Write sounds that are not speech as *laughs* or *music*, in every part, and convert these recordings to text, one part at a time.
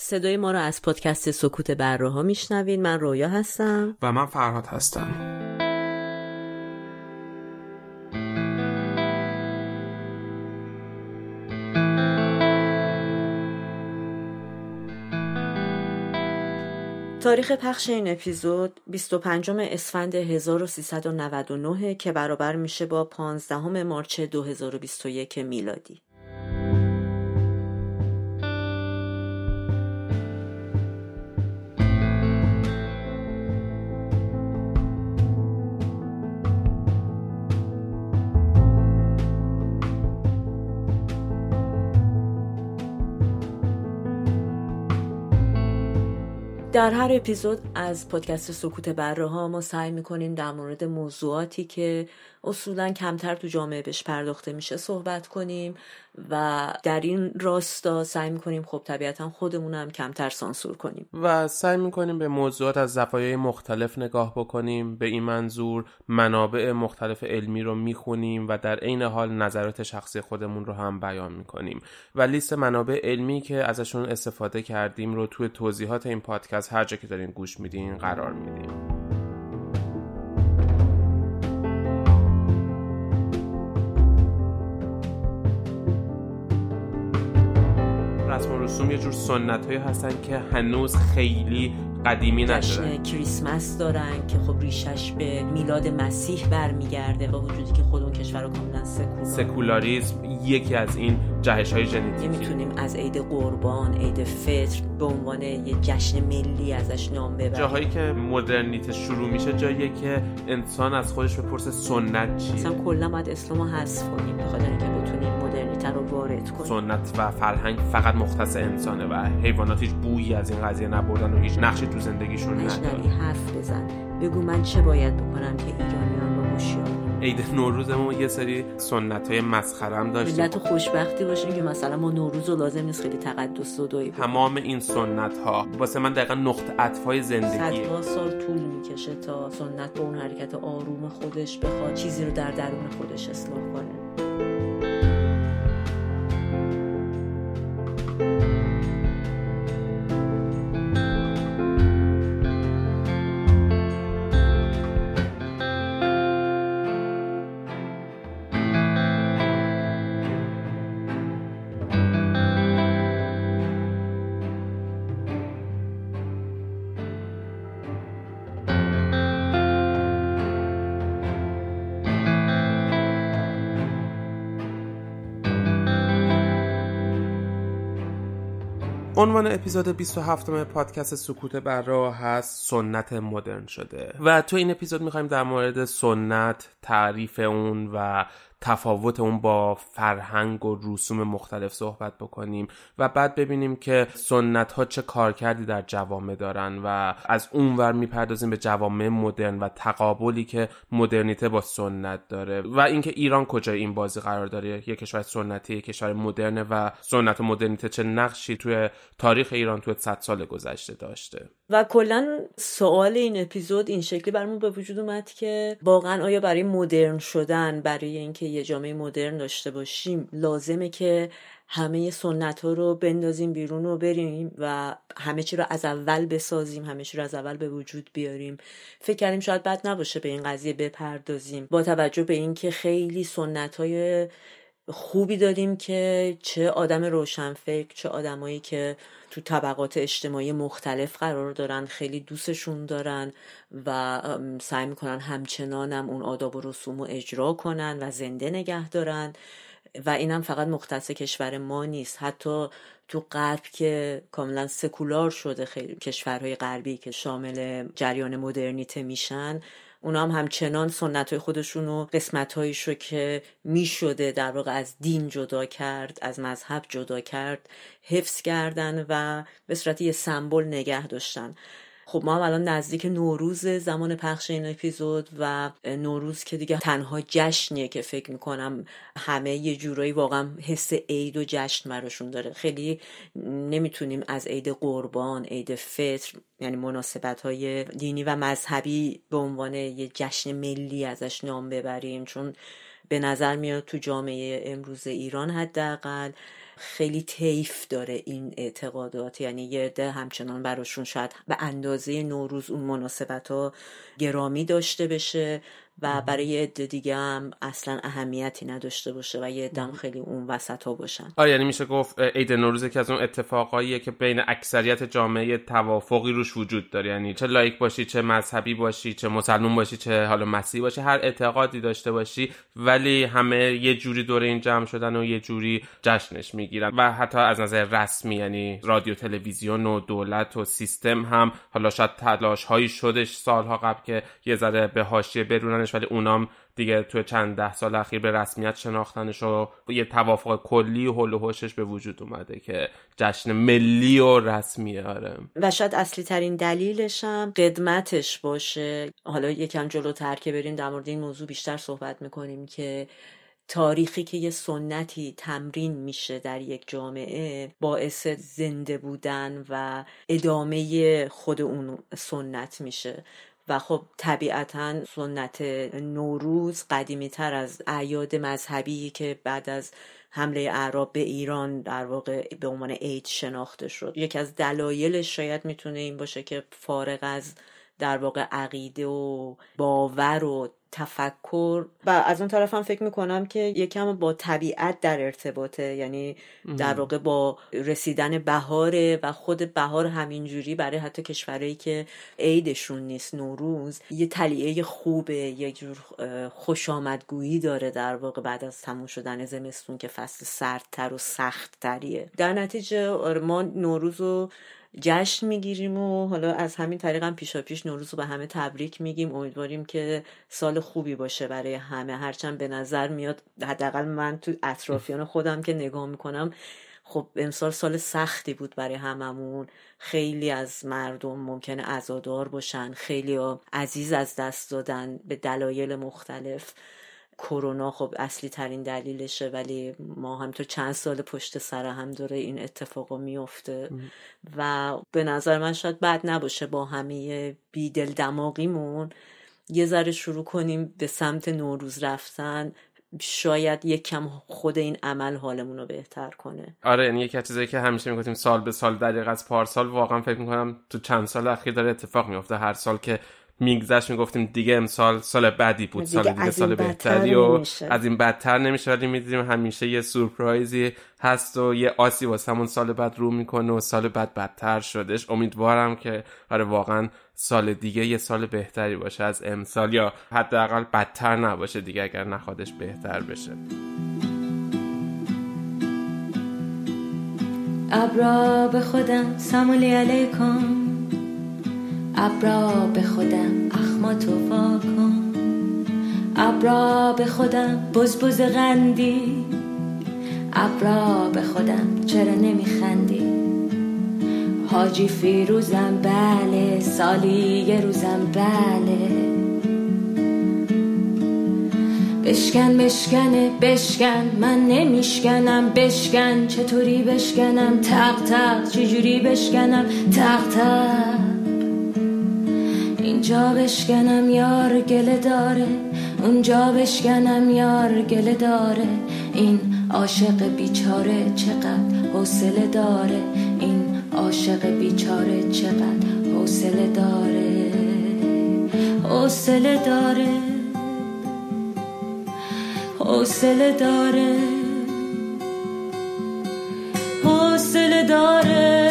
صدای ما رو از پادکست سکوت بره ها میشنوین من رویا هستم. و من فرهاد هستم. تاریخ پخش این اپیزود 25 اسفند 1399 که برابر میشه با 15 مارچ 2021 میلادی. در هر اپیزود از پادکست سکوت بره ها ما سعی می‌کنیم در مورد موضوعاتی که اصولا کمتر تو جامعه بهش پرداخته میشه صحبت کنیم و در این راستا سعی می‌کنیم خب طبیعتا خودمون هم کمتر سانسور کنیم. و سعی می‌کنیم به موضوعات از زوایای مختلف نگاه بکنیم به این منظور منابع مختلف علمی رو می‌خونیم و در عین حال نظرات شخصی خودمون رو هم بیان می‌کنیم. و لیست منابع علمی که ازشون استفاده کردیم رو توی توضیحات این پادکست هر جا که دارین گوش میدین قرار میدیم رسم و رسوم یه جور سنت هایی هستن که هنوز خیلی قدیمی نشدن کریسمس دارن که خب ریشش به میلاد مسیح برمیگرده با وجودی که خود اون کشور رو کاملا سکولار سکولاریسم. یکی از این جهش های ژنتیکی می‌تونیم از عید قربان عید فطر به عنوان یه جشن ملی ازش نام ببریم. جاهایی که مدرنیته شروع میشه جایی که انسان از خودش بپرسه سنت چیه. مثلا کلا باید اسلام رو حذف کنیم بخاطر اینکه بتونیم مدرنیته رو وارد کنیم. سنت و فرهنگ فقط مختص انسانه و حیوانات هیچ بویی از این قضیه نبردن و هیچ نقشی تو زندگیشون ندارن. حرف بزن. بگو من چه باید بکنم که ایرانیان رو هوشیار عید نوروزمون یه سری سنت های مسخرم داشتیم. ملت خوشبختی باشیم که مثلا ما نوروز و لازم نیست خیلی تقدس و دوی تمام این سنت ها واسه من دقیقا نقطه عطف های زندگی صدها سال طول می‌کشه تا سنت به اون حرکت آروم خودش بخواد چیزی رو در درون خودش اصلاح کنه. عنوان اپیزود 27 پادکست سکوت بر راه هست سنت مدرن شده. و تو این اپیزود می‌خوایم در مورد سنت تعریف اون و تفاوت اون با فرهنگ و رسوم مختلف صحبت بکنیم و بعد ببینیم که سنت ها چه کارکردی در جوامع دارن و از اونور می‌پردازیم به جوامع مدرن و تقابلی که مدرنیته با سنت داره. و اینکه ایران کجای این بازی قرار داره؟ یک کشور سنتی یک کشور مدرن و سنت و مدرنیته چه نقشی توی تاریخ ایران توی 100 سال گذشته داشته؟ و کلا سوال این اپیزود این شکلی برمون به وجود اومد که واقعا آیا برای مدرن شدن برای اینکه یه جامعه مدرن داشته باشیم لازمه که همه سنت ها رو بندازیم بیرون و بریم و همه چی رو از اول بسازیم همه چی رو از اول به وجود بیاریم. فکر کردیم شاید بد نباشه به این قضیه بپردازیم. با توجه به اینکه خیلی سنت های خوبی داریم که چه آدم روشنفکر چه آدمایی که تو طبقات اجتماعی مختلف قرار دارن خیلی دوستشون دارن و سعی می‌کنن همچنان هم اون آداب و رسوم رو اجرا کنن و زنده نگه دارن. و اینم فقط مختص کشور ما نیست. حتی تو غرب که کاملا سکولار شده خیلی کشورهای غربی که شامل جریان مدرنیته میشن اونا هم همچنان سنت های خودشون و قسمت رو که می شده در واقع از دین جدا کرد از مذهب جدا کرد حفظ کردن و به صورت یه سمبل نگه داشتن. خب ما هم الان نزدیک نوروز زمان پخش این اپیزود و نوروز که دیگه تنها جشنیه که فکر می‌کنم همه یه جورایی واقعا حس عید و جشن براشون داره. خیلی نمی‌تونیم از عید قربان عید فطر یعنی مناسبت های دینی و مذهبی به عنوان یه جشن ملی ازش نام ببریم. چون به نظر میاد تو جامعه امروز ایران حداقل خیلی تیف داره این اعتقادات. یعنی یه عده همچنان براشون شاید به اندازه نوروز اون مناسبت ها گرامی داشته بشه. و برای یه عده دیگه هم اصلا اهمیتی نداشته باشه و یه دم خیلی اون وسط ها باشن. آره یعنی میشه گفت عید نوروز که از اون اتفاقاییه که بین اکثریت جامعه توافقی روش وجود داره. یعنی چه لایک باشی چه مذهبی باشی چه مسلمون باشی چه حالا مسیحی باشی هر اعتقادی داشته باشی ولی همه یه جوری دور این جمع شدن و یه جوری جشنش می‌گیرن. و حتی از نظر رسمی یعنی رادیو تلویزیون و دولت و سیستم هم حالا شاید تلاش هایی شدش سالها قبل که یه ذره به حاشیه بروننش ولی اونام دیگه تو چند ده سال اخیر به رسمیت شناختنش و یه توافق کلی و حل و به وجود اومده که جشن ملی و رسمیه آره. و شاید اصلی ترین دلیلش هم قدمتش باشه. حالا یکم جلوتر که بریم در مورد این موضوع بیشتر صحبت می‌کنیم که تاریخی که یه سنتی تمرین میشه در یک جامعه باعث زنده بودن و ادامه خود اون سنت میشه. و خب طبیعتا سنت نوروز قدیمی تر از اعیاد مذهبی که بعد از حمله اعراب به ایران در واقع به عنوان عید شناخته شد. یکی از دلایلش شاید می‌تونه این باشه که فارغ از در واقع عقیده و باور و تفکر. و از اون طرف هم فکر می‌کنم که یکم با طبیعت در ارتباطه. یعنی در واقع با رسیدن بهاره و خود بهار همینجوری برای حتی کشورهایی که عیدشون نیست نوروز یه تلیعه خوبه یه جور خوش آمدگویی داره در واقع بعد از تموم شدن زمستون که فصل سردتر و سختتریه. در نتیجه آره، ما نوروز رو جشن می‌گیریم و حالا از همین طریق هم پیشا پیش نوروز رو به همه تبریک میگیم. امیدواریم که سال خوبی باشه برای همه. هرچند به نظر میاد حداقل من تو اطرافیان خودم که نگاه می‌کنم خب امسال سال سختی بود برای هممون. خیلی از مردم ممکنه عزادار باشن خیلی عزیز از دست دادن به دلایل مختلف. کرونا خب اصلی ترین دلیلشه ولی ما هم تو چند سال پشت سر هم داره این اتفاقا میفته. و به نظر من شاید بد نباشه با همه بیدل دماغیمون یه ذره شروع کنیم به سمت نوروز رفتن. شاید یک کم خود این عمل حالمون رو بهتر کنه. آره یعنی یکی از چیزایی که همیشه می‌گفتیم سال به سال دقیق از پارسال واقعا فکر می‌کنم تو چند سال اخیر داره اتفاق میفته هر سال که میگذشت می‌گفتیم دیگه امسال سال بدی بود سال دیگه سال بهتری و از این بدتر نمیشه ولی می‌دیدیم همیشه یه سورپرایزی هست و یه آسی واسه همون سال بعد رو می‌کنه و سال بعد بدتر شدش امیدوارم که آره واقعا سال دیگه یه سال بهتری باشه از امسال یا حداقل بدتر نباشه دیگه اگر نخوادش بهتر بشه. ابرا به خودم سمولی علیکم. ابرا به خودم. اخماتو واکن ابرا به خودم. بز غندی. ابرا به خودم. چرا نمیخندی؟ حاجی فیروزم بله. سالی یه روزم بله. بشکن بشکنه بشکن. من نمیشکنم بشکن. چطوری بشکنم؟ تق تق. چجوری بشکنم؟ تق تق. اینجا بشکنم یار گله داره. اونجا بشکنم یار گله داره. این عاشق بیچاره چقدر حوصله داره؟ این عاشق بیچاره چقدر حوصله داره؟ حوصله داره. حوصله داره. حوصله داره.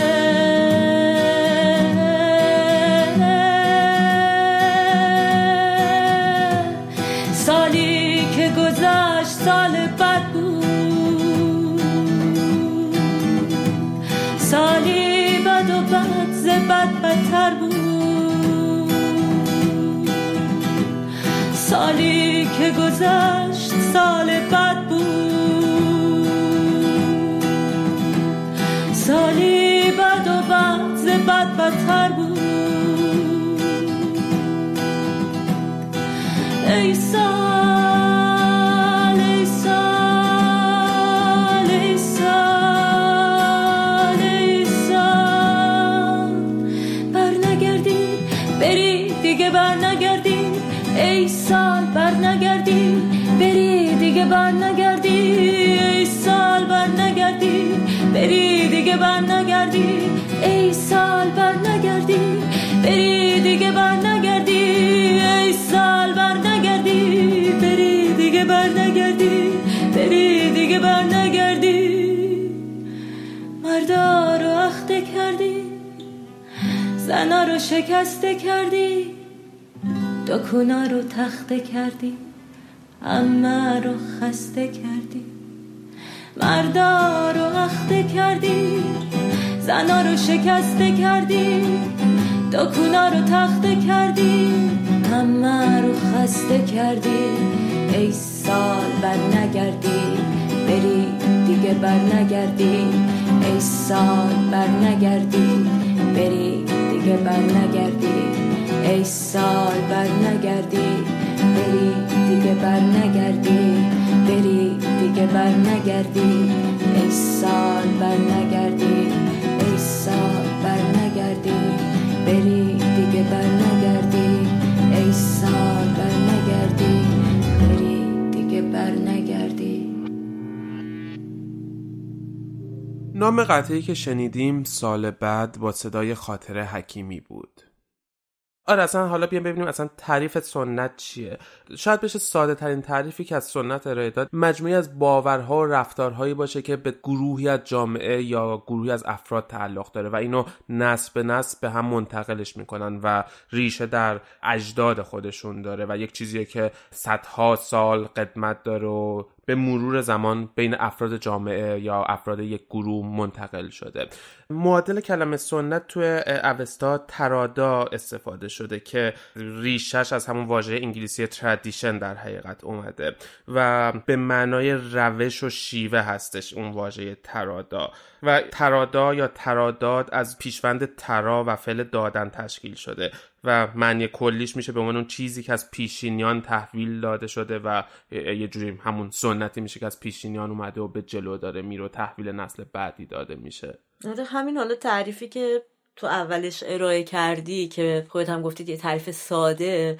سالی مردا رو اخته کردی زنا رو شکسته کردی دکونا رو تخته کردی همه رو خسته کردی مردا رو اخته کردی زنا رو شکسته کردی دکونا رو تخته کردی همه رو خسته کردی ای سال بر نگردی بری دیگه بر نگردی ای سال بر نگردی بری دیگه بر نگردی ای سال بر نگردی بری دیگه بر نگردی بری دیگه بر نگردی ای سال بر نگردی ای سال بر نگردی بری دیگه بر نگردی ای سال نام قطعی که شنیدیم سال بعد با صدای خاطر حکیمی بود. آره اصلا حالا بیام ببینیم اصلا تعریف سنت چیه. شاید بشه ساده ترین تعریفی که از سنت ارائه داد مجموعی از باورها و رفتارهایی باشه که به گروهی از جامعه یا گروهی از افراد تعلق داره و اینو نسل به نسل به هم منتقلش می‌کنن و ریشه در اجداد خودشون داره و یک چیزیه که صدها سال قدمت داره و به مرور زمان بین افراد جامعه یا افراد یک گروه منتقل شده. معادل کلمه سنت توی اوستا ترادا استفاده شده که ریشش از همون واژه انگلیسی تردیشن در حقیقت اومده و به معنای روش و شیوه هستش اون واژه ترادا. و ترادا یا تراداد از پیشوند ترا و فعل دادن تشکیل شده. و معنی کلیش میشه به اون چیزی که از پیشینیان تحویل داده شده و یه جوری همون سنتی میشه که از پیشینیان اومده و به جلو داره میره و تحویل نسل بعدی داده میشه. آره، همین حالا تعریفی که تو اولش ارائه کردی که خودت هم گفتید یه تعریف ساده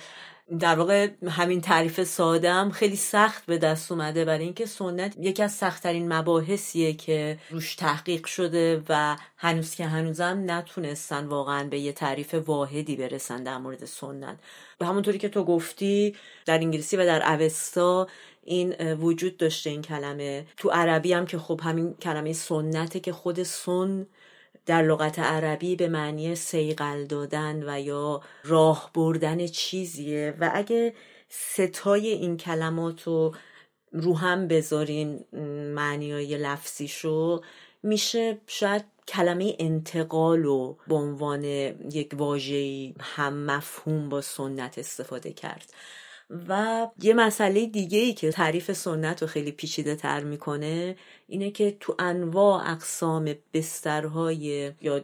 در واقع همین تعریف ساده هم خیلی سخت به دست اومده برای اینکه سنت یکی از سختترین مباحثیه که روش تحقیق شده و هنوز که هنوزم نتونستن واقعا به یه تعریف واحدی برسن در مورد سنت. به همونطوری که تو گفتی در انگلیسی و در اوستا این وجود داشته این کلمه. تو عربی هم که خب همین کلمه سنته که خود سن در لغت عربی به معنی سیقل دادن و یا راه بردن چیزیه و اگه ستای این کلمات رو رو هم بذارین معنی لفظیشو میشه شاید کلمه انتقال رو به عنوان یک واژه‌ای هم مفهوم با سنت استفاده کرد. و یه مسئله دیگه ای که تعریف سنت رو خیلی پیچیده تر می‌کنه اینه که تو انواع اقسام بسترهای یا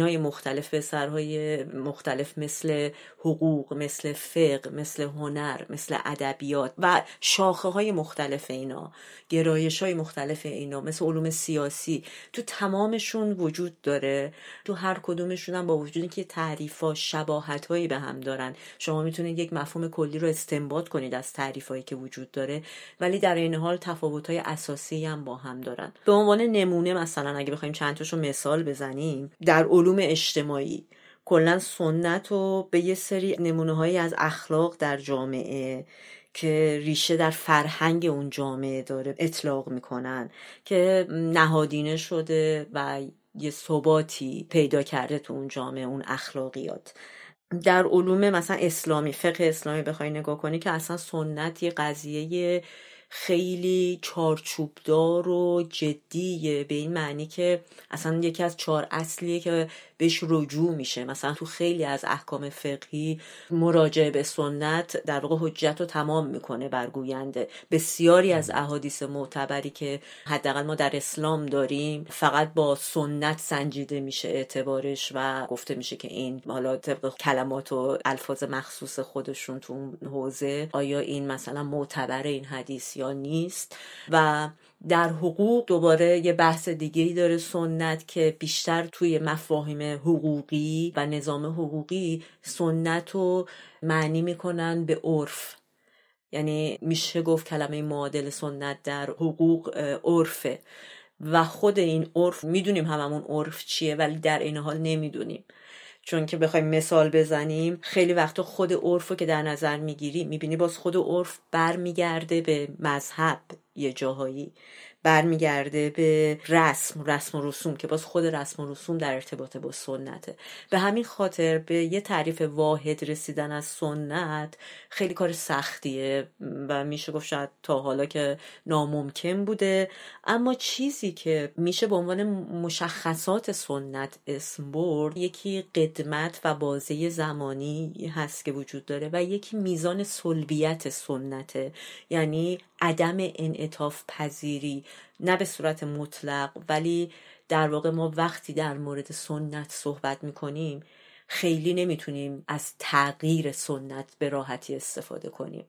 های مختلف بسترهای مختلف مثل حقوق مثل فقه مثل هنر مثل ادبیات و شاخه های مختلف اینا گرایش های مختلف اینا مثل علوم سیاسی. تو تمامشون وجود داره. تو هر کدومشون هم با وجودی که تعریف ها شباهت هایی به هم دارن. شما می‌تونید یک مفهوم کلی رو استنباط کنید از تعریف هایی که وجود داره ولی در این حال تفاوت های اساسی هم با هم دارن. به عنوان نمونه مثلا اگه بخوایم چند تاشو مثال بزنیم در علوم اجتماعی کلا سنت رو به یه سری نمونه هایی از اخلاق در جامعه که ریشه در فرهنگ اون جامعه داره اطلاق می‌کنن که نهادینه شده و یه ثباتی پیدا کرده تو اون جامعه اون اخلاقیات. در علوم مثلا اسلامی فقه اسلامی بخوای نگاه کنی که اصلا سنت یه قضیه خیلی چارچوبدار و جدیه. به این معنی که اصلا یکی از چهار اصلیه که بهش رجوع میشه. مثلا تو خیلی از احکام فقهی مراجعه به سنت در واقع حجت رو تمام می‌کنه برگوینده بسیاری از احادیث معتبری که حداقل ما در اسلام داریم فقط با سنت سنجیده میشه اعتبارش و گفته میشه که این حالا طبق کلمات و الفاظ مخصوص خودشون تو اون حوزه آیا این مثلا معتبر این حدیث نیست و در حقوق دوباره یه بحث دیگه ای داره سنت که بیشتر توی مفاهیم حقوقی و نظام حقوقی سنت رو معنی می‌کنن به عرف. یعنی میشه گفت کلمه معادل سنت در حقوق عرفه. و خود این عرف می‌دونیم هممون عرف چیه ولی در این حال نمی‌دونیم. چون که بخوایم مثال بزنیم خیلی وقتا خود عرف رو که در نظر می‌گیری می‌بینی باز خود عرف برمیگرده به مذهب یه جاهایی. برمیگرده به رسم رسم و رسوم که باز خود رسم و رسوم در ارتباط با سنته. به همین خاطر به یه تعریف واحد رسیدن از سنت خیلی کار سختیه و میشه گفت شاید تا حالا که ناممکن بوده. اما چیزی که میشه به عنوان مشخصات سنت اسم برد یکی قدمت و بازه زمانی هست که وجود داره و یکی میزان سلبیت سنته یعنی عدم انعطاف پذیری. نه به صورت مطلق ولی در واقع ما وقتی در مورد سنت صحبت می‌کنیم خیلی نمی‌تونیم از تغییر سنت به راحتی استفاده کنیم.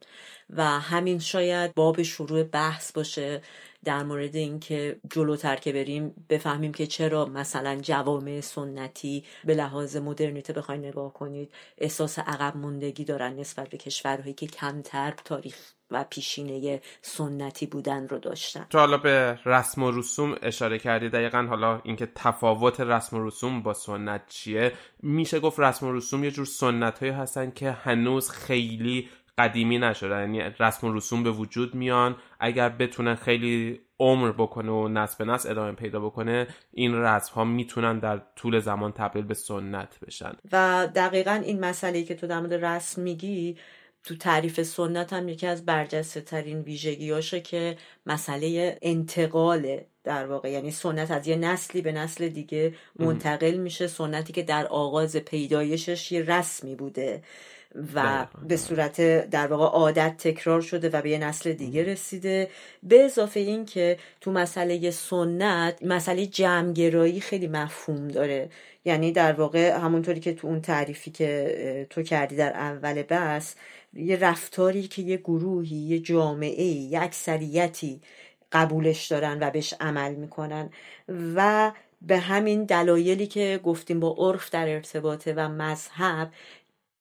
و همین شاید باب شروع بحث باشه در مورد اینکه جلوتر که بریم بفهمیم که چرا مثلا جوامع سنتی به لحاظ مدرنیته بخواین نگاه کنید احساس عقب موندگی دارن نسبت به کشورهایی که کمتر تاریخ و پیشینه سنتی بودن رو داشتن. تو حالا به رسم و رسوم اشاره کردی. دقیقا حالا اینکه تفاوت رسم و رسوم با سنت چیه؟ میشه گفت رسم و رسوم یه جور سنت هایی هستن که هنوز خیلی قدیمی نشده یعنی رسم و رسوم به وجود میان. اگر بتونن خیلی عمر بکنه و نسل به نسل ادامه پیدا بکنه این رسم ها می‌تونن در طول زمان تبدیل به سنت بشن. و دقیقا این مسئله که تو در مورد رسم میگی تو تعریف سنت هم یکی از برجسته ترین ویژگیاشه که مسئله انتقاله در واقع یعنی سنت از یه نسلی به نسل دیگه منتقل میشه. سنتی که در آغاز پیدایشش یه رسمی بوده. و به صورت در واقع عادت تکرار شده و به یه نسل دیگه رسیده. به اضافه این که تو مسئله سنت مسئله جمعگرایی خیلی مفهوم داره. یعنی در واقع همونطوری که تو اون تعریفی که تو کردی در اول بس یه رفتاری که یه گروهی یه جامعه یه اکثریتی قبولش دارن و بهش عمل می‌کنن. و به همین دلایلی که گفتیم با عرف در ارتباطه و مذهب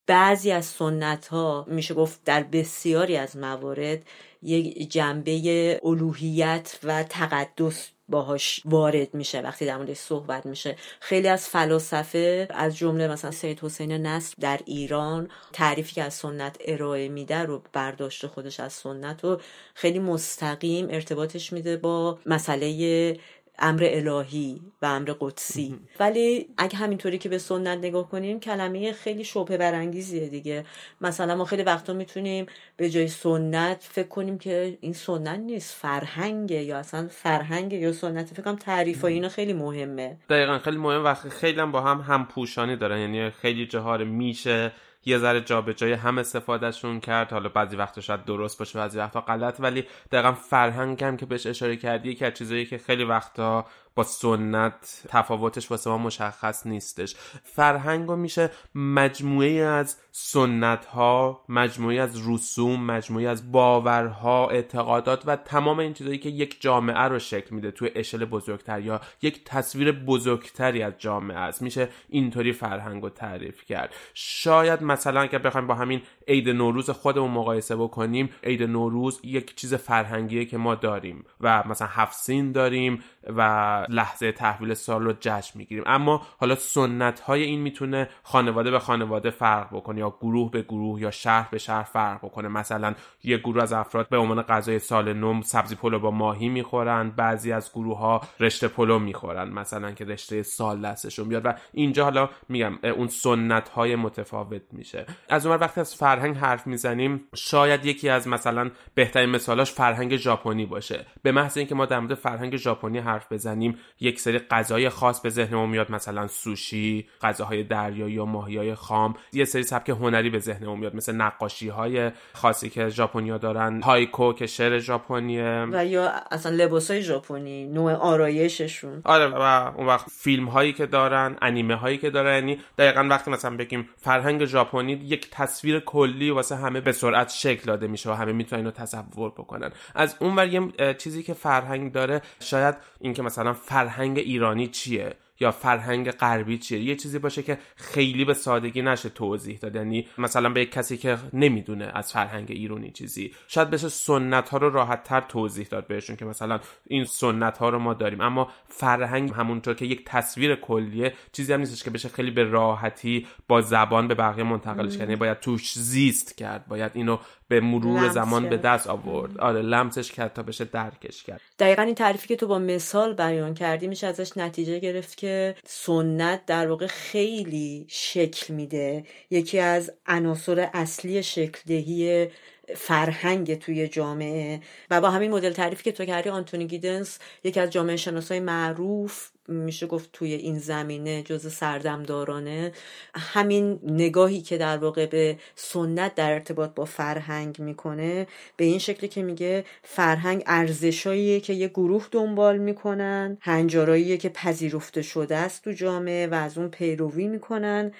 بعضی از سنت ها میشه گفت در بسیاری از موارد یک جنبه الوهیت و تقدس باهاش وارد میشه وقتی در موردش صحبت میشه. خیلی از فلاسفه از جمله مثلا سید حسین نصر در ایران تعریفی که از سنت ارائه میده رو برداشت خودش از سنت رو خیلی مستقیم ارتباطش میده با مسئله امر الهی و امر قدسی. ولی اگه همینطوری که به سنت نگاه کنیم کلمه خیلی شبه برانگیزیه دیگه. مثلا ما خیلی وقتا می‌تونیم به جای سنت فکر کنیم که این سنت نیست فرهنگه یا اصلا فرهنگه یا سنت. فکر کنم تعریف اینا خیلی مهمه. دقیقا خیلی مهم. و خیلی هم با هم همپوشانی دارن یعنی خیلی جاها میشه یه ذره جابجایی هم استفادهشون کرد. حالا بعضی وقتا شاید درست باشه بعضی وقتا غلط ولی دقیقا فرهنگ هم که بهش اشاره کردی یکی از چیزایی که خیلی وقتا با سنت تفاوتش واسه ما مشخص نیستش. فرهنگ میشه مجموعه از سنت ها مجموعه از رسوم مجموعه از باورها اعتقادات و تمام این چیزایی که یک جامعه رو شکل میده توی اشل بزرگتر یا یک تصویر بزرگتری از جامعه است. میشه اینطوری فرهنگ رو تعریف کرد. شاید مثلا اگر بخوایم با همین عید نوروز خودمون مقایسه بکنیم عید نوروز یک چیز فرهنگیه که ما داریم و مثلا هفت داریم و لحظه تحویل سال رو جشن می‌گیریم. اما حالا سنت های این می‌تونه خانواده به خانواده فرق بکنه یا گروه به گروه یا شهر به شهر فرق بکنه. مثلا یه گروه از افراد به عنوان غذای سال نو سبزی پلو با ماهی می‌خورن بعضی از گروه ها رشته پلو می‌خورن مثلا که رشته سال دستشون بیاد و اینجا حالا میگم اون سنت های متفاوت میشه. از اون وقتی از فرهنگ حرف می‌زنیم شاید یکی از مثلا بهترین مثالاش فرهنگ ژاپنی باشه. به محض اینکه ما در مورد فرهنگ ژاپنی حرف بزنیم یک سری غذای خاص به ذهنمون میاد مثلا سوشی غذاهای دریایی یا ماهیای خام. یه سری سبک هنری به ذهنمون میاد مثل نقاشی های خاصی که ژاپنیا دارن. هایکو که شعر ژاپنیه. و یا اصلا لباس های ژاپنی نوع آرایششون. آره و اون وقت فیلم هایی که دارن انیمه هایی که دارن. یعنی دقیقا وقتی مثلا بگیم فرهنگ ژاپنی یک تصویر کلی واسه همه به سرعت شکل داده میشه و همه می‌تونن اینو تصور بکنن. از اون ور یه چیزی که فرهنگ داره شاید اینکه مثلا فرهنگ ایرانی چیه یا فرهنگ غربی چیه؟ یه چیزی باشه که خیلی به سادگی نشه توضیح داد. یعنی مثلا به یک کسی که نمی‌دونه از فرهنگ ایرانی چیزی شاید بشه سنت ها رو راحت تر توضیح داد بهشون که مثلا این سنت ها رو ما داریم. اما فرهنگ همونطور که یک تصویر کلیه چیزی هم نیستش که بشه خیلی به راحتی با زبان به بقیه منتقلش کرد. یعنی باید توش زیست کرد. باید اینو به مرور زمان به دست آورد. آره لمسش کرد تا بشه درکش کرد. دقیقا این تعریفی که تو با مثال بیان کردی میشه ازش نتیجه گرفت که سنت در واقع خیلی شکل میده. یکی از عناصر اصلی شکل دهی فرهنگ توی جامعه. و با همین مدل تعریفی که تو کردی آنتونی گیدنس یکی از جامعه شناسای معروف میشه گفت توی این زمینه جز سردمدارانه. همین نگاهی که در واقع به سنت در ارتباط با فرهنگ می‌کنه به این شکلی که میگه فرهنگ ارزشاییه که یه گروه دنبال می‌کنن هنجاراییه که پذیرفته شده است تو جامعه و از اون پیروی می‌کنن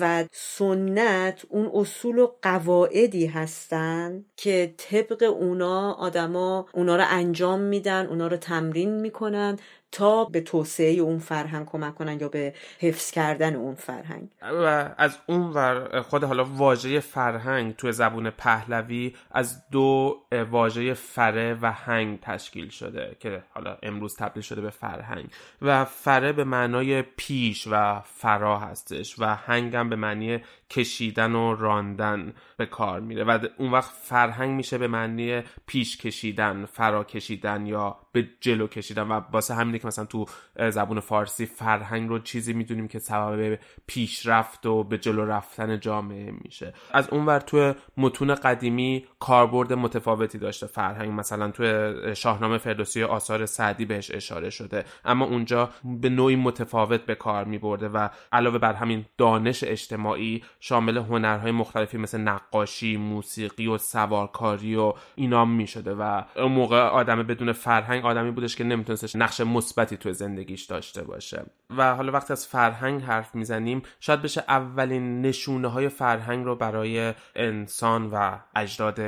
و سنت اون اصول و قواعدی هستن که طبق اونا آدما اونا رو انجام میدن اونا رو تمرین می‌کنن تا به توسعه اون فرهنگ کمک کنن یا به حفظ کردن اون فرهنگ. و از اون ور خود حالا واژه فرهنگ توی زبون پهلوی از دو واژه فره و هنگ تشکیل شده که حالا امروز تبدیل شده به فرهنگ. و فره به معنای پیش و فرا هستش و هنگم به معنی کشیدن و راندن به کار میره. و اون وقت فرهنگ میشه به معنی پیش کشیدن فرا کشیدن یا به جلو کشیدن و واسه همینه که مثلا تو زبون فارسی فرهنگ رو چیزی می‌دونیم که سبب پیشرفت و به جلو رفتن جامعه میشه. از اونور تو متون قدیمی کاربرد متفاوتی داشته فرهنگ. مثلا تو شاهنامه فردوسی آثار سعدی بهش اشاره شده. اما اونجا به نوعی متفاوت به کار میبرده و علاوه بر همین دانش اجتماعی شامل هنرهای مختلفی مثل نقاشی موسیقی و سوارکاری و اینام می‌شده و اون موقع آدم بدون فرهنگ آدمی بودش که نمیتونستش نقش مثبتی تو زندگیش داشته باشه. و حالا وقتی از فرهنگ حرف می‌زنیم شاید بشه اولین نشونه های فرهنگ رو برای انسان و اجداد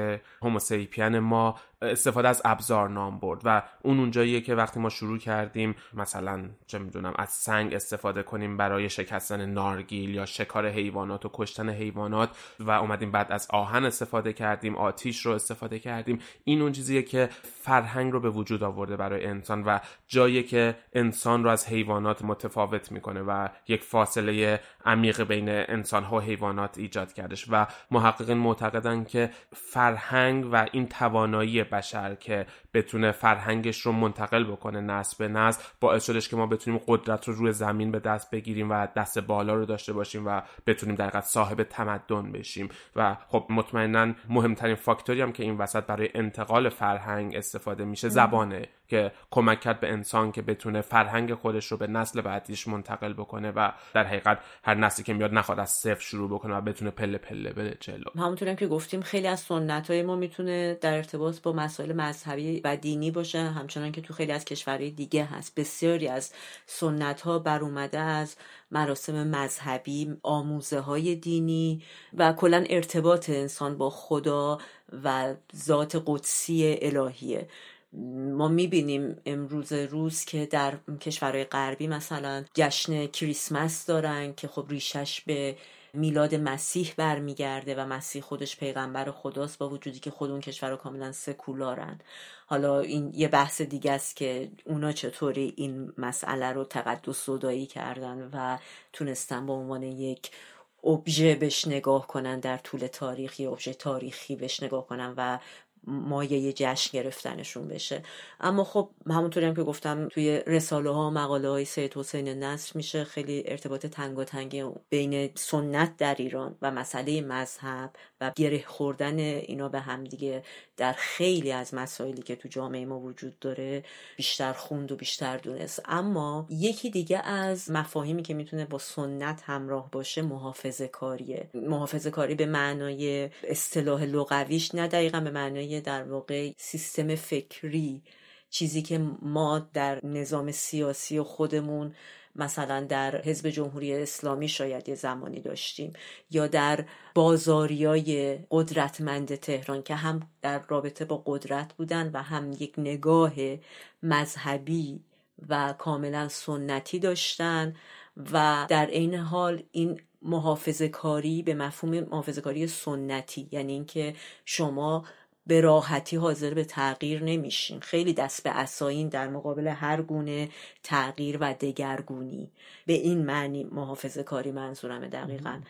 هوموسیپین ما استفاده از ابزار نام برد و اون اونجاییه که وقتی ما شروع کردیم مثلا چه می‌دونم از سنگ استفاده کنیم برای شکستن نارگیل یا شکار حیوانات و کشتن حیوانات و اومدیم بعد از آهن استفاده کردیم آتیش رو استفاده کردیم. این اون چیزیه که فرهنگ رو به وجود آورده برای انسان و جایی که انسان رو از حیوانات متفاوت می‌کنه و یک فاصله عمیق بین انسان ها و حیوانات ایجاد کردش. و محققین معتقدن که فرهنگ و این توانایی بشر که بتونه فرهنگش رو منتقل بکنه نسل به نسل باعث شدش که ما بتونیم قدرت رو روی زمین به دست بگیریم و دست بالا رو داشته باشیم و بتونیم در صاحب تمدن بشیم. و خب مطمئنا مهمترین فاکتوری هم که این وسط برای انتقال فرهنگ استفاده میشه زبانه که کمک کرد به انسان که بتونه فرهنگ خودش رو به نسل بعدیش منتقل بکنه و در حقیقت هر نسلی که میاد نخواد از صفر شروع بکنه و بتونه پله پله بره جلو. همونطور که گفتیم خیلی از سنت های ما می‌تونه در ارتباط با مسائل مذهبی و دینی باشه همچنان که تو خیلی از کشورهای دیگه هست. بسیاری از سنت ها بر اومده از مراسم مذهبی آموزه های دینی و کلا ارتباط انسان با خدا و ذات قدسی الهیه. ما می‌بینیم امروز روز که در کشورهای غربی مثلا جشن کریسمس دارن که خب ریشش به میلاد مسیح برمیگرده و مسیح خودش پیغمبر خداست با وجودی که خود اون کشور کاملا سکولارن. حالا این یه بحث دیگه است که اونا چطوری این مسئله رو تقدس صدایی کردن و تونستن به عنوان یک ابژه بهش نگاه کنن در طول تاریخ یه ابژه تاریخی بهش نگاه کنن و مایه جشن گرفتنشون بشه. اما خب همونطوری هم که گفتم توی رساله ها مقاله های سید حسین نصر میشه خیلی ارتباط تنگ و تنگی بین سنت در ایران و مسئله مذهب و گره خوردن اینا به همدیگه در خیلی از مسائلی که تو جامعه ما وجود داره بیشتر خوند و بیشتر دونست. اما یکی دیگه از مفاهیمی که می‌تونه با سنت همراه باشه محافظه کاریه محافظه کاری به معنای اصطلاح لغویش نه دقیقا به معنای در واقع سیستم فکری چیزی که ما در نظام سیاسی خودمون مثلا در حزب جمهوری اسلامی شاید یه زمانی داشتیم یا در بازاریای قدرتمند تهران که هم در رابطه با قدرت بودن و هم یک نگاه مذهبی و کاملا سنتی داشتن و در عین حال این محافظه کاری به مفهوم محافظه کاری سنتی یعنی اینکه شما به راحتی حاضر به تغییر نمیشین خیلی دست به اسایین در مقابل هر گونه تغییر و دگرگونی. به این معنی محافظه کاری منظورمه دقیقا.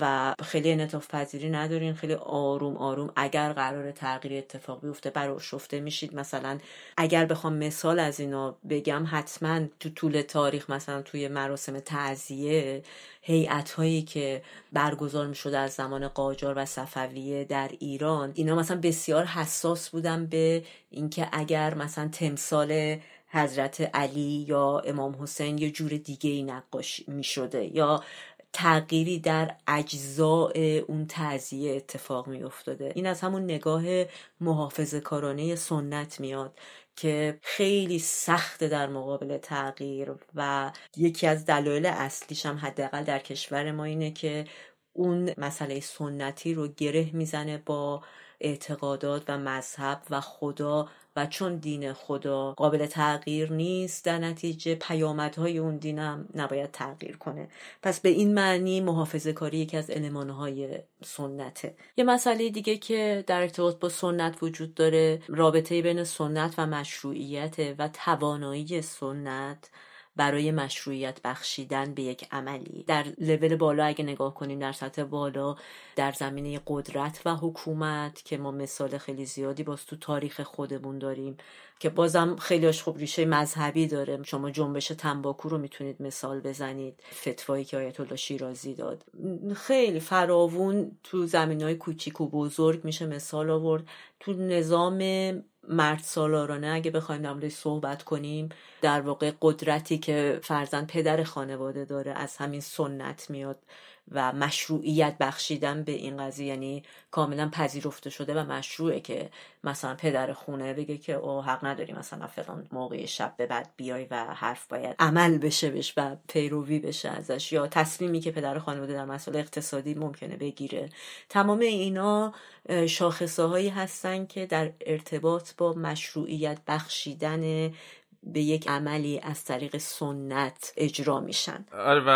و خیلی انطاف پذیری ندارین خیلی آروم آروم اگر قرار تغییر اتفاق بیفته برای شفته میشید. مثلا اگر بخوام مثال از اینا بگم حتما تو طول تاریخ مثلا توی مراسم تعذیه هیئت هایی که برگزار می شده از زمان قاجار و صفویه در ایران اینا مثلا بسیار حساس بودن به اینکه اگر مثلا تمثال حضرت علی یا امام حسین یه جور دیگه ای نقاشی می شده یا تغییری در اجزاء اون تعذیه اتفاق می افتاده این از همون نگاه محافظ کارانه سنت میاد که خیلی سخته در مقابل تغییر و یکی از دلایل اصلیش هم حداقل در کشور ما اینه که اون مسئله سنتی رو گره می‌زنه با اعتقادات و مذهب و خدا و چون دین خدا قابل تغییر نیست در نتیجه پیامدهای اون دینم نباید تغییر کنه. پس به این معنی محافظه کاری یکی از المانهای سنته. یه مسئله دیگه که در ارتباط با سنت وجود داره رابطه بین سنت و مشروعیت و توانایی سنت برای مشروعیت بخشیدن به یک عملی. در لول بالا اگه نگاه کنیم در سطح بالا در زمینه قدرت و حکومت که ما مثال خیلی زیادی باز تو تاریخ خودمون داریم که بازم خیلیش خوب ریشه مذهبی داره. شما جنبش تنباکو رو می‌تونید مثال بزنید. فتوایی که آیت الله شیرازی داد. خیلی فراوون تو زمین های کوچیک و بزرگ میشه مثال آورد. تو نظام مرد سالارانه اگه بخوایم در صحبت کنیم در واقع قدرتی که فرزن پدر خانواده داره از همین سنت میاد. و مشروعیت بخشیدن به این قضیه یعنی کاملا پذیرفته شده و مشروعه که مثلا پدر خونه بگه که او حق نداری مثلا فلان موقع شب به بعد بیای و حرف باید عمل بشه بش و پیروی بشه ازش یا تصمیمی که پدر خانواده در مسائل اقتصادی ممکنه بگیره. تمام اینا شاخصه هایی هستن که در ارتباط با مشروعیت بخشیدن به یک عملی از طریق سنت اجرا میشن آره و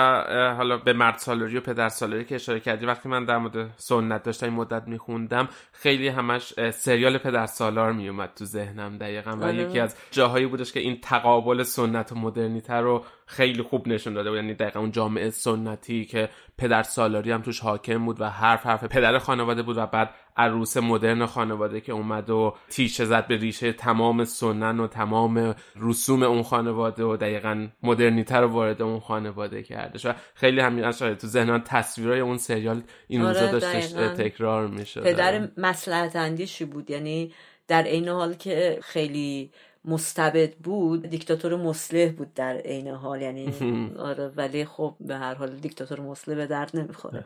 حالا به مرد سالاری و پدر سالاری که اشاره کردی وقتی من در مورد سنت داشتم این مدت میخوندم خیلی همش سریال پدر سالار میومد تو ذهنم دقیقا و آره. یکی از جاهایی بودش که این تقابل سنت و مدرنیته رو خیلی خوب نشون داده بود یعنی دقیقا اون جامعه سنتی که پدر سالاری هم توش حاکم بود و حرف حرف پدر خانواده بود و بعد عروس مدرن خانواده که اومد و تیشه زد به ریشه تمام سنن و تمام رسوم اون خانواده و دقیقا مدرنیتر رو وارد اون خانواده کرده و خیلی همین اشاره تو ذهنان تصویرای اون سریال این روزا آره داشتش تکرار میشه پدر مسلحت اندیشی بود. یعنی در این حال که خیلی مستبد بود دیکتاتور مسلح بود در عین حال. یعنی *laughs* آره ولی خب به هر حال دیکتاتور مسلح به درد نمی‌خوره.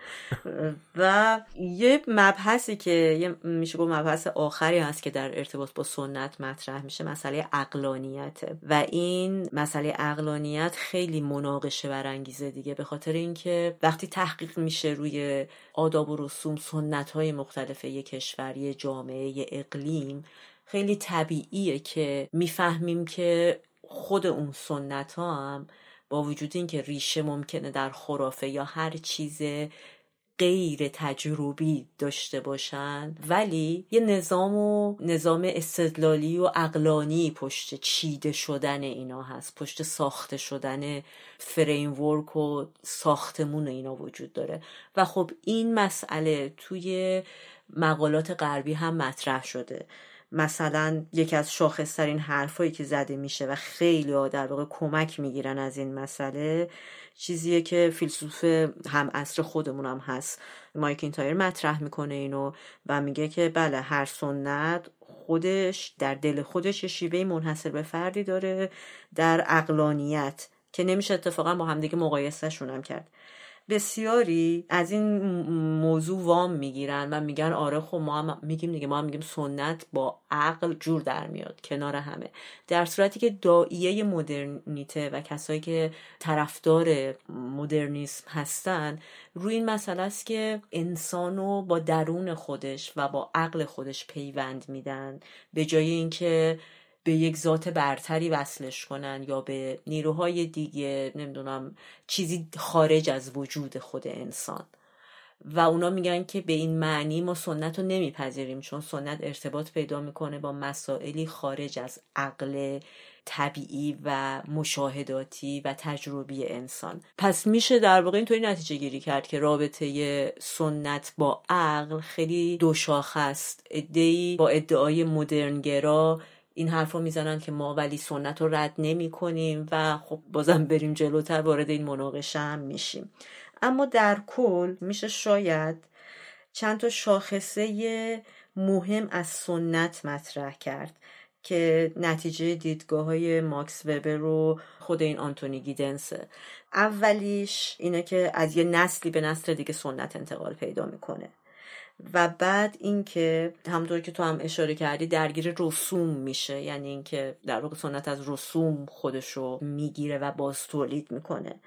*laughs* و یه مبحثی که میشه گفت مبحث آخری هست که در ارتباط با سنت مطرح میشه مسئله اقلانیت و این مسئله اقلانیت خیلی مناقشه برانگیزه دیگه به خاطر اینکه وقتی تحقیق میشه روی آداب و رسوم سنت های مختلف یک کشور یه جامعه اقلیم خیلی طبیعیه که می‌فهمیم که خود اون سنت ها هم با وجود اینکه ریشه ممکنه در خرافه یا هر چیز غیر تجربی داشته باشن ولی یه نظام و نظام استدلالی و اقلانی پشت چیده شدن اینا هست پشت ساخته شدن framework و ساختمون اینا وجود داره. و خب این مسئله توی مقالات غربی هم مطرح شده. مثلا یکی از شاخصترین حرفایی که زده میشه و خیلی ها در واقع کمک می‌گیرن از این مسئله چیزیه که فیلسوف هم عصر خودمون هم هست. مک‌اینتایر مطرح می‌کنه اینو و میگه که بله هر سنت خودش در دل خودش یه شیوه منحصر به فردی داره در اقلانیت که نمیشه اتفاقا با همدیگه مقایسهشون هم کرد. بسیاری از این موضوع وام می‌گیرن و میگن آره خب ما هم میگیم دیگه ما هم میگیم سنت با عقل جور در میاد کنار همه. در صورتی که دائیه مدرنیته و کسایی که طرفدار مدرنیسم هستن روی این مسئله است که انسانو با درون خودش و با عقل خودش پیوند میدن. به جای اینکه به یک ذات برتری وصلش کنن یا به نیروهای دیگه نمی‌دونم چیزی خارج از وجود خود انسان. و اونا میگن که به این معنی ما سنت رو نمیپذیریم چون سنت ارتباط پیدا می‌کنه با مسائلی خارج از عقل طبیعی و مشاهداتی و تجربی انسان. پس میشه در واقع اینطوری نتیجه گیری کرد که رابطه سنت با عقل خیلی دو شاخه است. ادعی با ادعای مدرنگرا این حرف رو می‌زنن که ما ولی سنت رو رد نمی کنیم و خب بازم بریم جلوتر وارد این مناقشه هم میشیم. اما در کل میشه شاید چند تا شاخصه مهم از سنت مطرح کرد که نتیجه دیدگاه های ماکس وبر رو خود این آنتونی گیدنسه. اولیش اینه که از یه نسلی به نسل دیگه سنت انتقال پیدا می‌کنه. و بعد اینکه همونطور که تو هم اشاره کردی درگیر رسوم میشه. یعنی اینکه در واقع سنت از رسوم خودش رو می‌گیره و باز تولید می‌کنه.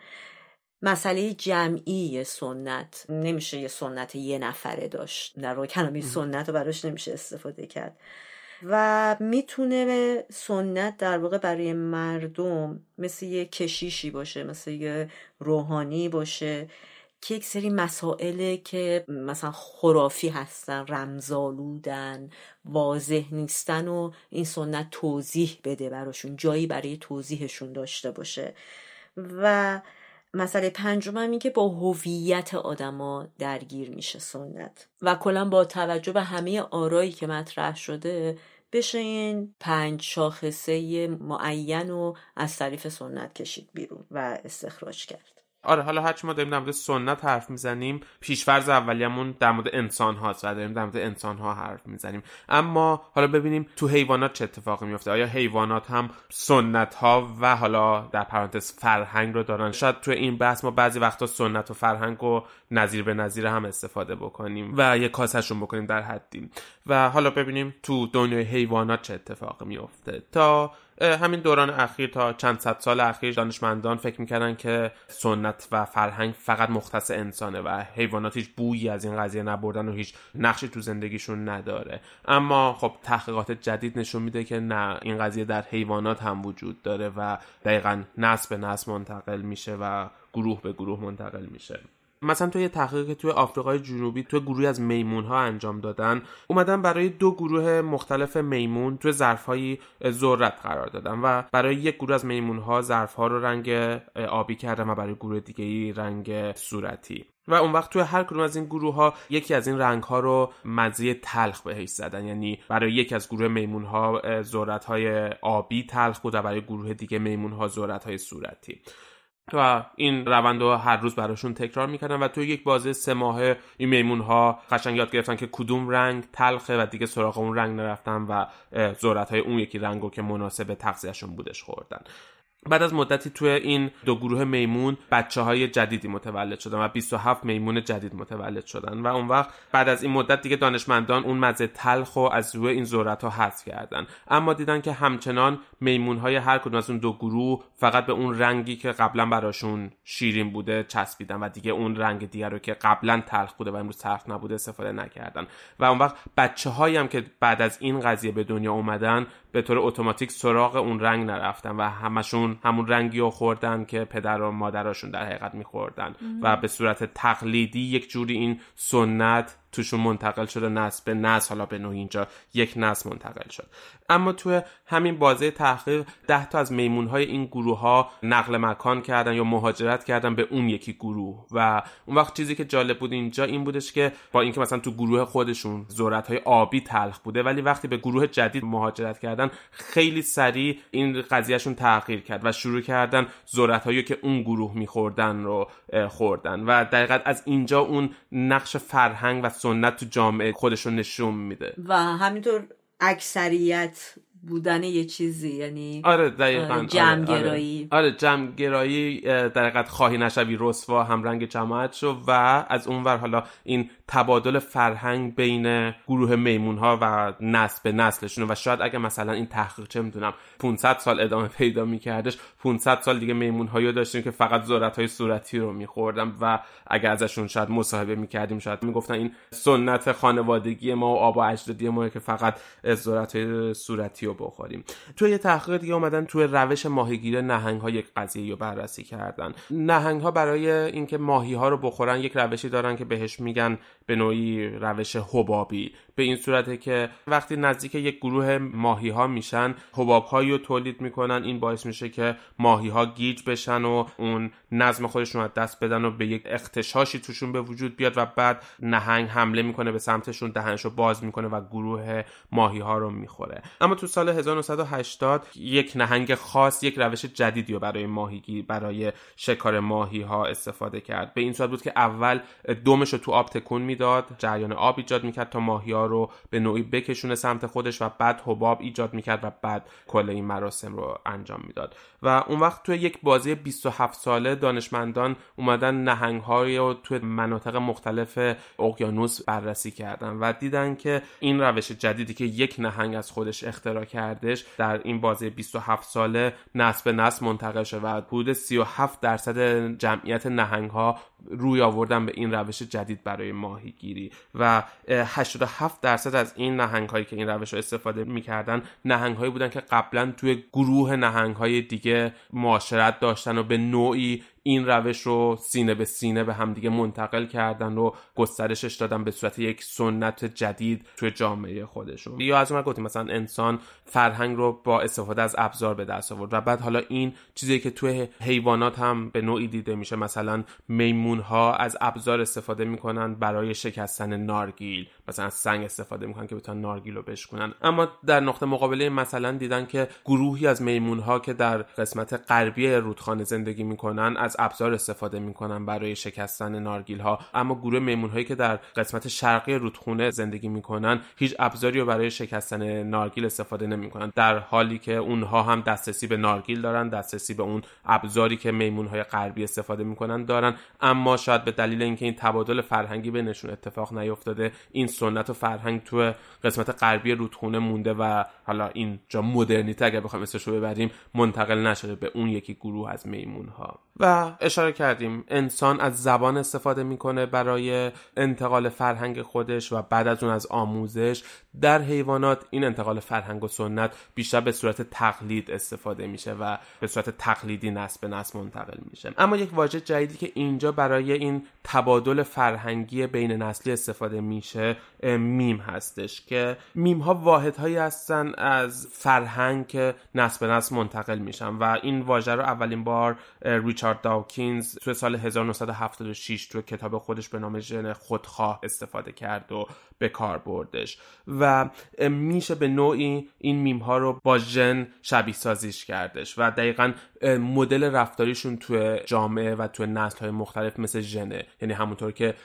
مسئله جمعی سنت. نمیشه یه سنت یه نفره داشت. در واقع کلمه سنت رو براش نمیشه استفاده کرد. و می‌تونه سنت در واقع برای مردم مثل یه کشیشی باشه مثل یه روحانی باشه. که یک سری مسائله که مثلا خرافی هستن رمزالودن واضح نیستن و این سنت توضیح بده براشون جایی برای توضیحشون داشته باشه. و مسئله پنجم هم این که با هویت آدما درگیر میشه سنت. و کلا با توجه به همه آرایی که مطرح شده بشه این پنج شاخصه معین و از طریف سنت کشید بیرون و استخراج کرد. آره حالا هرچی ما داریم در مورد سنت حرف می‌زنیم پیشفرز اولیمون در مورد انسان هاست و داریم در مورد انسان ها حرف می‌زنیم. اما حالا ببینیم تو حیوانات چه اتفاقی میفته آیا حیوانات هم سنت ها و حالا در پرانتز فرهنگ رو دارن؟ شاید تو این بحث ما بعضی وقتا سنت و فرهنگ رو نظیر به نظیر هم استفاده بکنیم و یه کاسهشون بکنیم در حدی. و حالا ببینیم تو دنیای حیوانات چه اتفاقی میفته تا همین دوران اخیر تا چند صد سال اخیر دانشمندان فکر می‌کردن که سنت و فرهنگ فقط مختص انسانه و حیوانات هیچ بویی از این قضیه نبردن و هیچ نقشی تو زندگیشون نداره. اما خب تحقیقات جدید نشون میده که نه این قضیه در حیوانات هم وجود داره و دقیقا نسل به نسل منتقل میشه و گروه به گروه منتقل میشه. مثلا توی تحقیقی که توی آفریقای جنوبی توی گروهی از میمون ها انجام دادن اومدن برای دو گروه مختلف میمون توی ظرفهایی ذرت قرار دادن و برای یک گروه از میمون ها ظرف ها رو رنگ آبی کردن و برای گروه دیگه ای رنگ صورتی. و اون وقت توی هر کدوم از این گروه ها یکی از این رنگ ها رو مزه تلخ بهش زدن. یعنی برای یکی از گروه میمون ها ذرت های آبی تلخ بود و برای گروه دیگه میمون ها ذرت های صورتی. و این روند رو هر روز براشون تکرار می‌کردن و توی یک بازه سه ماهه این میمون ها قشنگ یاد گرفتن که کدوم رنگ تلخه و دیگه سراغ اون رنگ نرفتن و ذرت های اون یکی رنگ رو که مناسب تغذیهشون بودش خوردن. بعد از مدتی توی این دو گروه میمون بچه های جدیدی متولد شدن و 27 میمون جدید متولد شدن و اون وقت بعد از این مدت دیگه دانشمندان اون مزه تلخ و از روی این ذرت ها حذف کردن. اما دیدن که همچنان میمون های هر کدوم از اون دو گروه فقط به اون رنگی که قبلا براشون شیرین بوده چسبیدن و دیگه اون رنگ دیگر رو که قبلا تلخ بوده و امروز تلخ نبوده استفاده نکردن. و اون وقت بچه هایی هم که بعد از این قضیه به دنیا اومدن به طور اتوماتیک سراغ اون رنگ نرفتن و همشون همون رنگی رو خوردن که پدر و مادرشون در حقیقت میخوردن. و به صورت تقلیدی یک جوری این سنت توشون منتقل شده نسل به نسل حالا به نوعی اینجا یک نسل منتقل شد. اما توی همین بازه تحقیق ده تا از میمون های این گروه ها نقل مکان کردن یا مهاجرت کردن به اون یکی گروه. و اون وقت چیزی که جالب بود اینجا این بودش که با اینکه مثلا تو گروه خودشون ذرت های آبی تلخ بوده ولی وقتی به گروه جدید مهاجرت کردن خیلی سریع این قضیهشون تغییر کرد و شروع کردن ذرت هایی که اون گروه میخوردن رو خوردن. و دقیقا از اینجا اون نقش فرهنگ و سنت تو جامعه خودش رو نشون میده. و همینطور اکثریت بودن یه چیزی یعنی آره دقیقا آره جمعگرایی آره, آره جمعگرایی در خواهی نشوی رسوا هم رنگ جماعت شو و از اونور حالا این تبادل فرهنگ بین گروه میمون ها و نسل به نسلشون و شاید اگه مثلا این تحقیق چه می‌دونم 500 سال ادامه پیدا میکردش 500 سال دیگه میمون هایی داشتیم که فقط ذرت های صورتی رو میخوردم و اگه ازشون شاید مصاحبه می‌کردیم شاید می‌گفتن این سنت خانوادگی ما و آبا اجدادی ما که فقط ذرت های صورتی رو بخوریم. توی یه تحقیق دیگه اومدن توی روش ماهیگیری نهنگ ها یک قضیه رو بررسی کردن. نهنگ ها برای اینکه ماهی ها رو بخورن یک روشی دارن که بهش میگن به نوعی روش حبابی به این صورته که وقتی نزدیک یک گروه ماهی ها میشن حباب هایی رو تولید می‌کنن. این باعث میشه که ماهی ها گیج بشن و اون نظم خودشون از دست بدن و به یک اختشاشی توشون به وجود بیاد و بعد نهنگ حمله می‌کنه به سمتشون دهنشو باز می‌کنه و گروه ماهی ها رو می‌خوره. اما تو سال 1980 یک نهنگ خاص یک روش جدیدی رو برای ماهیگی برای شکار ماهی ها استفاده کرد. به این صورت بود که اول دمش رو تو آب تکون می‌داد جریان آب ایجاد می‌کرد تا ماهی ها رو به نوعی بکشونه سمت خودش و بعد حباب ایجاد می‌کرد و بعد کل این مراسم رو انجام می‌داد. و اون وقت توی یک بازی 27 ساله دانشمندان اومدن نهنگ رو توی مناطق مختلف اقیانوس بررسی کردن و دیدن که این روش جدیدی که یک نهنگ از خودش اختراع کردش در این بازی 27 ساله نسل به نسل منتقل شده و حدود 37 درصد جمعیت نهنگ ها روی آوردن به این روش جدید برای ماهیگیری و 87 درصد از این نهنگ هایی که این روش رو استفاده می‌کردن نهنگ هایی بودن که قبلا توی گروه نهنگ های دیگه معاشرت داشتن و به نوعی این روش رو سینه به سینه به همدیگه منتقل کردن و گسترشش دادن به صورت یک سنت جدید توی جامعه خودشون. یا از اون گفتیم مثلا انسان فرهنگ رو با استفاده از ابزار به دست آورد و بعد حالا این چیزی که توی حیوانات هم به نوعی دیده میشه مثلا میمون ها از ابزار استفاده می‌کنن برای شکستن نارگیل. مثلا سنگ استفاده می‌کنن که بتونن نارگیل رو بشکنن اما در نقطه مقابله مثلا دیدن که گروهی از میمون ها که در قسمت غربی رودخانه زندگی می‌کنن از ابزار استفاده می‌کنن برای شکستن نارگیل ها اما گروه میمون هایی که در قسمت شرقی رودخونه زندگی می‌کنن هیچ ابزاری رو برای شکستن نارگیل استفاده نمی‌کنن. در حالی که اونها هم دسترسی به نارگیل دارن دسترسی به اون ابزاری که میمون های غربی استفاده می‌کنن دارن. اما شاید به دلیل اینکه این تبادل فرهنگی بینشون اتفاق نیفتاده این سنت و فرهنگ تو قسمت غربی رودخونه مونده و حالا اینجا مدرنیته اگر بخوایم اسمش رو ببریم منتقل نشده به اون یکی گروه از میمون ها و اشاره کردیم انسان از زبان استفاده می‌کنه برای انتقال فرهنگ خودش و بعد از اون از آموزش. در حیوانات این انتقال فرهنگ و سنت بیشتر به صورت تقلید استفاده میشه و به صورت تقلیدی نسل به نسل منتقل میشه. اما یک واژه جدیدی که اینجا برای این تبادل فرهنگی بین نسلی استفاده میشه میم هستش که میم ها واحد هایی هستن از فرهنگ که نسل به نسل منتقل میشن و این واژه رو اولین بار ریچارد داوکینز تو سال 1976 تو کتاب خودش به نام ژن خودخواه استفاده کرد و به کار بردش. و میشه به نوعی این میم ها رو با ژن شبیه سازیش کردش. و دقیقا مدل رفتاریشون توی جامعه و توی نسل های مختلف مثل ژنه یعنی همونطور که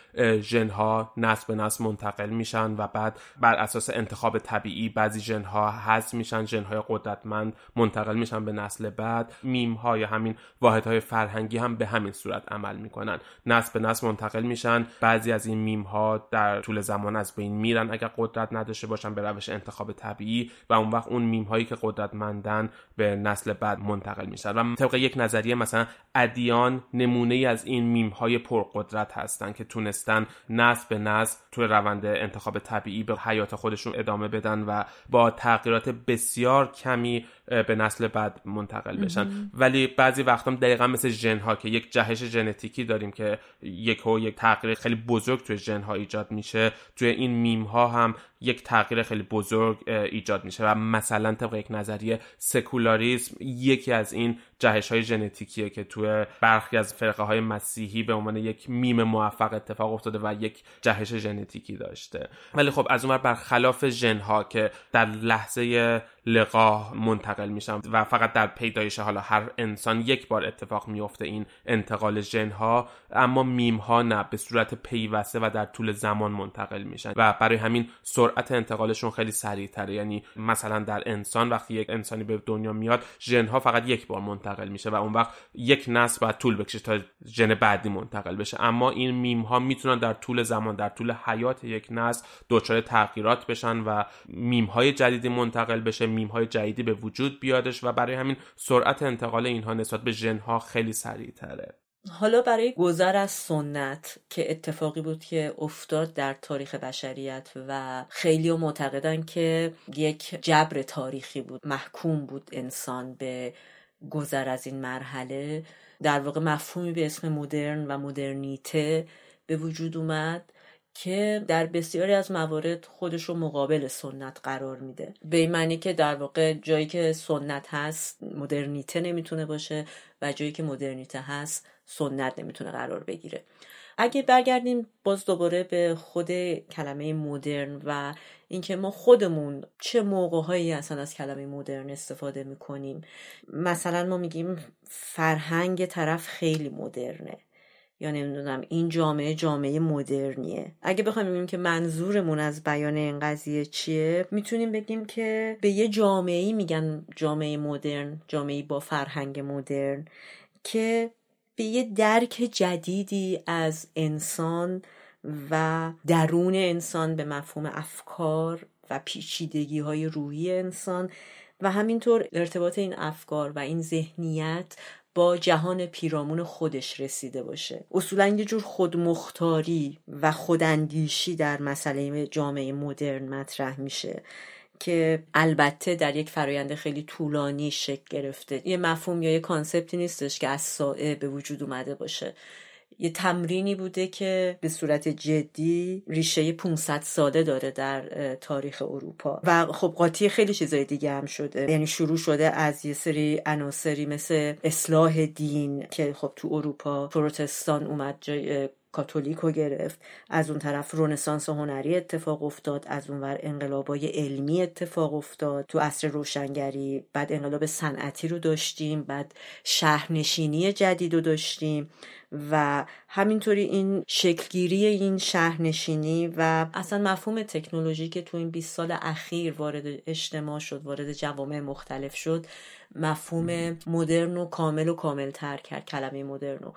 ژن ها نسل به نسل منتقل میشن و بعد بر اساس انتخاب طبیعی بعضی ژن ها حذف میشن ژن های قدرتمند منتقل میشن به نسل بعد. میم ها یا همین واحد های فرهنگی هم به همین صورت عمل می‌کنن. نسل به نسل منتقل میشن. بعضی از این میم ها در طول زمان از بین میرن. اگر قدرت نداشته باشن به روش انتخاب طبیعی و اون وقت اون میم هایی که قدرتمندن به نسل بعد منتقل میشن. طبق یک نظریه مثلا ادیان نمونه از این میم های پرقدرت هستن که تونستن نسل به نسل توی روند انتخاب طبیعی به حیات خودشون ادامه بدن و با تغییرات بسیار کمی به نسل بعد منتقل بشن. ولی بعضی وقتا دقیقا مثل ژن ها که یک جهش ژنتیکی داریم که یک و یک تغییر خیلی بزرگ توی ژن ها ایجاد میشه. توی این میم ها هم یک تغییر خیلی بزرگ ایجاد میشه و مثلا طبق یک نظریه سکولاریسم یکی از این جهش های ژنتیکیه که توی برخی از فرقه های مسیحی به عنوان یک میم موفق اتفاق افتاده و یک جهش ژنتیکی داشته. ولی خب از اون برخلاف ژن ها که در لحظه لقاح منتقل میشن و فقط در پیدایش حالا هر انسان یک بار اتفاق میفته این انتقال ژن ها اما میم ها نه به صورت پیوسته و در طول زمان منتقل میشن و برای همین سرعت انتقالشون خیلی سریعتره. یعنی مثلا در انسان وقتی یک انسانی به دنیا میاد ژن ها فقط یک بار منتقل میشه و اون وقت یک نسل باید طول بکشه تا ژن بعدی منتقل بشه. اما این میم ها می‌تونن در طول زمان در طول حیات یک نسل دچار تغییرات بشن و میم های جدیدی منتقل بشه میم های جدیدی به وجود بیادش و برای همین سرعت انتقال اینها نسبت به ژن ها خیلی سریع تره حالا برای گذر از سنت که اتفاقی بود که افتاد در تاریخ بشریت و خیلی معتقدن که یک جبر تاریخی بود محکوم بود انسان به گذر از این مرحله در واقع مفهومی به اسم مدرن و مدرنیته به وجود اومد. که در بسیاری از موارد خودش رو مقابل سنت قرار میده. به این معنی که در واقع جایی که سنت هست مدرنیته نمی‌تونه باشه و جایی که مدرنیته هست سنت نمی‌تونه قرار بگیره. اگه برگردیم باز دوباره به خود کلمه مدرن و اینکه ما خودمون چه موقعهایی اصلا از کلمه مدرن استفاده می‌کنیم. مثلا ما میگیم فرهنگ طرف خیلی مدرنه. یا نمی‌دونم این جامعه جامعه مدرنیه. اگه بخوایم بگیم که منظورمون از بیان این قضیه چیه می‌تونیم بگیم که به یه جامعه میگن جامعه مدرن جامعه با فرهنگ مدرن که به یه درک جدیدی از انسان و درون انسان به مفهوم افکار و پیچیدگی های روحی انسان و همینطور ارتباط این افکار و این ذهنیت با جهان پیرامون خودش رسیده باشه. اصولا یه جور خودمختاری و خوداندیشی در مسئله جامعه مدرن مطرح میشه که البته در یک فرایند خیلی طولانی شکل گرفته. یه مفهوم یا یه کانسپتی نیستش که از سائه به وجود اومده باشه. یه تمرینی بوده که به صورت جدی ریشه 500 ساله داره در تاریخ اروپا. و خب قاطی خیلی چیزای دیگه هم شده. یعنی شروع شده از یه سری عناصری مثل اصلاح دین که خب تو اروپا پروتستان اومد جای کاتولیک گرفت. از اون طرف رونسانس هنری اتفاق افتاد. از اونور انقلابای علمی اتفاق افتاد. تو عصر روشنگری بعد انقلاب صنعتی رو داشتیم. بعد شهرنشینی جدید رو داشتیم. و همینطوری این شکلگیری این شهرنشینی و اصلا مفهوم تکنولوژی که تو این 20 سال اخیر وارد اجتماع شد وارد جوامع مختلف شد مفهوم مدرن و کامل و کامل تر کرد کلمه مدرن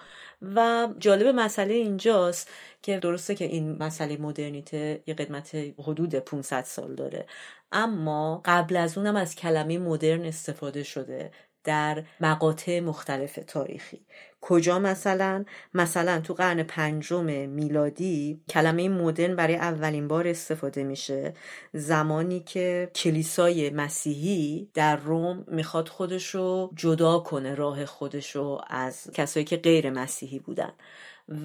و جالب مسئله اینجاست که درسته که این مسئله مدرنیته یه قدمت حدود 500 سال داره اما قبل از اونم از کلمه مدرن استفاده شده. در مقاطع مختلف تاریخی. کجا مثلا؟ مثلا تو قرن پنجم میلادی کلمه مدرن برای اولین بار استفاده میشه. زمانی که کلیسای مسیحی در روم می‌خواد خودشو جدا کنه راه خودشو از کسایی که غیر مسیحی بودن.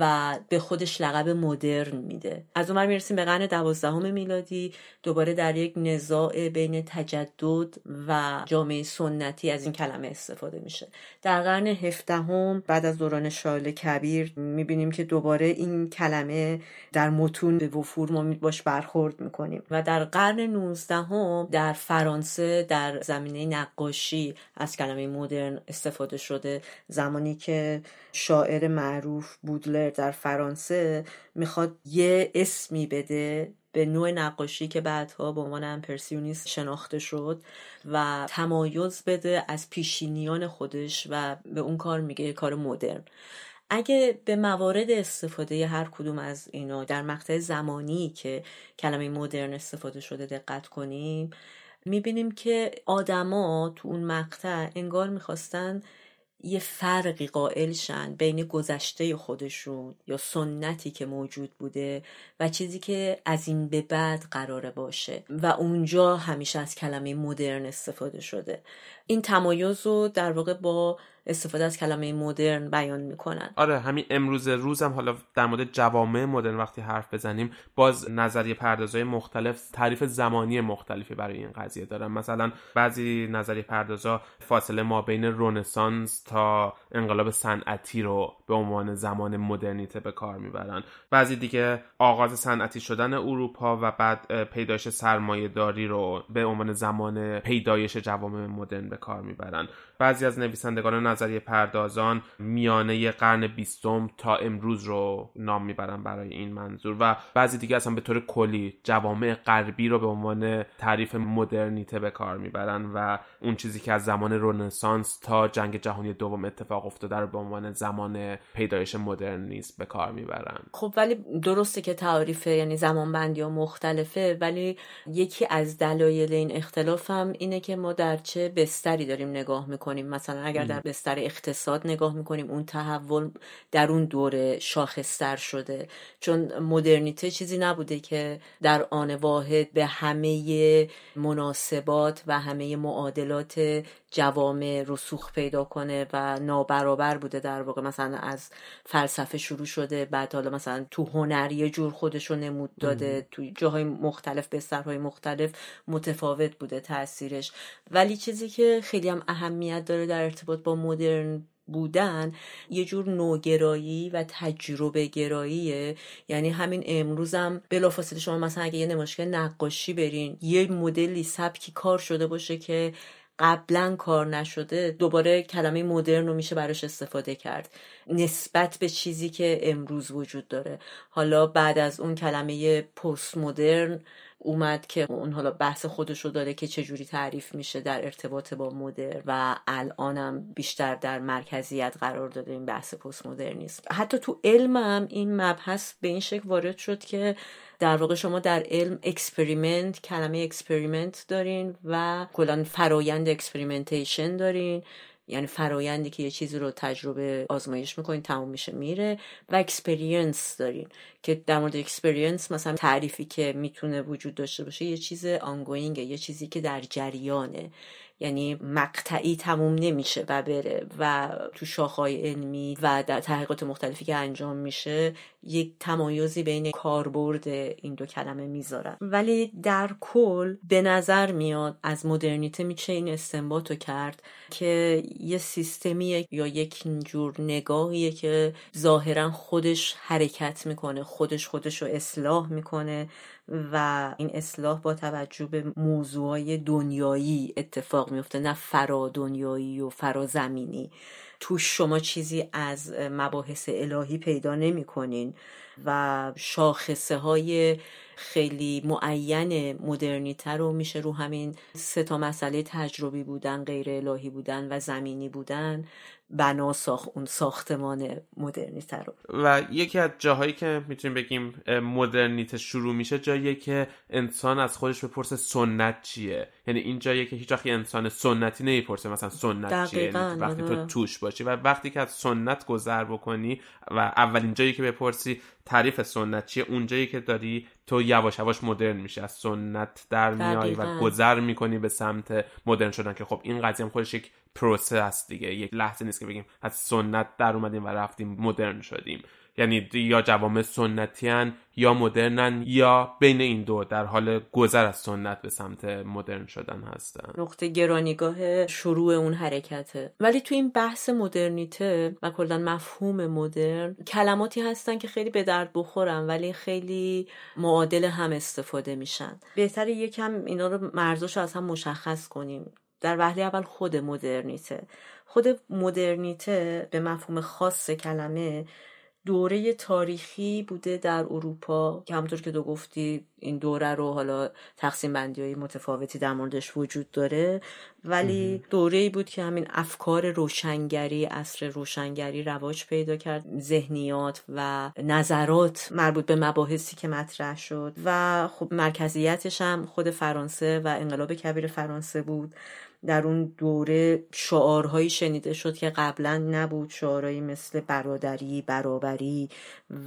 و به خودش لقب مدرن میده. از اونور می‌رسیم به قرن دوازدهم میلادی. دوباره در یک نزاع بین تجدد و جامعه سنتی از این کلمه استفاده میشه. در قرن هفدهم بعد از دوران شارل کبیر می‌بینیم که دوباره این کلمه در متون به وفور ما باش برخورد می‌کنیم. و در قرن نوزدهم در فرانسه در زمینه نقاشی از کلمه مدرن استفاده شده. زمانی که شاعر معروف بود در فرانسه می‌خواد یه اسمی بده به نوع نقاشی که بعدها به عنوان امپرسیونیست شناخته شد و تمایز بده از پیشینیان خودش و به اون کار میگه کار مدرن. اگه به موارد استفاده هر کدوم از اینا در مقطع زمانی که کلمه مدرن استفاده شده دقت کنیم می‌بینیم که آدما تو اون مقطع انگار می‌خواستن یه فرقی قائل شن بین گذشته خودشون یا سنتی که موجود بوده و چیزی که از این به بعد قراره باشه. و اونجا همیشه از کلمه مدرن استفاده شده. این تمایز رو در واقع با استفاده از کلمه مدرن بیان می‌کنن. آره همین امروز روزم حالا در مورد جوامع مدرن وقتی حرف بزنیم باز نظریه پردازهای مختلف تعریف زمانی مختلفی برای این قضیه دارن. مثلا بعضی نظریه پردازها فاصله ما بین رونسانس تا انقلاب صنعتی رو به عنوان زمان مدرنیته به کار می‌برن. بعضی دیگه آغاز صنعتی شدن اروپا و بعد پیدایش سرمایه داری رو به عنوان زمان پیدایش جوامع مدرن به کار می‌برن. بعضی از نویسندگان نظریه پردازان میانه قرن بیستم تا امروز رو نام می‌برن برای این منظور و بعضی دیگه اصلا به طور کلی جوامع غربی رو به عنوان تعریف مدرنیته به کار می‌برن و اون چیزی که از زمان رنسانس تا جنگ جهانی دوم اتفاق افتاده رو به عنوان زمان پیدایش مدرنیسم به کار می‌برن. خب ولی درسته که تعریف یعنی زمان بندی ها مختلفه ولی یکی از دلایل این اختلاف هم اینه که ما در چه بستری داریم نگاه می‌کنیم. مثلا اگر در بستر اقتصاد نگاه می‌کنیم اون تحول در اون دوره شاخصتر شده. چون مدرنیته چیزی نبوده که در آن واحد به همه مناسبات و همه معادلات جوامع رسوخ پیدا کنه و نابرابر بوده. در واقع مثلا از فلسفه شروع شده بعد حالا مثلا تو هنر یه جور خودش رو نمود داده. تو جاهای مختلف بسترهای مختلف متفاوت بوده تاثیرش ولی چیزی که خیلی هم اهمیت داره در ارتباط با مدرن بودن یه جور نوگرایی و تجربه گراییه یعنی همین امروزم بلافاصله شما مثلا اگه یه نمایشگاه نقاشی برین یه مدلی سبکی کار شده باشه که قبلا کار نشده دوباره کلمه مدرن رو میشه براش استفاده کرد. نسبت به چیزی که امروز وجود داره. حالا بعد از اون کلمه پست مدرن اومد که اون حالا بحث خودش رو داره که چجوری تعریف میشه در ارتباط با مدرن و الانم بیشتر در مرکزیت قرار داده این بحث پست مدرنیسم حتی تو علمم این مبحث به این شکل وارد شد که در واقع شما در علم experiment کلمه experiment دارین و کلا فرایند experimentation دارین یعنی فرایندی که یه چیزی رو تجربه آزمایش می‌کنین تموم میشه میره و experience دارین که در مورد experience مثلا تعریفی که می‌تونه وجود داشته باشه یه چیز ongoing ه یه چیزی که در جریانه. یعنی مقطعی تموم نمیشه و بره و تو شاخه‌های علمی و در تحقیقات مختلفی که انجام میشه یک تمایزی بین کاربرد این دو کلمه می‌ذارن. ولی در کل به نظر میاد از مدرنیته میشه این استنباط کرد که یه سیستمیه یا یک جور نگاهیه که ظاهرا خودش حرکت می‌کنه خودش خودش رو اصلاح می‌کنه و این اصلاح با توجه به موضوعای دنیایی اتفاق میفته نه فرا دنیایی و فرا زمینی. توش شما چیزی از مباحث الهی پیدا نمی کنین و شاخصه های خیلی معین مدرنیته رو میشه رو همین سه تا مسئله تجربی بودن غیر الهی بودن و زمینی بودن بنا ساخت اون ساختمان مدرنیته رو. و یکی از جاهایی که می‌تونیم بگیم مدرنیته شروع میشه جایی که انسان از خودش بپرسه سنت چیه. یعنی این جایی که هیچ انسان سنتی نمی‌پرسه مثلا سنت چیه؟ یعنی وقتی تو توش باشی و وقتی که از سنت گذر بکنی و اولین جایی که بپرسی تعریف سنت چیه اونجایی که داری تو یواش یواش مدرن میشی از سنت در میای و گذر می‌کنی به سمت مدرن شدن که خب این قضیه هم خودش یک پروسه است دیگه یک لحظه نیست که بگیم از سنت در اومدیم و رفتیم مدرن شدیم. یعنی یا جوامع سنتی یا مدرنن یا بین این دو در حال گذر از سنت به سمت مدرن شدن هستن. نقطه گرانیگاه شروع اون حرکته. ولی تو این بحث مدرنیته و کلا مفهوم مدرن کلماتی هستن که خیلی به درد بخورن ولی خیلی معادل هم استفاده میشن. بهتر یکم اینا رو مرزوش از هم مشخص کنیم. در وهله اول خود مدرنیته. خود مدرنیته به مفهوم خاص کلمه دوره تاریخی بوده در اروپا. که همونطور که دو گفتی این دوره رو حالا تقسیم بندی های متفاوتی در موردش وجود داره. ولی دوره ای بود که همین افکار روشنگری اصر روشنگری رواج پیدا کرد. ذهنیات و نظرات مربوط به مباحثی که مطرح شد. و خب مرکزیتش هم خود فرانسه و انقلاب کبیر فرانسه بود. در اون دوره شعارهایی شنیده شد که قبلا نبود شعارهایی مثل برادری برابری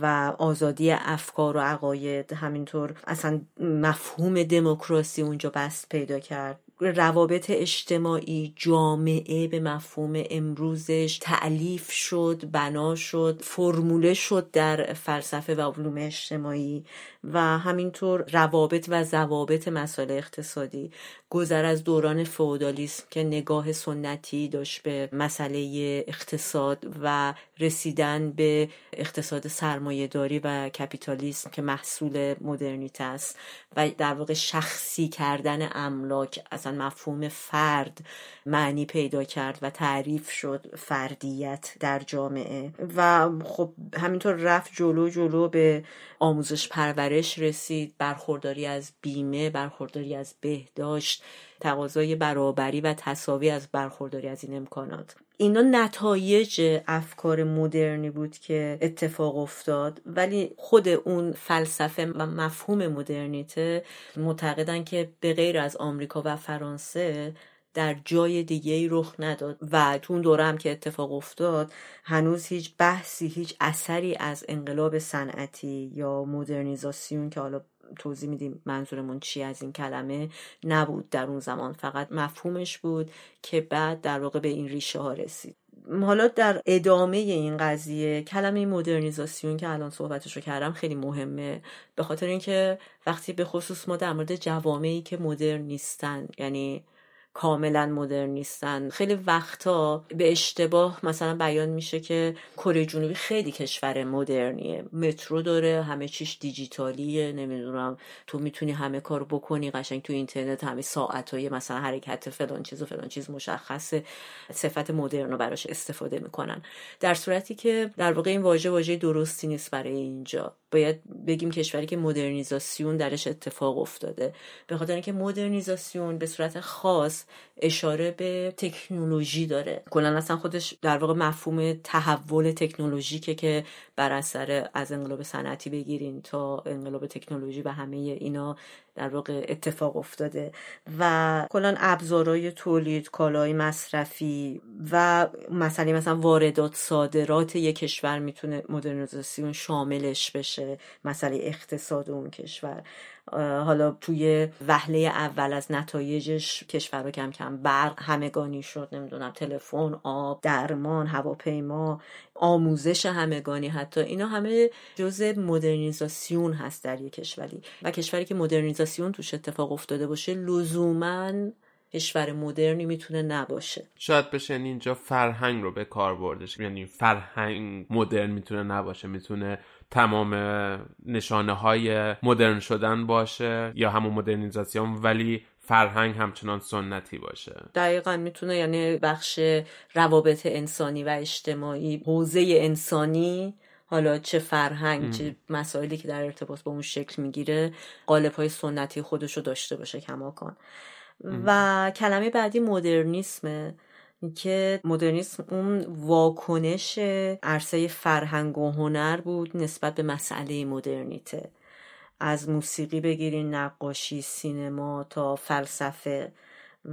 و آزادی افکار و عقاید. همینطور اصلا مفهوم دموکراسی اونجا بست پیدا کرد. روابط اجتماعی جامعه به مفهوم امروزش تعلیف شد بنا شد فرموله شد در فلسفه و علوم اجتماعی و همینطور روابط و ضوابط مسائل اقتصادی. گذر از دوران فودالیسم که نگاه سنتی داشت به مسئله اقتصاد و رسیدن به اقتصاد سرمایهداری و کپیتالیسم که محصول مدرنیته است و در واقع شخصی کردن املاک اصلا مفهوم فرد معنی پیدا کرد و تعریف شد فردیت در جامعه. و خب همینطور رفت جلو جلو به آموزش پرورش رسید برخورداری از بیمه برخورداری از بهداشت تقاضای برابری و تصاوی از برخورداری از این امکانات. اینا نتایج افکار مدرنی بود که اتفاق افتاد ولی خود اون فلسفه و مفهوم مدرنیته معتقدن که به غیر از آمریکا و فرانسه در جای دیگه رخ نداد و تو اون دوره هم که اتفاق افتاد هنوز هیچ بحثی هیچ اثری از انقلاب صنعتی یا مدرنیزاسیون که حالا توضیح میدیم منظورمون چی از این کلمه نبود در اون زمان. فقط مفهومش بود که بعد در واقع به این ریشه ها رسید. حالا در ادامه این قضیه کلمه مدرنیزاسیون که الان صحبتش رو کردم خیلی مهمه. به خاطر اینکه وقتی به خصوص ما در مورد جوامعی که مدرن نیستن یعنی کاملا مدرن نیستن. خیلی وقتا به اشتباه مثلا بیان میشه که کره جنوبی خیلی کشور مدرنیه. مترو داره همه چیش دیجیتالیه نمی‌دونم. تو می‌تونی همه کار بکنی قشنگ تو اینترنت همه ساعت های مثلا حرکت فلان چیز و فلان چیز مشخصه. صفت مدرن رو براش استفاده می‌کنن. در صورتی که در واقع این واژه واژه درستی نیست برای اینجا. باید بگیم کشوری که مدرنیزاسیون درش اتفاق افتاده. به خاطر اینکه مدرنیزاسیون به صورت خاص اشاره به تکنولوژی داره. کلا اصلا خودش در واقع مفهوم تحول تکنولوژیکه که بر اثر از انقلاب صنعتی بگیرین تا انقلاب تکنولوژی و همه اینا در واقع اتفاق افتاده. و کلا ابزارهای تولید کالای مصرفی و مسئله مثلا واردات صادرات یک کشور می‌تونه مدرنیزاسیون شاملش بشه. مسئله اقتصاد اون کشور. حالا توی وهله اول از نتایجش کشورها کم کم برق همگانی شد نمی‌دونم تلفن آب درمان هواپیما آموزش همگانی حتی. اینا همه جزء مدرنیزاسیون هست در یک کشوری. و کشوری که مدرنیزاسیون توش اتفاق افتاده باشه لزوما کشور مدرنی می‌تونه نباشه. شاید بشه اینجا فرهنگ رو به کار بردش یعنی فرهنگ مدرن می‌تونه نباشه می‌تونه تمام نشانه های مدرن شدن باشه یا همون مدرنیزاسیون ولی فرهنگ همچنان سنتی باشه. دقیقا می‌تونه یعنی بخش روابط انسانی و اجتماعی حوزه انسانی حالا چه فرهنگ چه مسائلی که در ارتباط با اون شکل می‌گیره قالب های سنتی خودشو داشته باشه کماکان. و کلمه بعدی مدرنیسمه که مدرنیسم اون واکنش عرصه فرهنگ و هنر بود نسبت به مسئله مدرنیته. از موسیقی بگیرین نقاشی سینما تا فلسفه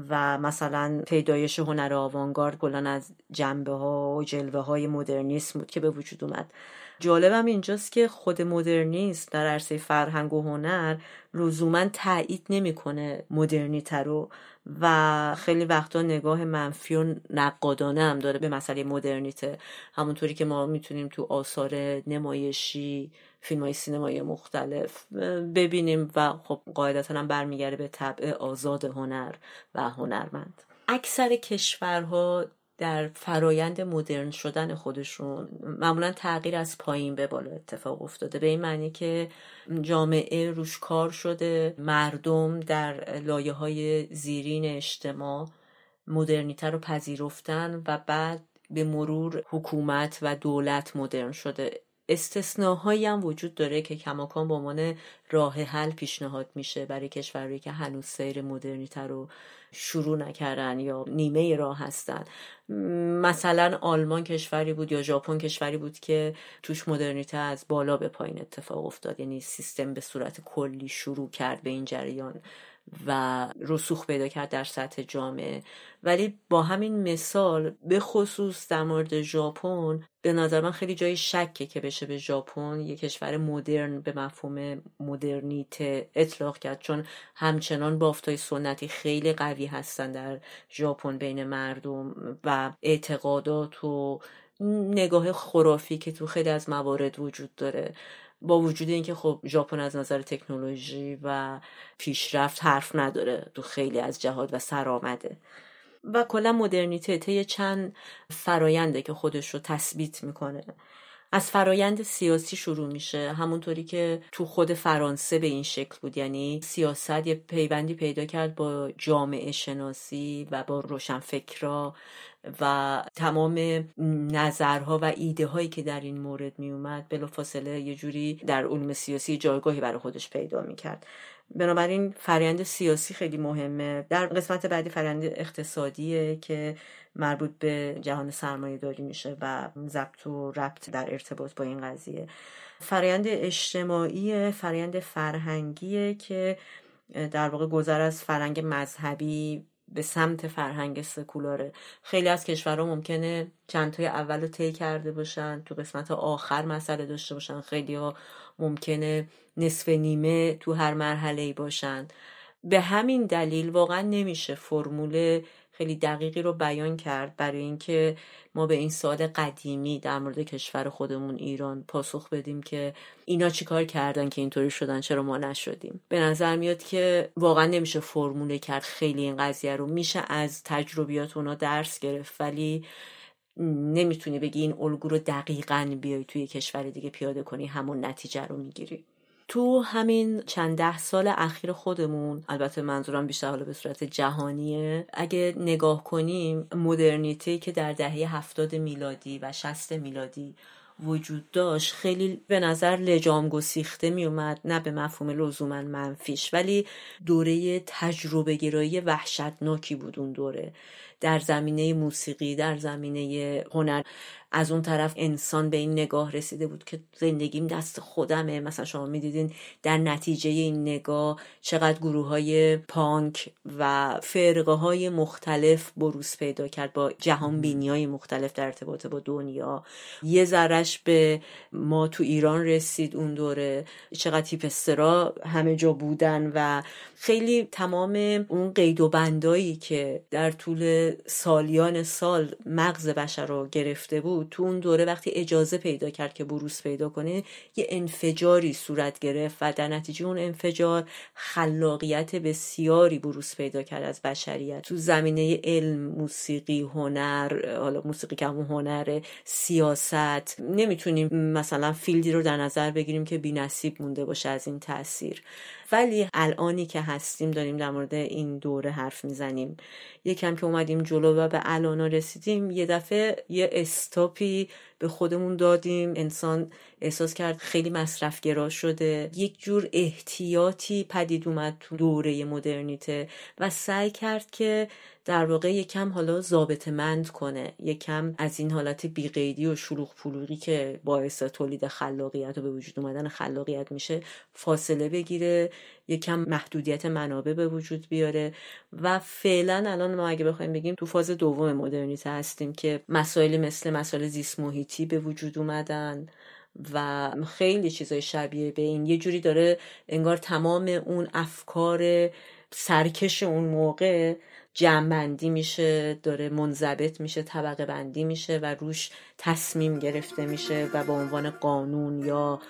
و مثلا پیدایش هنر آوانگارد کلا از جنبه ها و جلوه های مدرنیسم بود که به وجود اومد. جالبم اینجاست که خود مدرنیست در عرصه فرهنگ و هنر لزوما تایید نمی‌کنه مدرنیته رو و خیلی وقتا نگاه منفی و نقادانه هم داره به مسئله مدرنیته. همونطوری که ما می‌تونیم تو آثار نمایشی فیلم های سینمایی مختلف ببینیم و خب قاعدتا هم برمیگرده به طبع آزاد هنر و هنرمند. اکثر کشورها در فرایند مدرن شدن خودشون معمولا تغییر از پایین به بالا اتفاق افتاده. به این معنی که جامعه روش کار شده مردم در لایه های زیرین اجتماع مدرنیته رو پذیرفتن و بعد به مرور حکومت و دولت مدرن شده. استثناهایی هم وجود داره که کماکان به عنوان راه حل پیشنهاد میشه برای کشورهایی که هنوز سیر مدرنیته رو شروع نکردن یا نیمه راه هستن. مثلا آلمان کشوری بود یا ژاپن کشوری بود که توش مدرنیته از بالا به پایین اتفاق افتاد. یعنی سیستم به صورت کلی شروع کرد به این جریان. و رسوخ پیدا کرد در سطح جامعه. ولی با همین مثال به خصوص در مورد ژاپن به نظر من خیلی جای شکه که بشه به ژاپن. یک کشور مدرن به مفهوم مدرنیته اطلاق کرد. چون همچنان بافتای سنتی خیلی قوی هستن در ژاپن بین مردم و اعتقادات و نگاه خرافی که تو خیلی از موارد وجود داره. با وجود اینکه خب ژاپن از نظر تکنولوژی و پیشرفت حرف نداره تو خیلی از جهات و سرآمده. و کلا مدرنیته طی چند فراینده که خودش رو تثبیت می‌کنه. از فرایند سیاسی شروع میشه همونطوری که تو خود فرانسه به این شکل بود. یعنی سیاست یه پیوندی پیدا کرد با جامعه شناسی و با روشنفکرا. و تمام نظرها و ایده هایی که در این مورد می اومد بلافاصله یه جوری در علوم سیاسی جایگاهی برای خودش پیدا می کرد بنابراین فرایند سیاسی خیلی مهمه. در قسمت بعدی فرایند اقتصادیه که مربوط به جهان سرمایه داری میشه و ضبط و ربط در ارتباط با این قضیه. فرایند اجتماعی فرایند فرهنگیه که در واقع گذر از فرهنگ مذهبی به سمت فرهنگ سکولاره. خیلی از کشورها ممکنه چند تای اول رو طی کرده باشن تو قسمت آخر مسئله داشته باشن. خیلی ها ممکنه نصف نیمه تو هر مرحله ای باشن. به همین دلیل واقعا نمیشه فرمول خیلی دقیقی رو بیان کرد برای اینکه ما به این سوال قدیمی در مورد کشور خودمون ایران پاسخ بدیم که اینا چیکار کردن که اینطوری شدن چرا ما نشدیم. به نظر میاد که واقعا نمیشه فرموله کرد خیلی این قضیه رو. میشه از تجربیات اونا درس گرفت ولی نمی‌تونی بگی این الگو رو دقیقا بیای توی کشور دیگه پیاده کنی همون نتیجه رو می‌گیری. تو همین چند ده سال اخیر خودمون البته منظورم بیشتر حالا به صورت جهانیه اگه نگاه کنیم مدرنیته که در دهه هفتاد میلادی و شست میلادی وجود داشت خیلی به نظر لجام گسیخته می اومد نه به مفهوم لزوما منفیش ولی دوره تجربه گرایی وحشتناکی بود اون دوره. در زمینه موسیقی در زمینه هنر. از اون طرف انسان به این نگاه رسیده بود که زندگیم دست خودمه. مثلا شما می‌دیدین در نتیجه این نگاه چقدر گروه های پانک و فرقه های مختلف بروز پیدا کرد با جهان بینی های مختلف در ارتباط با دنیا. یه ذرش به ما تو ایران رسید اون دوره. چقدر تیپسترا همه جا بودن و خیلی تمام اون قید و بندایی که در طول سالیان سال مغز بشر رو گرفته بود تو اون دوره وقتی اجازه پیدا کرد که بروز پیدا کنه یه انفجاری صورت گرفت و در نتیجه اون انفجار خلاقیت بسیاری بروز پیدا کرد از بشریت. تو زمینه علم موسیقی هنر حالا موسیقی که همون هنر سیاست نمی‌تونیم مثلا فیلدی رو در نظر بگیریم که نصیب مونده باشه از این تاثیر ولی الانی که هستیم داریم در مورد این دوره حرف می‌زنیم. یکم که اومدیم جلو و به الانا رسیدیم یه دفعه یه استاپی به خودمون دادیم. انسان احساس کرد خیلی مصرفگرا شده. یک جور احتیاطی پدید اومد تو دوره مدرنیته و سعی کرد که در واقع یکم حالا ضابط مند کنه. یکم از این حالت بیقیدی و شلوغ پلوغی که باعث تولید خلاقیت و به وجود اومدن خلاقیت میشه فاصله بگیره. یکم محدودیت منابع به وجود بیاره و فعلا الان ما اگه بخوایم بگیم تو فاز دوم مدرنیته هستیم که مسائلی مثل مسائل زیست محیطی به وجود اومدن و خیلی چیزای شبیه به این. یه جوری داره انگار تمام اون افکار سرکش اون موقع جمعبندی میشه داره منضبط میشه طبقه بندی میشه و روش تصمیم گرفته میشه و به عنوان قانون یا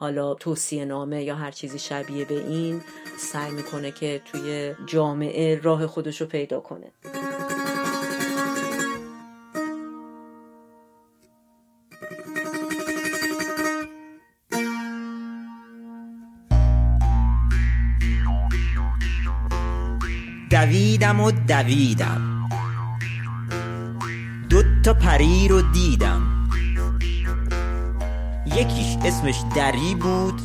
حالا توصیه نامه یا هر چیزی شبیه به این سعی می‌کنه که توی جامعه راه خودش رو پیدا کنه. دویدم و دویدم. دو تا پری رو دیدم. یکیش اسمش دری بود.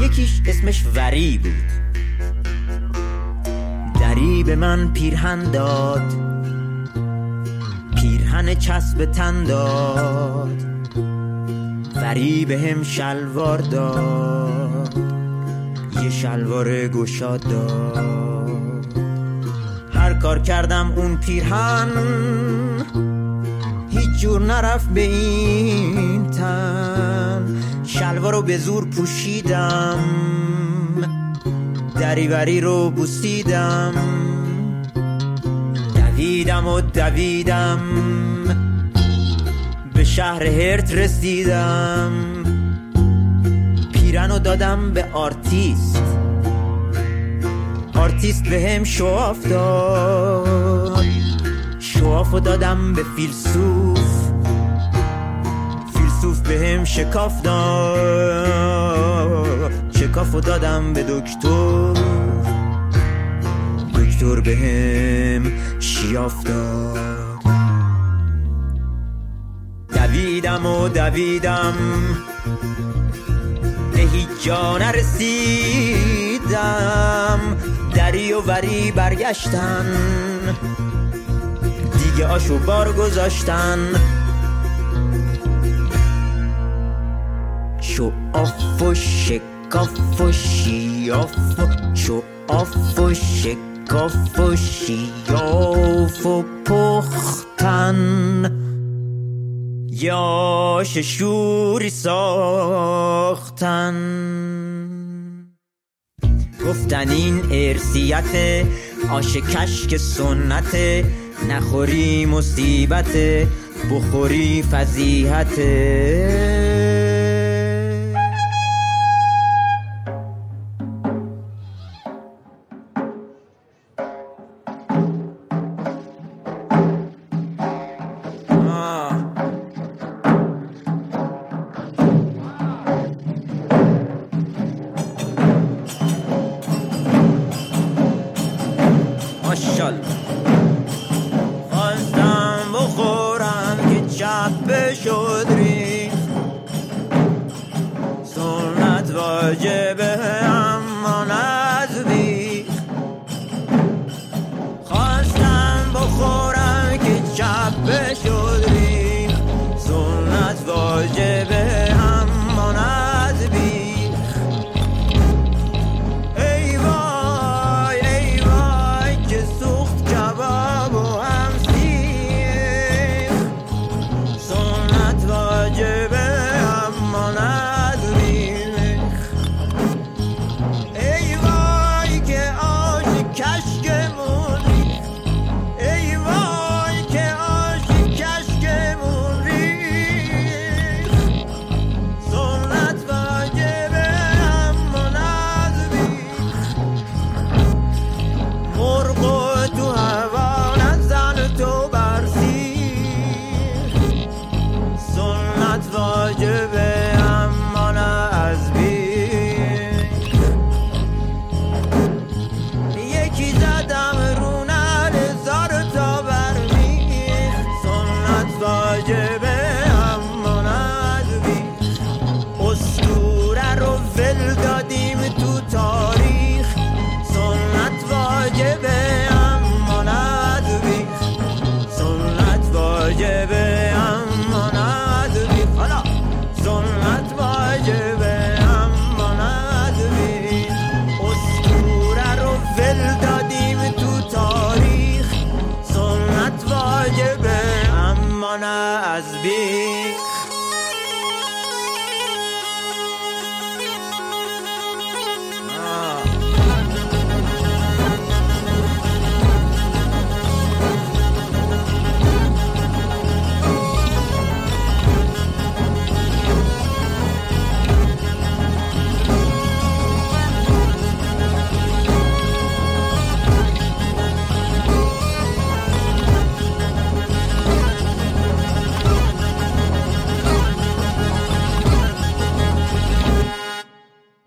یکیش اسمش وری بود. دری به من پیرهن داد. پیرهن چسب تن داد. وری به هم شلوار داد. یه شلوار گشاد داد. هر کار کردم اون پیرهن جور نرفت به این تن. شلوار رو به زور پوشیدم. دریوری رو بوسیدم. دویدم و دویدم. به شهر هرت رسیدم. پیرن رو دادم به آرتیست. آرتیست بهم show off شواف رو دادم به فیلسوف. فیلسوف به هم شکاف داد. شکاف رو دادم به دکتر. دکتر به هم شیاف داد. دویدم و دویدم. به هیچ جا نرسیدم. دری و وری برگشتن. دیگه آشو بار گذاشتن. show off و شکاف و شیاف show off و شکاف کاف و شیاف و پختن. یا ششوری ساختن. گفتن این ارسیت آش کشک سنت نخوری مصیبت بخوری فضیحت.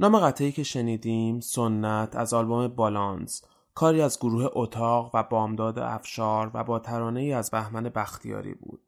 نام قطعی که شنیدیم سنت از آلبوم بالانس. کاری از گروه اتاق و بامداد افشار و با ترانه ای از بهمن بختیاری بود.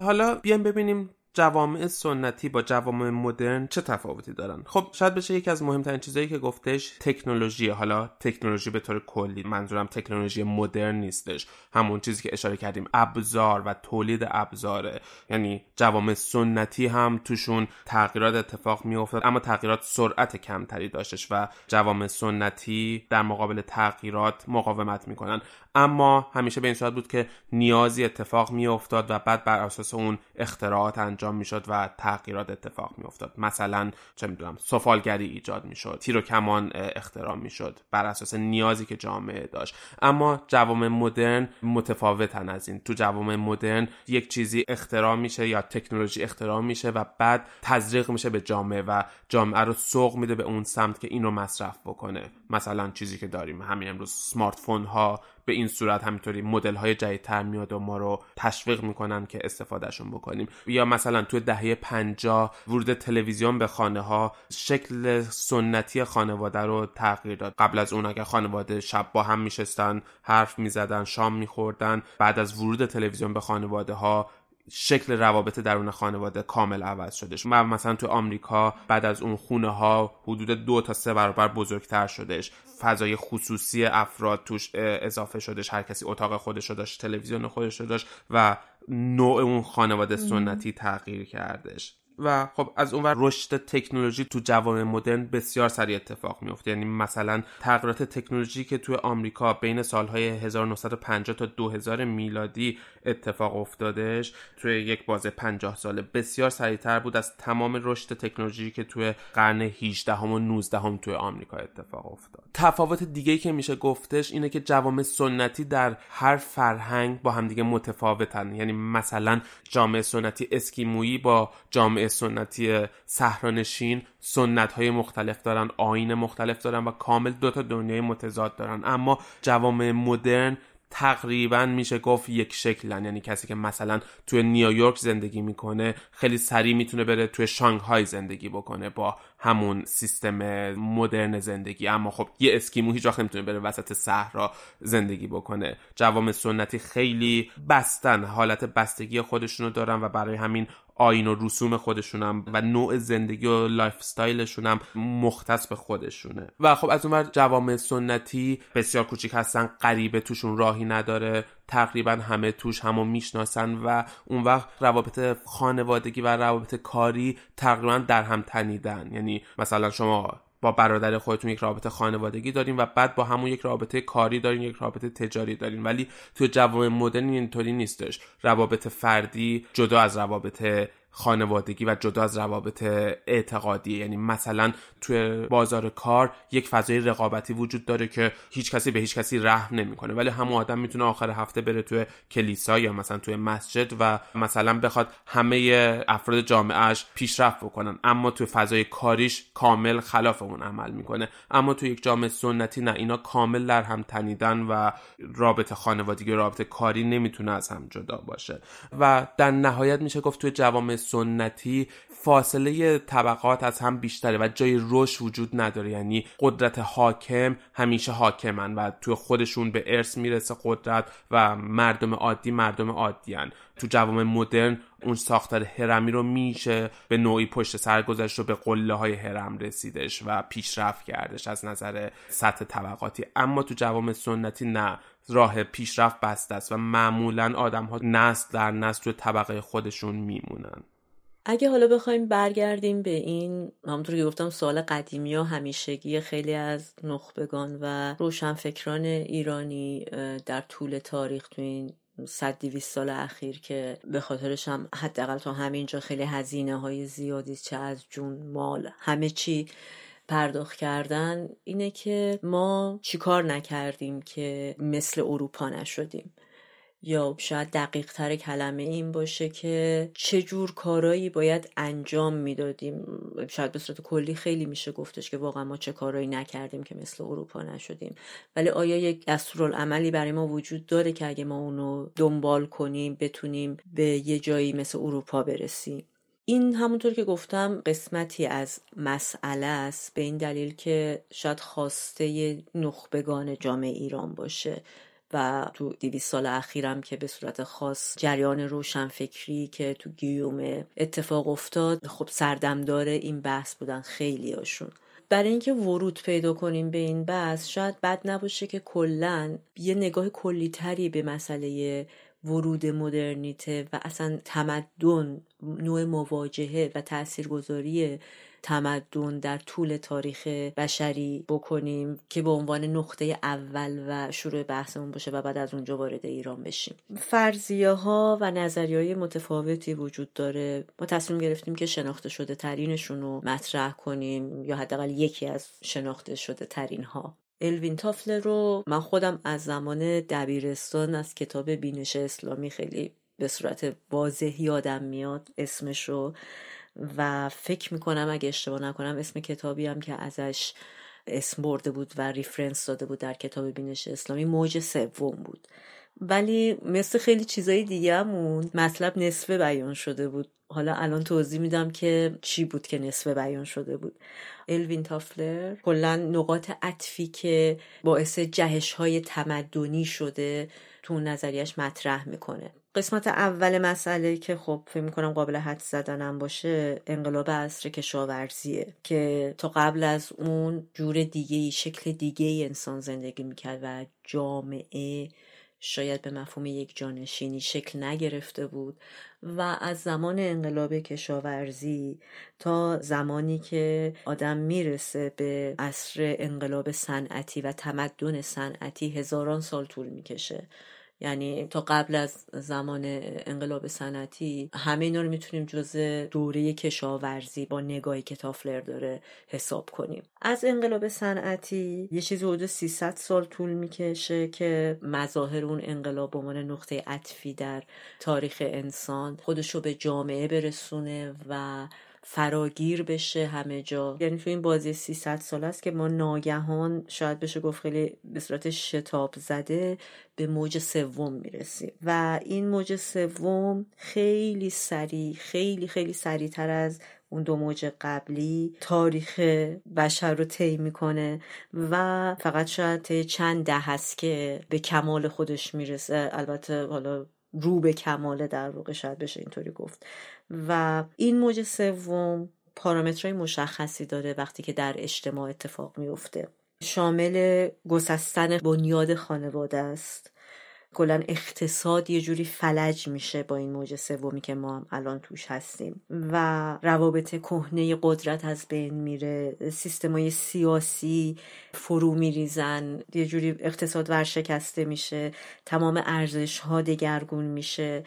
حالا بیایم ببینیم جوامع سنتی با جوامع مدرن چه تفاوتی دارن؟ خب شاید بشه یکی از مهمترین چیزایی که گفتش تکنولوژی. حالا تکنولوژی به طور کلی منظورم تکنولوژی مدرن نیستش. همون چیزی که اشاره کردیم ابزار و تولید ابزاره. یعنی جوامع سنتی هم توشون تغییرات اتفاق میافتاد اما تغییرات سرعت کمتری داشتش و جوامع سنتی در مقابل تغییرات مقاومت می‌کنن. اما همیشه به این صورت بود که نیازی اتفاق میافتاد و بعد بر اساس اون اختراعات انجام می‌شد و تغییرات اتفاق میافتاد. مثلا چه می‌دونم سفالگری ایجاد می‌شد تیر و کمان اختراع می‌شد بر اساس نیازی که جامعه داشت. اما جوامع مدرن متفاوتن از این. تو جوامع مدرن یک چیزی اختراع میشه یا تکنولوژی اختراع میشه و بعد تزریق میشه به جامعه و جامعه رو سوق میده به اون سمت که این رو مصرف بکنه. مثلا چیزی که داریم همین امروز سمارت فون ها به این صورت همینطوری مدل های جدیدتر میاد و ما رو تشویق می‌کنن که استفادهشون بکنیم. یا مثلا تو دهه 50 ورود تلویزیون به خانه ها شکل سنتی خانواده رو تغییر داد. قبل از اون اگر خانواده شب با هم میشستن حرف می‌زدن شام میخوردن بعد از ورود تلویزیون به خانواده ها شکل روابط درون خانواده کامل عوض شدش و مثلا تو آمریکا بعد از اون خونه ها حدود دو تا سه برابر بزرگتر شدش فضای خصوصی افراد توش اضافه شدش هر کسی اتاق خودش رو داشت تلویزیون خودش رو داشت و نوع اون خانواده سنتی تغییر کردش و خب از اونور رشد تکنولوژی تو جوامع مدرن بسیار سریع اتفاق میفته یعنی مثلا تغییرات تکنولوژی که توی آمریکا بین سالهای 1950 تا 2000 میلادی اتفاق افتادش توی یک بازه 50 ساله بسیار سریعتر بود از تمام رشد تکنولوژی که توی قرن 18 هم و 19 هم توی آمریکا اتفاق افتاد. تفاوت دیگه که میشه گفتش اینه که جوامع سنتی در هر فرهنگ با همدیگه متفاوتن. یعنی مثلا جامعه سنتی اسکیمویی با جامعه سنتی صحرانشین سنت های مختلف دارن آین مختلف دارن و کامل دو تا دنیای متضاد دارن. اما جوامع مدرن تقریبا میشه گفت یک شکلن. یعنی کسی که مثلا توی نیویورک زندگی می‌کنه خیلی سریع می‌تونه بره توی شانگهای زندگی بکنه با همون سیستم مدرن زندگی. اما خب یه اسکیمو هیچ وقت نمی‌تونه بره وسط صحرا زندگی بکنه. جوامع سنتی خیلی بستن. حالت بستگی خودشونو دارن و برای همین آیین و رسوم خودشونم و نوع زندگی و lifestyle شونم مختص به خودشونه. و خب از اونور جوامع سنتی بسیار کوچیک هستن. غریبه توشون راهی نداره. تقریبا همه توش همو می‌شناسن و اون وقت روابط خانوادگی و روابط کاری تقریبا در هم تنیدن. یعنی مثلا شما با برادر خودتون یک رابطه خانوادگی دارین و بعد با همون یک رابطه کاری دارین یک رابطه تجاری دارین. ولی تو جوامع مدرن اینطوری نیستش. روابط فردی جدا از روابط خانوادگی و جدا از روابط اعتقادی. یعنی مثلا توی بازار کار یک فضای رقابتی وجود داره که هیچ کسی به هیچ کسی رحم نمی‌کنه. ولی همون آدم می‌تونه آخر هفته بره توی کلیسا یا مثلا توی مسجد و مثلا بخواد همه افراد جامعهش پیشرفت بکنن. اما توی فضای کاریش کامل خلاف اون عمل می‌کنه. اما توی یک جامعه سنتی نه اینا کامل در هم تنیدن و رابطه خانوادگی و رابطه کاری نمی‌تونه از هم جدا باشه. و در نهایت میشه گفت توی جوامع سنتی فاصله طبقات از هم بیشتره و جای رشد وجود نداره. یعنی قدرت حاکم همیشه حاکمن و توی خودشون به ارث می‌رسه قدرت و مردم عادی مردم عادیان تو جوامع مدرن اون ساختار هرمی رو میشه به نوعی پشت سر گذاشت و به قله های هرم رسیدش و پیشرفت کردش از نظر سطح طبقاتی. اما تو جوامع سنتی نه. راه پیشرفت بسته است و معمولا آدم ها نسل در نسل تو طبقه خودشون میمونن. اگه حالا بخوایم برگردیم به این همونطور که گفتم سوال قدیمی و همیشگی خیلی از نخبگان و روشنفکران ایرانی در طول تاریخ تو این صد دیویست سال اخیر که به خاطرش هم حداقل تا همینجا خیلی هزینه های زیادی چه از جون مال همه چی پرداخت کردن اینه که ما چیکار نکردیم که مثل اروپا نشدیم. یا شاید دقیق تر کلمه این باشه که چه جور کارایی باید انجام می‌دادیم. شاید به صورت کلی خیلی میشه گفتش که واقعا ما چه کارایی نکردیم که مثل اروپا نشدیم. ولی آیا یک دستورالعملی برای ما وجود داره که اگه ما اونو دنبال کنیم بتونیم به یه جایی مثل اروپا برسیم؟ این همونطور که گفتم قسمتی از مسئله است به این دلیل که شاید خواسته نخبگان جامعه ایران باشه. و تو دیویس سال اخیرم که به صورت خاص جریان روشنفکری که تو گیوم اتفاق افتاد خب سردمدار این بحث بودن خیلی هاشون. برای اینکه ورود پیدا کنیم به این بحث شاید بد نباشه که کلا یه نگاه کلیتری به مسئله ورود مدرنیته و اصلا تمدن نوع مواجهه و تاثیرگذاری تمدن در طول تاریخ بشری بکنیم که به عنوان نقطه اول و شروع بحثمون باشه و بعد از اونجا وارد ایران بشیم. فرضیه ها و نظریه های متفاوتی وجود داره. ما تصمیم گرفتیم که شناخته شده ترینشون رو مطرح کنیم یا حداقل یکی از شناخته شده ترین ها الوین تافلر رو من خودم از زمان دبیرستان از کتاب بینش اسلامی خیلی به صورت واضح یادم میاد اسمش رو. و فکر می‌کنم اگه اشتباه نکنم اسم کتابی هم که ازش اسم برده بود و reference داده بود در کتاب بینش اسلامی موج سوم بود. ولی مثل خیلی چیزای دیگه همون مطلب نصفه بیان شده بود. حالا الان توضیح میدم که چی بود که نصفه بیان شده بود. الوین تافلر کلا نقاط عطفی که باعث جهش های تمدنی شده تو نظریش مطرح می‌کنه. قسمت اول مسئله که خب فکر می‌کنم قابل حدس زدنم باشه انقلاب عصر کشاورزیه که تا قبل از اون جور دیگه شکل دیگه انسان زندگی می‌کرد و جامعه شاید به مفهوم یک جانشینی شکل نگرفته بود و از زمان انقلاب کشاورزی تا زمانی که آدم می‌رسه به عصر انقلاب صنعتی و تمدن صنعتی هزاران سال طول می‌کشه. یعنی تا قبل از زمان انقلاب صنعتی همه اینا رو می‌تونیم جز دوره کشاورزی با نگاهی که تافلر داره حساب کنیم. از انقلاب صنعتی یه چیزی حدود 300 سال طول می‌کشه که مظاهر اون انقلاب به عنوان نقطه عطفی در تاریخ انسان خودش رو به جامعه برسونه و فراگیر بشه همه جا. یعنی تو این بازی 300 سال است که ما ناگهان شاید بشه گفت خیلی به صورت شتاب زده به موج سوم می‌رسیم. و این موج سوم خیلی سریع خیلی خیلی سریعتر از اون دو موج قبلی تاریخ بشر رو طی می‌کنه و فقط شاید چند ده هست که به کمال خودش می‌رسه. البته حالا رو به کماله در واقع شاید بشه اینطوری گفت. و این موج سوم پارامترهای مشخصی داره وقتی که در اجتماع اتفاق میفته شامل گسستن بنیاد خانواده است. کلا اقتصاد یه جوری فلج میشه با این موج سومی که ما الان توش هستیم و روابط کهنه قدرت از بین میره. سیستمای سیاسی فرو میریزن. یه جوری اقتصاد ورشکسته میشه. تمام ارزش ها دگرگون میشه.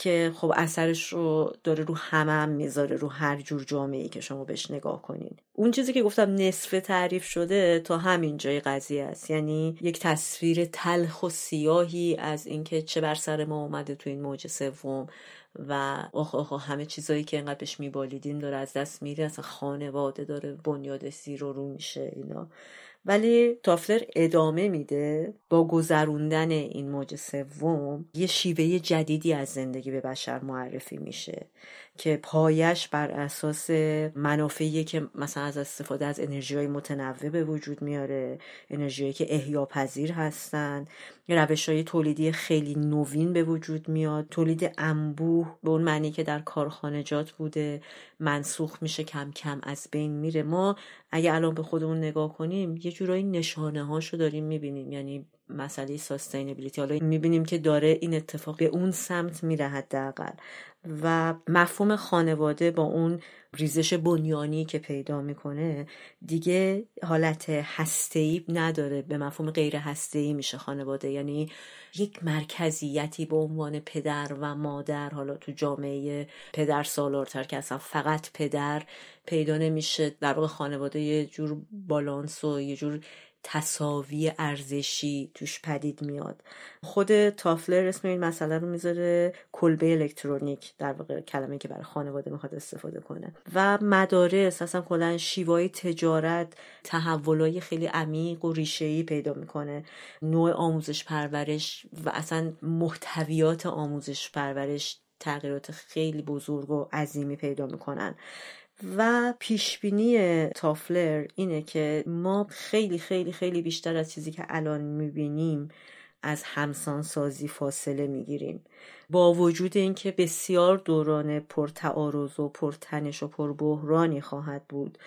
که خب اثرش رو داره رو همه هم می‌ذاره رو هر جور جامعه ای که شما بهش نگاه کنین. اون چیزی که گفتم نصف تعریف شده تا همین جای قضیه است. یعنی یک تصویر تلخ و سیاهی از اینکه چه بر سر ما اومده تو این موج سوم و آخ آخ همه چیزایی که انقدر بهش میبالیدیم داره از دست میره. اصلا خانواده داره بنیاد سیر و رو میشه اینا. ولی تافلر ادامه میده با گذروندن این موج سوم یه شیوه جدیدی از زندگی به بشر معرفی میشه. که پایش بر اساس منافعی که مثلا از استفاده از انرژی های متنوع به وجود میاره انرژی که احیا پذیر هستن روش های تولیدی خیلی نوین به وجود میاد تولید انبوه به اون معنی که در کارخانجات بوده منسوخ میشه کم کم از بین میره. ما اگه الان به خودمون نگاه کنیم یه جورایی نشانه هاشو داریم می‌بینیم. یعنی مسئله ساستینبیلیتی حالا می‌بینیم که داره این اتفاق به اون سمت میره حداقل. و مفهوم خانواده با اون ریزش بنیانی که پیدا می‌کنه دیگه حالت هسته‌ای نداره. به مفهوم غیر هسته‌ای میشه خانواده. یعنی یک مرکزیتی به عنوان پدر و مادر حالا تو جامعه پدر سالارتر که اصلا فقط پدر پیدا نمیشه. در واقع خانواده یه جور بالانس و یه جور تصاوی ارزشی توش پدید میاد. خود تافلر اسم این مسئله رو می‌ذاره کلبه الکترونیک در واقع کلمه که برای خانواده می‌خواد استفاده کنه. و مدارس اصلا کلا شیوای تجارت تحولای خیلی عمیق و ریشه‌ای پیدا می‌کنه. نوع آموزش پرورش و اصلا محتویات آموزش پرورش تغییرات خیلی بزرگ و عظیمی پیدا می‌کنن. و پیشبینی تافلر اینه که ما خیلی خیلی خیلی بیشتر از چیزی که الان می‌بینیم از همسان سازی فاصله می‌گیریم. با وجود اینکه بسیار دوران پرتعارض و پرتنش و پربحرانی خواهد بود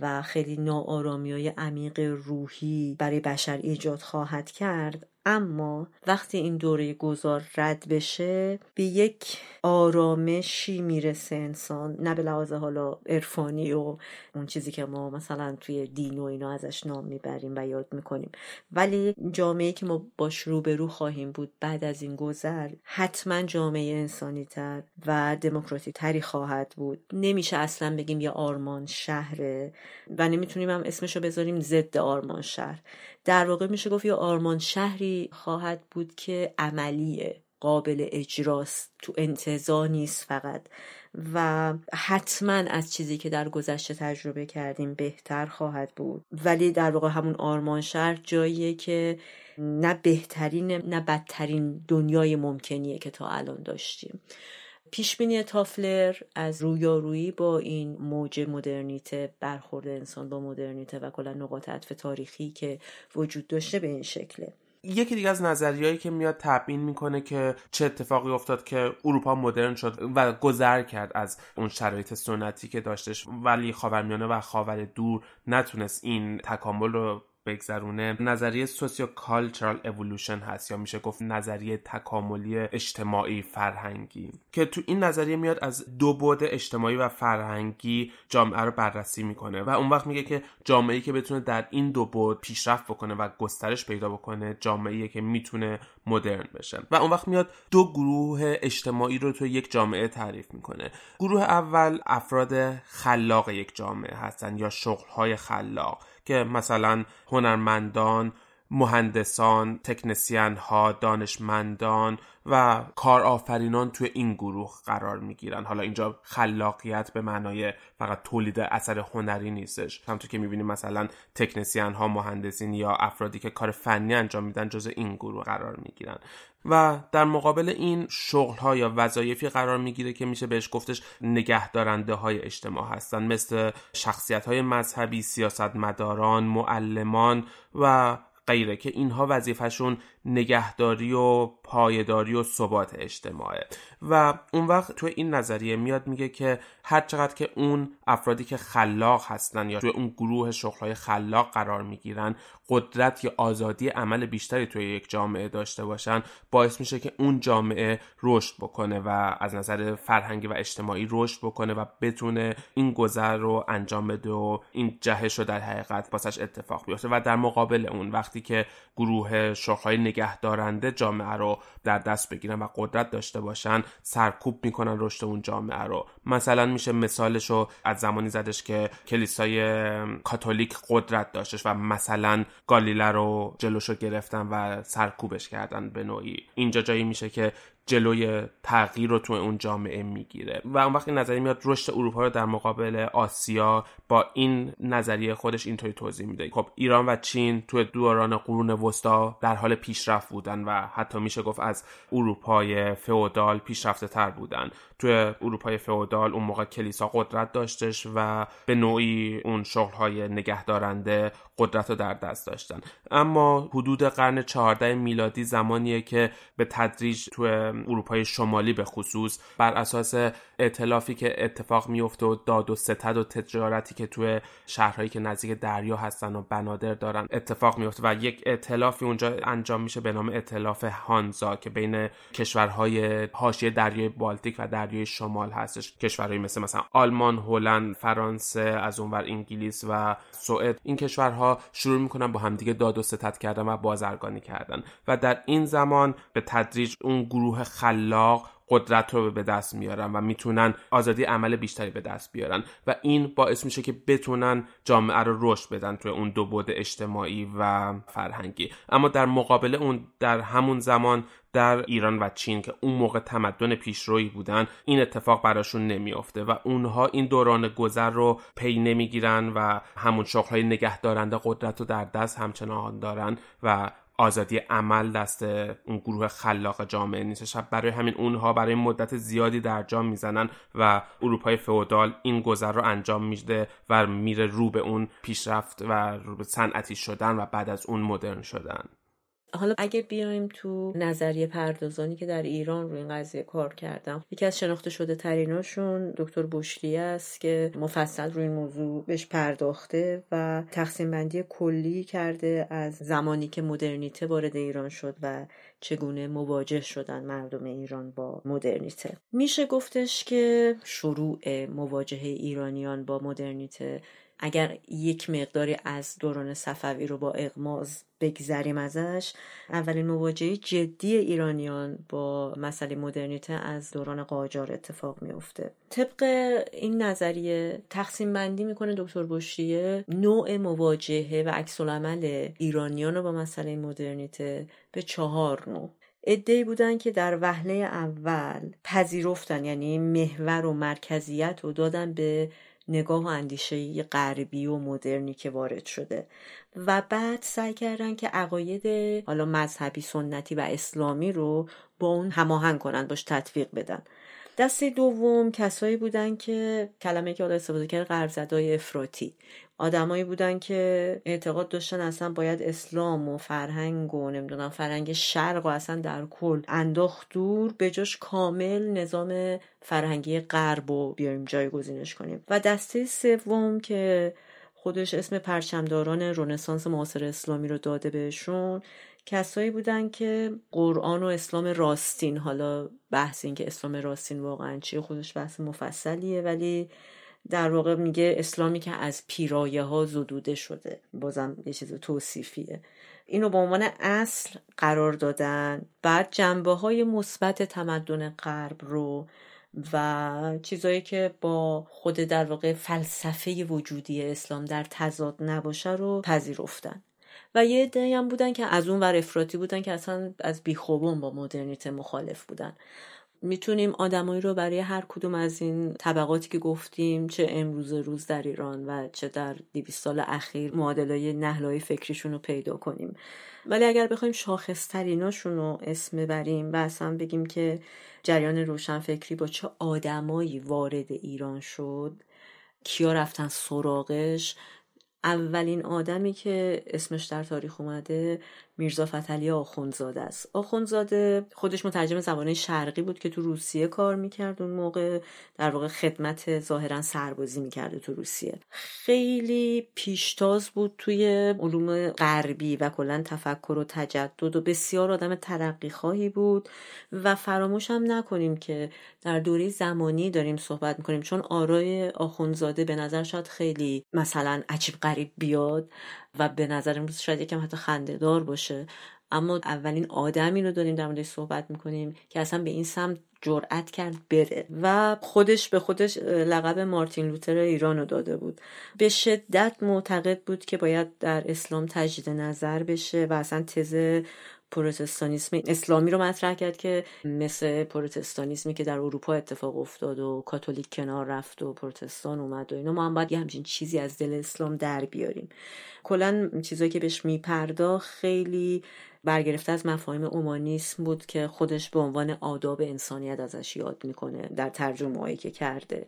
و خیلی ناآرامی های عمیق روحی برای بشر ایجاد خواهد کرد اما وقتی این دوره گذار رد بشه به یک آرامشی می‌رسه انسان نه به لحاظ حالا عرفانی و اون چیزی که ما مثلا توی دین و اینا ازش نام می‌بریم و یاد می‌کنیم. ولی جامعه که ما باش روبرو خواهیم بود بعد از این گذر حتما جامعه انسانی تر و دموکراتیک تری خواهد بود. نمیشه اصلا بگیم یه آرمان شهره و نمی‌تونیم هم اسمشو بذاریم ضد آرمان شهر. در واقع میشه گفت یه آرمان شهری خواهد بود که عملیه قابل اجراست تو انتظار نیست فقط. و حتما از چیزی که در گذشته تجربه کردیم بهتر خواهد بود. ولی در واقع همون آرمان شهر جاییه که نه بهترین نه بدترین دنیای ممکنیه که تا الان داشتیم. پیشبینی تافلر از رویارویی با این موج مدرنیته برخورد انسان با مدرنیته و کلا نقاط عطف تاریخی که وجود داشته به این شکله. یکی دیگه از نظریهایی که میاد تبیین می‌کنه که چه اتفاقی افتاد که اروپا مدرن شد و گذر کرد از اون شرایط سنتی که داشتش ولی خاورمیانه و خاور دور نتونست این تکامل رو بگذرونه. نظریه sociocultural evolution هست یا میشه گفت نظریه تکاملی اجتماعی فرهنگی. که تو این نظریه میاد از دو بعد اجتماعی و فرهنگی جامعه رو بررسی می‌کنه و اون وقت میگه که جامعه‌ای که بتونه در این دو بعد پیشرفت بکنه و گسترش پیدا بکنه جامعه‌ای که می‌تونه مدرن بشه. و اون وقت میاد دو گروه اجتماعی رو تو یک جامعه تعریف می‌کنه. گروه اول افراد خلاق یک جامعه هستن یا شغلهای خلاق. که مثلا هنرمندان مهندسان، تکنسین ها، دانشمندان و کارآفرینان توی این گروه قرار می‌گیرن. حالا اینجا خلاقیت به معنای فقط تولید اثر هنری نیستش. همونطور که می‌بینیم مثلا تکنسین ها مهندسین یا افرادی که کار فنی انجام میدن جز این گروه قرار می‌گیرن. و در مقابل این شغل ها یا وظایفی قرار می‌گیره که میشه بهش گفتش نگهدارنده های اجتماع هستن. مثل شخصیت های مذهبی سیاستمداران معلمان و غیره که اینها وظیفهشون نگهداری و پایداری و ثبات اجتماعه. و اون وقت توی این نظریه میاد میگه که هر چقدر که اون افرادی که خلاق هستن یا توی اون گروه شغلهای خلاق قرار می‌گیرن قدرت یا آزادی عمل بیشتری توی یک جامعه داشته باشن باعث میشه که اون جامعه رشد بکنه و از نظر فرهنگی و اجتماعی رشد بکنه و بتونه این گذر رو انجام بده و این جهش رو در حقیقت باسش اتفاق بیفته. و در مقابل اون وقتی که گروه شغلهای نگهدارنده جامعه رو در دست بگیرن و قدرت داشته باشن سرکوب می‌کنن رشد اون جامعه رو. مثلا میشه مثالش رو از زمانی زدش که کلیسای کاتولیک قدرت داشتش و مثلا گالیله رو جلوشو گرفتن و سرکوبش کردن به نوعی. اینجا جایی میشه که جلوی تغییر رو تو اون جامعه می‌گیره. و اون وقت این نظریه میاد رشد اروپا رو در مقابل آسیا با این نظریه خودش اینطوری توضیح میده. خب ایران و چین تو دوران قرون وسطا در حال پیشرفت بودن و حتی میشه گفت از اروپای فئودال پیشرفته تر بودن. توی اروپای فئودال اون موقع کلیسا قدرت داشتش و به نوعی اون شغلهای نگهدارنده قدرت رو در دست داشتن. اما حدود قرن 14 میلادی زمانیه که به تدریج توی اروپای شمالی به خصوص بر اساس اعتلافی که اتفاق میفته و داد و ستد و تجارتی که توی شهرهایی که نزدیک دریا هستن و بنادر دارن اتفاق میفته و یک اعتلافی اونجا انجام میشه به نام اعتلاف هانزا که بین کشورهای حاشیه دریای بالتیک و دریای شمال هستش. کشورهایی مثل مثلا آلمان، هلند، فرانسه از اونور انگلیس و سوئد. این کشورها شروع می‌کنن با همدیگه داد و ستد کردن و بازرگانی کردن و در این زمان به تدریج اون گروه خلاق قدرت رو به دست میارن و می‌تونن آزادی عمل بیشتری به دست بیارن و این باعث میشه که بتونن جامعه رو رشد بدن توی اون دو بود اجتماعی و فرهنگی. اما در مقابل اون در همون زمان در ایران و چین که اون موقع تمدن پیشرویی بودن این اتفاق براشون نمیافته و اونها این دوران گذر رو پی نمی‌گیرن و همون شغلهای نگهدارنده قدرت رو در دست همچنان دارن و آزادی عمل دست اون گروه خلاق جامعه نیستش برای همین اونها برای مدت زیادی در جام می‌زنن و اروپای فئودال این گذر رو انجام میده و میره رو به اون پیشرفت و رو به صنعتی شدن و بعد از اون مدرن شدن. حالا اگه بیایم تو نظریه پردازانی که در ایران روی این قضیه کار کردم یکی از شناخته شده تریناشون دکتر بوشلی است که مفصل روی این موضوع بهش پرداخته و تقسیم بندی کلی کرده از زمانی که مدرنیته وارد ایران شد و چگونه مواجه شدن مردم ایران با مدرنیته. میشه گفتش که شروع مواجهه ایرانیان با مدرنیته اگر یک مقداری از دوران صفوی رو با اغماز بگذریم ازش اولین مواجهه جدی ایرانیان با مسئله مدرنیته از دوران قاجار اتفاق میفته طبق این نظریه تقسیم بندی می‌کنه دکتر بشریه نوع مواجهه و عکس ایرانیان رو با مسئله مدرنیته به چهار نوع. ادهی بودن که در وهله اول پذیرفتن یعنی محور و مرکزیت رو دادن به نگاه و اندیشه غربی و مدرنی که وارد شده و بعد سعی کردن که عقاید حالا مذهبی سنتی و اسلامی رو با اون هماهنگ کنن باش تطبیق بدن. دسته دوم کسایی بودن که کلمه که حالا استفاده کرد غربزدای افراطی. آدمایی بودن که اعتقاد داشتن اصلا باید اسلام و فرهنگ و نمی‌دونم فرهنگ شرق و اصلا در کل انداخت دور به جاش کامل نظام فرهنگی غرب و بیایم جایگزینش کنیم. و دسته سوم که خودش اسم پرچمداران رنسانس معاصر اسلامی رو داده بهشون کسایی بودن که قرآن و اسلام راستین حالا بحث این که اسلام راستین واقعا چیه خودش بحث مفصلیه ولی در واقع میگه اسلامی که از پیرایه ها زدوده شده. بازم یه چیز توصیفیه. اینو به عنوان اصل قرار دادن. بعد جنبه های مثبت تمدن غرب رو و چیزایی که با خود در واقع فلسفه وجودی اسلام در تضاد نباشه رو پذیرفتن. و یه عده‌ای هم بودن که از اون ور افراطی بودن که اصلا از بیخوبون با مدرنیته مخالف بودن. می‌تونیم آدمایی رو برای هر کدوم از این طبقاتی که گفتیم چه امروز روز در ایران و چه در 200 سال اخیر معادلای نهلای فکریشون رو پیدا کنیم. ولی اگر بخوایم شاخصتریناشون رو اسم ببریم و اصلا بگیم که جریان روشنفکری با چه آدمایی وارد ایران شد کیا رفتن سراغش اولین آدمی که اسمش در تاریخ اومده میرزا فتلی آخونزاده است. آخونزاده خودش مترجم زبان شرقی بود که تو روسیه کار می‌کرد. اون موقع در واقع خدمت ظاهرا سربازی می‌کرده تو روسیه. خیلی پیشتاز بود توی علوم غربی و کلا تفکر و تجدد و بسیار آدم ترقی خواهی بود. و فراموش هم نکنیم که در دوره زمانی داریم صحبت می‌کنیم چون آرای آخونزاده به نظر شاید خیلی مثلا عجیب غریب بیاد. و به نظر امروز شاید یکم حتی خندهدار باشه. اما اولین آدمی رو داریم در موردش صحبت می‌کنیم که اصلا به این سمت جرأت کرد بره و خودش به خودش لقب مارتین لوتر ایران رو داده بود. به شدت معتقد بود که باید در اسلام تجدید نظر بشه و اصلا تز پروتستانیسم اسلامی رو مطرح کرد که مثل پروتستانیسمی که در اروپا اتفاق افتاد و کاتولیک کنار رفت و پروتستان اومد و اینا ما هم باید یه همچین چیزی از دل اسلام در بیاریم. کلا چیزایی که بهش میپرداخت خیلی برگرفته از مفاهیم اومانیسم بود که خودش به عنوان آداب انسانیت ازش یاد می‌کنه در ترجمه که کرده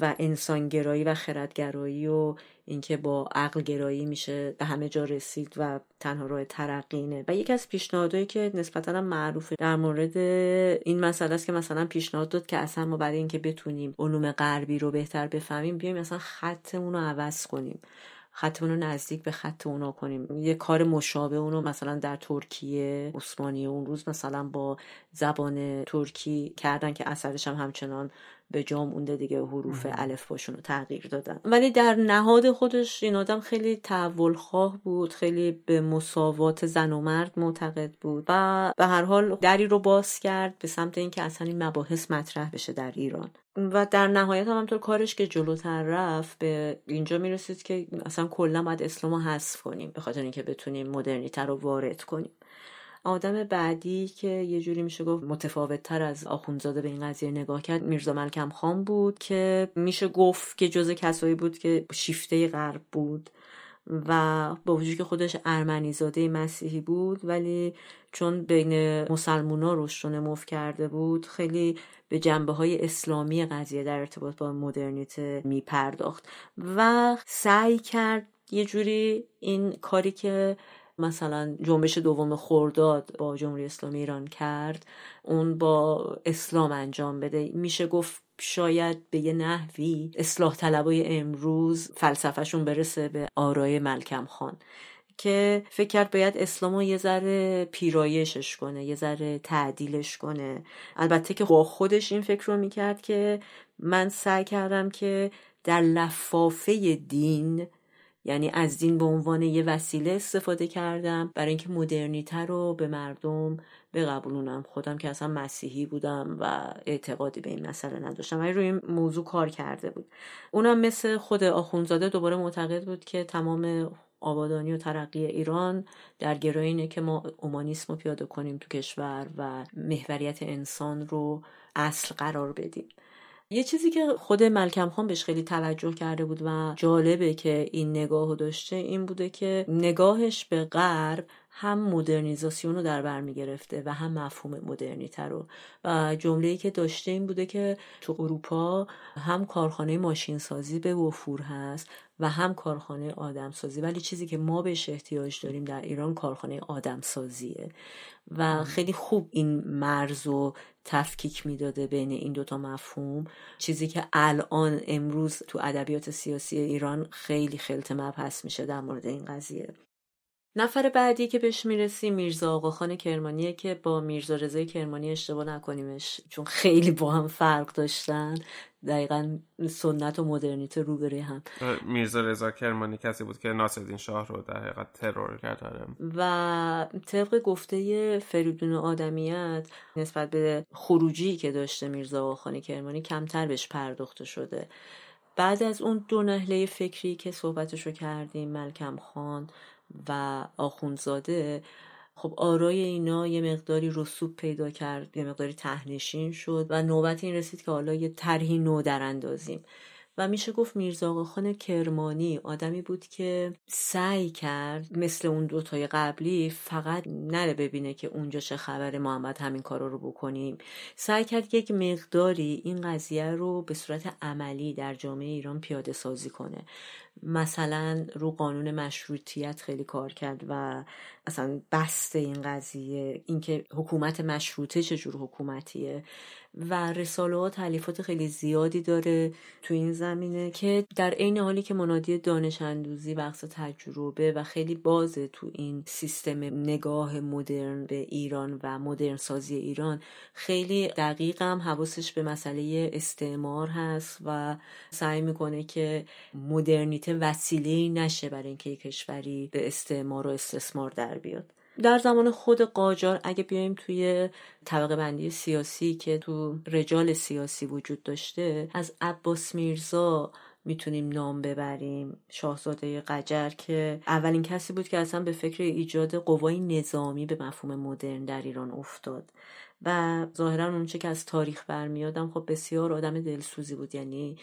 و انسانگرایی و خردگرایی و اینکه با عقل گرایی میشه به همه جا رسید و تنها راه ترقینه و یکی از پیشنهادهایی که نسبتا معروفه در مورد این مسئله است که مثلا پیشنهاد داد که اصلا ما برای اینکه بتونیم علوم غربی رو بهتر بفهمیم بیایم مثلا خطمون رو عوض کنیم. خطمون رو نزدیک به خط اونا کنیم. یه کار مشابه اونو مثلا در ترکیه عثمانی اون روز مثلا با زبان ترکی کردن که اثرش هم همچنان به جام اونده دیگه حروف الف باشون رو تغییر دادن. ولی در نهاد خودش این آدم خیلی تحول خواه بود خیلی به مساوات زن و مرد معتقد بود و به هر حال دری رو باز کرد به سمت اینکه اصلا این مباحث مطرح بشه در ایران. و در نهایت هم همطور کارش که جلوتر رفت به اینجا می‌رسید که اصلا کلا باید اسلام رو حذف کنیم به خاطر اینکه بتونیم مدرنیتر رو وارد کنیم. آدم بعدی که یه جوری میشه گفت متفاوت تر از آخونزاده به این قضیه نگاه کرد میرزا ملکم خان بود که میشه گفت که جز کسایی بود که شیفته غرب بود. و با وجود که خودش ارمنی زاده مسیحی بود ولی چون بین مسلمونا رشد نموف کرده بود خیلی به جنبه های اسلامی قضیه در ارتباط با مدرنیته می پرداخت و سعی کرد یه جوری این کاری که مثلا جنبش دوم خورداد با جمهوری اسلامی ایران کرد اون با اسلام انجام بده. میشه گفت شاید به یه نحوی اصلاح طلبای امروز فلسفهشون برسه به آرای ملکم خان که فکر کرد باید اسلامو یه ذره پیرایشش کنه یه ذره تعدیلش کنه. البته که با خودش این فکر رو می‌کرد که من سعی کردم که در لفافه دین یعنی از دین به عنوان یه وسیله استفاده کردم. برای اینکه مدرنیته رو به مردم بقبولونم. خودم که اصلا مسیحی بودم و اعتقادی به این مسئله نداشتم. ولی روی این موضوع کار کرده بود. اونم مثل خود آخونزاده دوباره معتقد بود که تمام آبادانی و ترقی ایران در گرای اینه که ما اومانیسم رو پیاده کنیم تو کشور و محوریت انسان رو اصل قرار بدیم. یه چیزی که خود ملکم خان بهش خیلی توجه کرده بود و جالبه که این نگاه داشته این بوده که نگاهش به غرب هم مدرنیزاسیون رو در بر می‌گرفته و هم مفهوم مدرنیته رو. و جمله که داشته این بوده که تو اروپا هم کارخانه ماشین سازی به وفور هست و هم کارخانه آدمسازی. ولی چیزی که ما بهش احتیاج داریم در ایران کارخانه آدمسازیه. و خیلی خوب این مرز و تفکیک می‌داده بین این دوتا مفهوم. چیزی که الان امروز تو ادبیات سیاسی ایران خیلی خلط مبحث میشه در مورد این قضیه. نفر بعدی که بهش می‌رسیم میرزا آقاخان کرمانیه که با میرزا رضای کرمانی اشتباه نکنیمش چون خیلی با هم فرق داشتن. دقیقا سنت و مدرنیته روبروی هم. میرزا رضا کرمانی کسی بود که ناصرالدین شاه رو در حقیقت ترور کرد و طبق گفته فریدون آدمیت نسبت به خروجی که داشته میرزا آقاخان کرمانی کمتر بهش پرداخته شده. بعد از اون دو نهله فکری که صحبتشو کردیم ملکم خان و آخونزاده خب آرای اینا یه مقداری رسوب پیدا کرد یه مقداری تهنشین شد و نوبت این رسید که حالا یه طرحی نو در اندازیم. و میشه گفت میرزا آقاخان کرمانی آدمی بود که سعی کرد مثل اون دوتای قبلی فقط نره ببینه که اونجا چه خبر محمد همین کارا رو بکنیم. سعی کرد یک مقداری این قضیه رو به صورت عملی در جامعه ایران پیاده سازی کنه. مثلا رو قانون مشروطیت خیلی کار کرد و اصلا بست این قضیه اینکه حکومت مشروطه چجور حکومتیه. و رساله ها تعلیفات خیلی زیادی داره تو این زمینه که در عین حالی که منادی دانش اندوزی بخص تجربه و خیلی بازه تو این سیستم نگاه مدرن به ایران و مدرن سازی ایران خیلی دقیق هم حواسش به مسئله استعمار هست و سعی می‌کنه که مدرنیته وسیله نشه برای اینکه کشوری به استعمار و استثمار در بیاد. در زمان خود قاجار اگه بیایم توی طبقه بندی سیاسی که تو رجال سیاسی وجود داشته از عباس میرزا می‌تونیم نام ببریم. شاهزاده قجر که اولین کسی بود که اصلا به فکر ایجاد قوای نظامی به مفهوم مدرن در ایران افتاد. و ظاهرا اونچه که از تاریخ برمیادم خب بسیار آدم دلسوزی بود. یعنی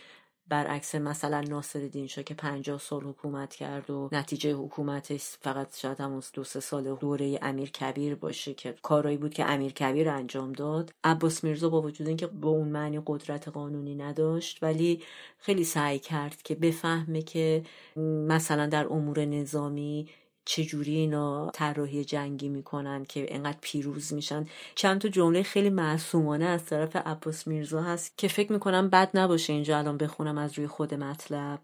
برعکس مثلا ناصر شاه که 50 سال حکومت کرد و نتیجه حکومتش فقط شاید همون دو سه سال دوره امیر کبیر باشه که کارایی بود که امیر کبیر انجام داد. عباس میرزا با وجود اینکه با اون معنی قدرت قانونی نداشت ولی خیلی سعی کرد که بفهمه که مثلا در امور نظامی چجوری اینا طراحی جنگی می‌کنن که انقدر پیروز میشن؟ چند تا جمله خیلی معصومانه از طرف عباس میرزا هست که فکر می‌کنم بد نباشه اینجا الان بخونم از روی خود مطلب.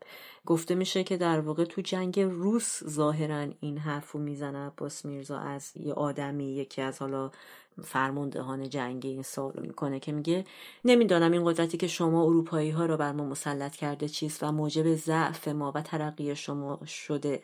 گفته میشه که در واقع تو جنگ روس ظاهرا این حرفو می‌زنه عباس میرزا از یه آدمی یکی از حالا فرماندهان جنگی این سوالو می‌کنه که میگه نمی‌دانم این قدرتی که شما اروپایی ها را بر ما مسلط کرده چیست و موجب ضعف ما و ترقی شما شده.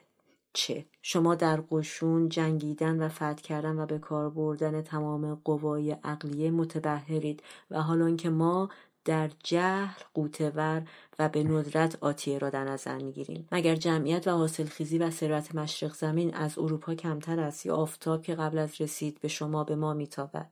چه؟ شما در قشون جنگیدن و فتح کردن و به کار بردن تمام قوای عقلیه متبهرید و حالا که ما در جهل قوتور و به ندرت آتیه را در نظر می‌گیریم. مگر جمعیت و حاصلخیزی و ثروت مشرق زمین از اروپا کمتر است یا آفتاب که قبل از رسید به شما به ما میتابد؟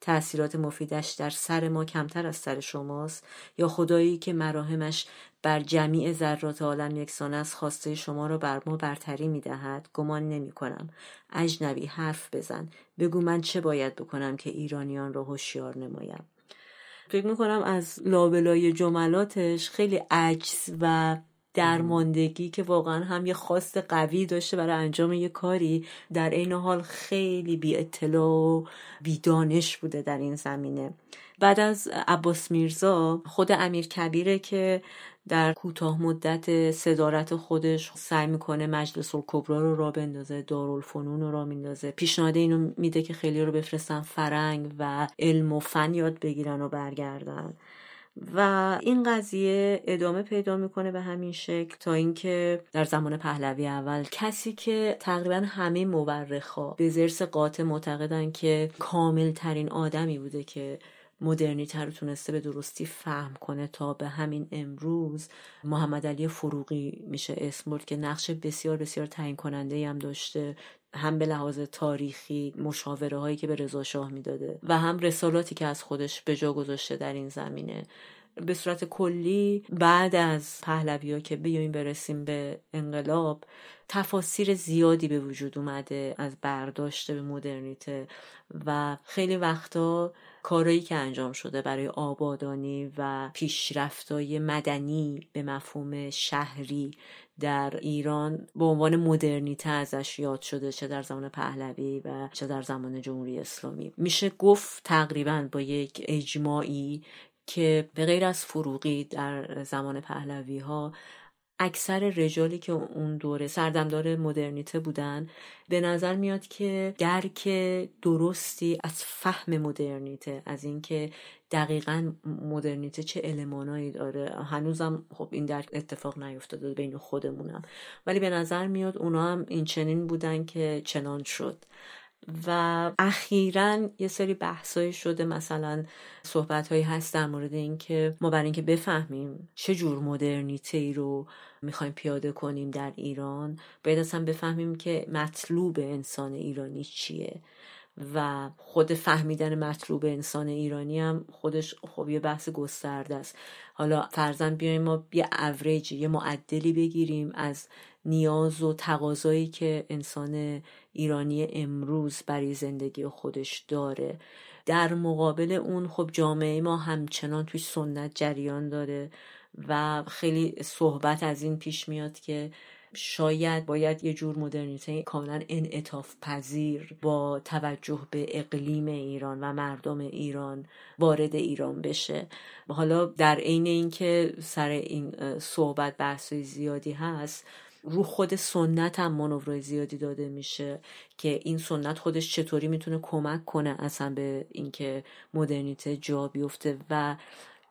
تأثیرات مفیدش در سر ما کمتر از سر شماست یا خدایی که مراهمش بر جمیع ذرات عالم یکسان است خواسته شما را بر ما برتری می دهد گمان نمی کنم اجنبی حرف بزن. بگو من چه باید بکنم که ایرانیان را هوشیار نمایم. فکر می‌کنم از لابلای جملاتش خیلی عجز و درماندگی که واقعا هم یه خواست قوی داشته برای انجام یه کاری در این حال خیلی بی اطلاع و بی دانش بوده در این زمینه. بعد از عباس میرزا خود امیر کبیره که در کوتاه مدت صدارت خودش سعی می‌کنه مجلس الکبرا رو را بندازه دارالفنون رو را میندازه. پیشنهاد اینو میده که خیلی رو بفرستن فرنگ و علم و فن یاد بگیرن و برگردن. و این قضیه ادامه پیدا می‌کنه به همین شکل تا اینکه در زمان پهلوی اول کسی که تقریبا همه مورخا به زرس قاطع معتقدن که کامل ترین آدمی بوده که مدرنیته رو تونسته به درستی فهم کنه تا به همین امروز محمد علی فروغی میشه اسم برد که نقش بسیار بسیار تعیین کننده هم داشته هم به لحاظ تاریخی مشاوره هایی که به رضا شاه می‌داده و هم رسالاتی که از خودش به جا گذاشته در این زمینه. به صورت کلی بعد از پهلوی ها که بیایم برسیم به انقلاب تفاسیر زیادی به وجود اومده از برداشت به مدرنیته و خیلی وقتا کارایی که انجام شده برای آبادانی و پیشرفتای مدنی به مفهوم شهری در ایران به عنوان مدرنیته ازش یاد شده چه در زمان پهلوی و چه در زمان جمهوری اسلامی. میشه گفت تقریبا با یک اجماعی که به غیر از فروغی در زمان پهلوی ها اکثر رجالی که اون دوره سردمدار مدرنیته بودن به نظر میاد که درک درستی از فهم مدرنیته از اینکه دقیقا مدرنیته چه المانایی داره. هنوزم خب این درک اتفاق نیفتاده بین خودمونم. ولی به نظر میاد اونا هم این چنین بودن که چنان شد. و اخیرا یه سری بحثایی شده. مثلا صحبت هایی هست در مورد اینکه ما برای اینکه بفهمیم چه جور مدرنیته ای رو می‌خوایم پیاده کنیم در ایران باید اصلا بفهمیم که مطلوب انسان ایرانی چیه. و خود فهمیدن مطلوب انسان ایرانی هم خودش خب یه بحث گسترده است. حالا فرزن بیایم ما یه اوریج یه معدلی بگیریم از نیاز و تقاضایی که انسان ایرانی امروز برای زندگی خودش داره. در مقابل اون خب جامعه ما همچنان توی سنت جریان داره و خیلی صحبت از این پیش میاد که شاید باید یه جور مدرنیته کاملا انعطاف پذیر با توجه به اقلیم ایران و مردم ایران وارد ایران بشه. حالا در عین اینکه سر این صحبت بحث زیادی هست رو خود سنت هم منورای زیادی داده میشه که این سنت خودش چطوری می‌تونه کمک کنه اصلا به اینکه مدرنیته جا بیفته و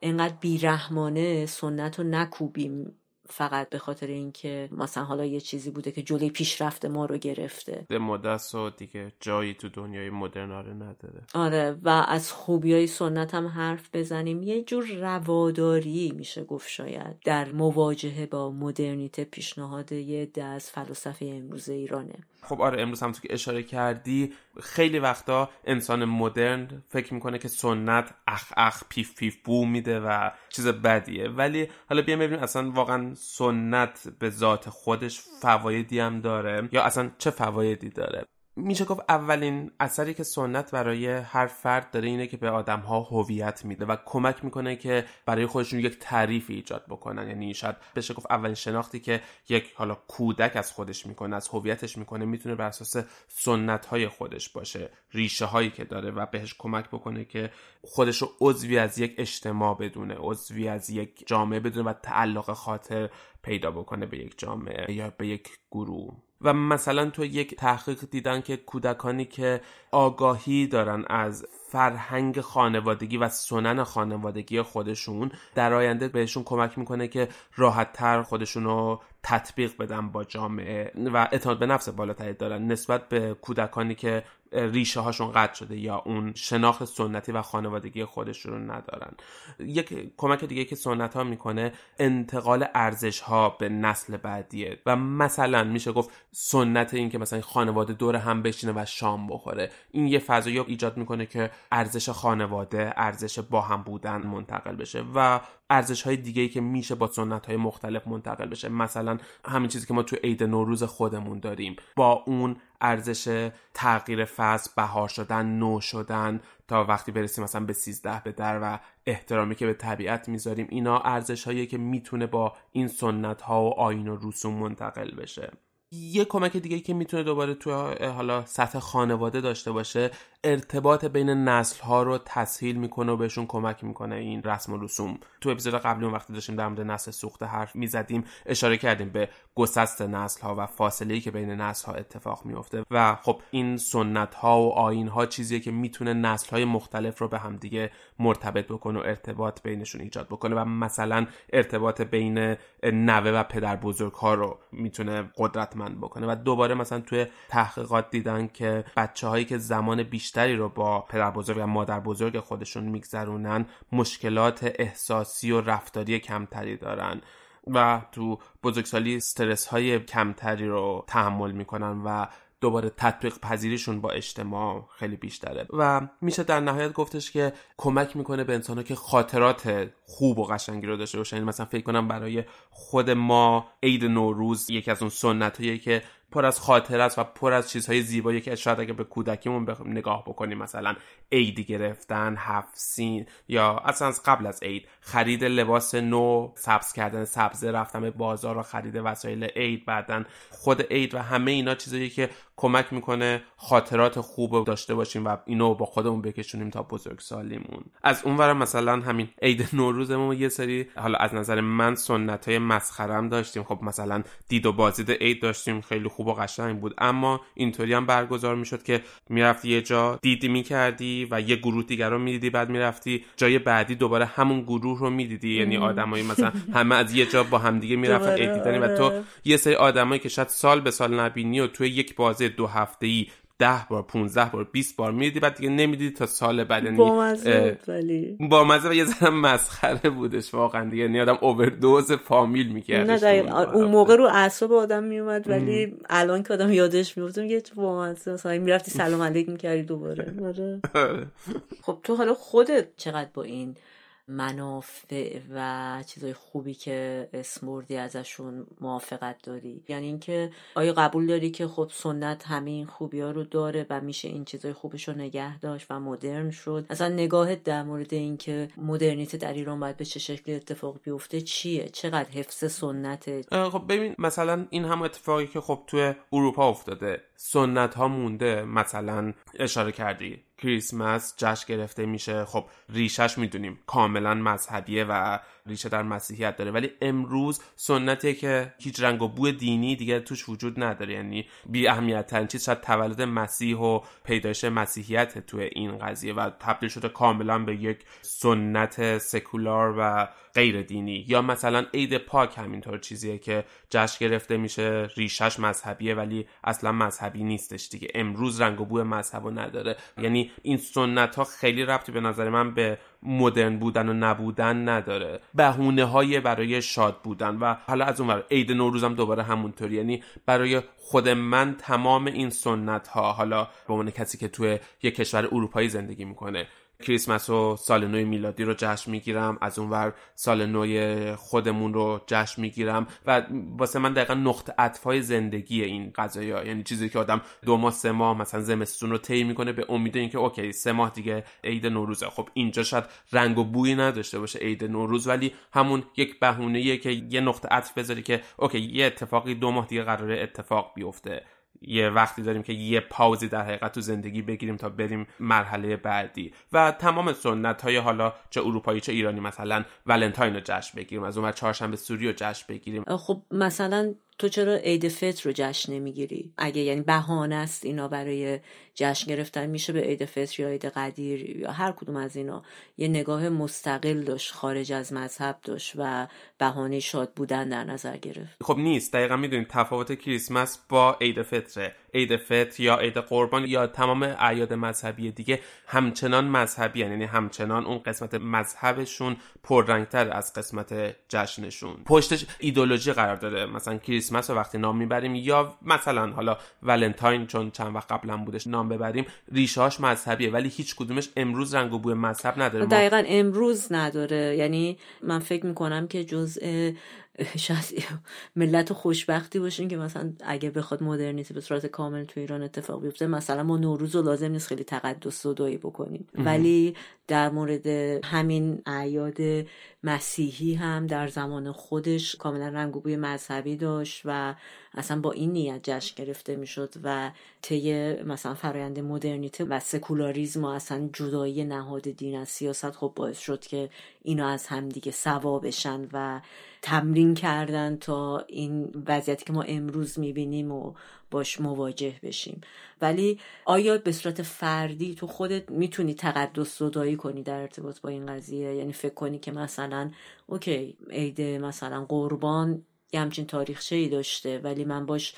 انقدر بیرحمانه سنت رو نکوبیم. فقط به خاطر اینکه مثلا حالا یه چیزی بوده که جلوی پیشرفت ما رو گرفته. به مدرس و دیگه جایی تو دنیای مدرن آره نداره. آره و از خوبی های سنت هم حرف بزنیم. یه جور رواداری میشه گفت شاید در مواجهه با مدرنیته پیشنهاد یه ده از فلسفه امروز ایرانه. خب آره امروز هم تو که اشاره کردی خیلی وقتا انسان مدرن فکر می‌کنه که سنت اخ اخ پیف پیف بو میده و چیز بدیه. ولی حالا بیایم ببینیم اصلا واقعا سنت به ذات خودش فوایدی هم داره یا اصلا چه فوایدی داره. میشه گفت اولین اثری که سنت برای هر فرد داره اینه که به آدم ها هویت میده و کمک می‌کنه که برای خودشون یک تعریف ایجاد بکنن. یعنی شاید بشه گفت اولین شناختی که یک حالا کودک از خودش می‌کنه از هویتش می‌کنه می‌تونه بر اساس سنت های خودش باشه ریشه هایی که داره و بهش کمک بکنه که خودش رو عضوی از یک اجتماع بدونه عضوی از یک جامعه بدونه و تعلق خاطر پیدا بکنه به یک جامعه یا به یک گروه. و مثلا تو یک تحقیق دیدن که کودکانی که آگاهی دارن از فرهنگ خانوادگی و سنن خانوادگی خودشون در آینده بهشون کمک می‌کنه که راحت تر خودشون رو تطبیق بدن با جامعه و اعتماد به نفس بالاتری دارن نسبت به کودکانی که ریشه هاشون قطع شده یا اون شناخت سنتی و خانوادگی خودشون رو ندارن. یک کمک دیگه که سنت ها می‌کنه انتقال ارزش ها به نسل بعدیه و مثلا میشه گفت سنت این که مثلا خانواده دور هم بشینه و شام بخوره. این یه فضایی ایجاد می‌کنه که ارزش خانواده ارزش با هم بودن منتقل بشه و ارزش های دیگه ای که میشه با سنت های مختلف منتقل بشه. مثلا همین چیزی که ما تو عید نوروز خودمون داریم. با اون ارزش تغییر فصل بهار شدن نو شدن تا وقتی برسیم مثلا به 13 به در و احترامی که به طبیعت می‌ذاریم اینا ارزش هایی که می‌تونه با این سنت ها و آین و رسوم منتقل بشه. یه کمک دیگه که می‌تونه دوباره تو حالا سطح خانواده داشته باشه ارتباط بین نسل ها رو تسهیل می‌کنه و بهشون کمک می‌کنه این رسم و رسوم. تو اپیزود قبلی اون وقتی داشتیم در مورد نسل سوخته حرف می‌زدیم اشاره کردیم به گسست نسل ها و فاصله که بین نسل ها اتفاق میفته و خب این سنت ها و آین ها چیزیه که می‌تونه نسل های مختلف رو به هم دیگه مرتبط بکنه و ارتباط بینشون ایجاد بکنه و مثلا ارتباط بین نوه و پدر بزرگ ها رو می‌تونه قدرتمند بکنه. و دوباره مثلا توی تحقیقات دیدن که بچه هایی که زمان بیشتری رو با پدر بزرگ و مادر بزرگ خودشون میگذرونن مشکلات احساسی و رفتاری کمتری دارن و تو بزرگسالی استرس های کمتری رو تحمل می‌کنن و دوباره تطبیق پذیریشون با اجتماع خیلی بیشتره. و میشه در نهایت گفتش که کمک می‌کنه به انسانها که خاطرات خوب و قشنگی رو داشته باشن. یعنی مثلا فکر کنم برای خود ما عید نوروز یکی از اون سنت که پر از خاطره است و پر از چیزهای زیبایی که شاید اگه به کودکیمون نگاه بکنیم مثلا عیدی گرفتن هفت سین یا اصلا قبل از عید. خرید لباس نو سبز کردن سبزه رفتن به بازار و خرید وسایل عید بعدا خود عید و همه اینا چیزایی که کمک می‌کنه خاطرات خوب داشته باشیم و اینو با خودمون بکشونیم تا بزرگسالیمون. از اونور مثلا همین عید نوروزمون یه سری حالا از نظر من سنت های مسخرم داشتیم. خب مثلا دید و بازدید عید داشتیم خیلی خوب و قشنگ بود. اما اینطوری هم برگزار می‌شد که می‌رفتی یه جا دیدی می‌کردی و یه گروه دیگر رو می‌دیدی بعد می‌رفتی جای بعدی دوباره همون گروه رو می‌دیدی؟ یعنی آدمایی مثلا همه از یه جا با همدیگه می‌رفتن دیدنی و تو. یه سری آدمایی که شاید سال به سال نبینی و توی یک بازی دو هفته ای ده بار 15 بار 20 بار می‌دیدی بعد دیگه نمی‌دیدی تا سال بعد. یعنی با مزه ولی. با مزه و یه ذره مسخره بودش واقعا دیگه. یعنی آدم اووردوز فامیل می‌کرد نه اون موقع رو اعصاب آدم میومد ولی الان که آدم یادش میفته میگه تو با مزه. مثلا می‌رفتی سلام علیک می‌کردی دوباره. *laughs* آره. خب تو حالا خودت چقدر با این منافع و چیزای خوبی که اسموردی ازشون موافقت داری. یعنی اینکه آیا قبول داری که خب سنت همه این خوبی ها رو داره و میشه این چیزای خوبش رو نگه داشت و مدرن شد؟ اصلا نگاهت در مورد اینکه مدرنیته در ایران باید به چه شکل اتفاق بیفته چیه؟ چقدر حفظ سنت خب ببین مثلا این هم اتفاقی که خب توی اروپا افتاده. سنت ها مونده. مثلا اشاره کردی کریسمس جشن گرفته میشه. خب ریشش می‌دونیم. کاملا مذهبیه و ریشه در مسیحیت داره. ولی امروز سنتیه که هیچ رنگ و بو دینی دیگه توش وجود نداره. یعنی بی اهمیت ترین چیز شاید تولد مسیح و پیدایش مسیحیت توی این قضیه و تبدیل شده کاملا به یک سنت سکولار و غیر دینی. یا مثلا عید پاک همینطور چیزیه که جشن گرفته میشه ریشش مذهبیه ولی اصلا مذهبی نیستش دیگه. امروز رنگ و بو مذهب نداره. یعنی این سنت ها خیلی ربطی به نظر من به مدرن بودن و نبودن نداره. بهونه های برای شاد بودن و حالا از اون عید نوروزم دوباره همونطوری. یعنی برای خود من تمام این سنت ها حالا به عنوان کسی که توی یک کشور اروپایی زندگی می‌کنه کریسمس و سال نو میلادی رو جشن می‌گیرم از اونور سال نو خودمون رو جشن می‌گیرم و واسه من دقیقا نقطه عطفای زندگی این قضایی ها. یعنی چیزی که آدم دو ماه سه ماه مثلا زمستون رو طی می‌کنه به امید اینکه okay سه ماه دیگه عید نوروزه. خب اینجا شاید رنگ و بویی نداشته باشه عید نوروز ولی همون یک بهونه که یه نقطه عطف بذاری که okay یه اتفاقی دو ماه دیگه قراره اتفاق بیفته. یه وقتی داریم که یه pause ی در حقیقت تو زندگی بگیریم تا بریم مرحله بعدی. و تمام سنت های حالا چه اروپایی چه ایرانی مثلا ولنتاین رو جشن بگیریم از اون چهارشنبه سوری رو جشن بگیریم. خب مثلا تو چرا عید فطر رو جشن نمی‌گیری؟ اگه یعنی بهانه است اینا برای جشن گرفتن میشه به عید فطر یا عید قدیر یا هر کدوم از اینا یه نگاه مستقل داشت خارج از مذهب داشت و بهانه شاد بودن در نظر گرفت. خب نیست. دقیقا می‌دونید تفاوت کریسمس با عید فطره. عید فطر یا عید قربان یا تمام اعیاد مذهبی دیگه همچنان مذهبی یعنی همچنان اون قسمت مذهبشون پررنگتر از قسمت جشنشون. پشتش ایدولوژی قرار داره مثلا کریسمس رو وقتی نام می‌بریم یا مثلا حالا ولنتاین چون چند وقت قبلا بودش نام ببریم ریشهاش مذهبیه ولی هیچ کدومش امروز رنگ و بوی مذهب نداره. دقیقا امروز نداره. یعنی من فکر می‌کنم که جزء *laughs* شاید ملت خوشبختی باشین که مثلا اگه بخواد مدرنیته به صورت کامل تو ایران اتفاق بیفته مثلا ما نوروز رو لازم نیست خیلی تقدس دایی بکنیم. ولی در مورد همین اعیاد مسیحی هم در زمان خودش کاملا رنگ و بوی مذهبی داشت و اصلا با این نیت جشن گرفته می‌شد و طی مثلا فرایند مدرنیته و سکولاریزم و اصلا جدایی نهاد دین از سیاست خب باعث شد که اینا از همدیگه سوا بشن و تمرین کردن تا این وضعیتی که ما امروز می‌بینیم و باش مواجه بشیم. ولی آیا به صورت فردی تو خودت می‌تونی تقدس زدایی کنی در ارتباط با این قضیه؟ یعنی فکر کنی که مثلا اوکی عید مثلا قربان یه همچین تاریخچه ای داشته ولی من باش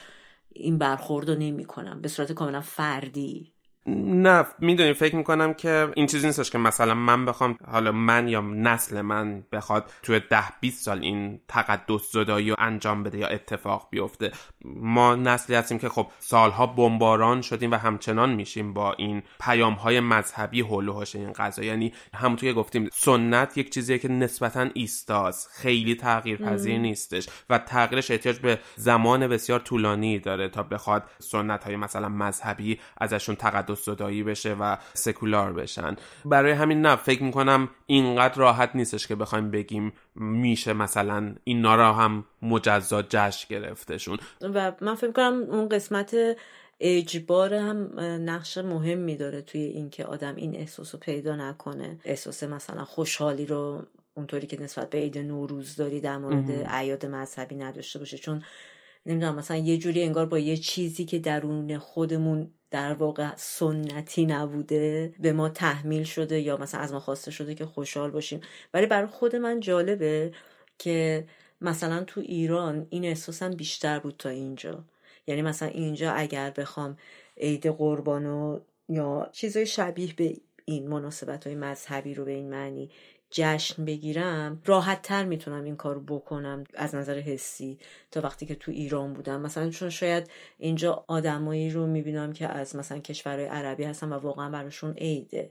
این برخورد رو نمی به صورت کاملا فردی. نه می‌دونی فکر می‌کنم که این چیزی نیستش که مثلا من بخوام حالا من یا نسل من بخواد توی ده 20 سال این تقدس زدایی رو انجام بده یا اتفاق بیفته. ما نسلی هستیم که خب سالها بمباران شدیم و همچنان میشیم با این پیام های مذهبی حول و این قضا یعنی همونطور که گفتیم سنت یک چیزیه که نسبتا ایستاست. خیلی تغییر پذیر نیستش و تغییرش احتیاج به زمان بسیار طولانی داره تا بخواد سنت های مثلا مذهبی ازشون تقدس زدایی بشه و سکولار بشن. برای همین نه فکر می‌کنم اینقدر راحت نیستش که بخوایم بگیم میشه مثلا این را هم مجزا جشن گرفتشون. و من فکر کنم اون قسمت اجبار هم نقش مهمی داره توی اینکه آدم این احساس رو پیدا نکنه. احساس مثلا خوشحالی رو اونطوری که نسبت به عید نوروز داری در مورد عیاد مذهبی نداشته باشه. چون نمی‌دونم مثلا یه جوری انگار با یه چیزی که درون خودمون در واقع سنتی نبوده به ما تحمیل شده یا مثلا از ما خواسته شده که خوشحال باشیم. ولی برای خود من جالبه که مثلا تو ایران این احساسم بیشتر بود تا اینجا. یعنی مثلا اینجا اگر بخوام عید قربانو یا چیزای شبیه به این مناسبت های مذهبی رو به این معنی جشن بگیرم راحت تر می‌تونم این کارو بکنم از نظر حسی تا وقتی که تو ایران بودم. مثلا چون شاید اینجا آدمایی رو می‌بینم که از مثلا کشورهای عربی هستن و واقعا براشون عیده.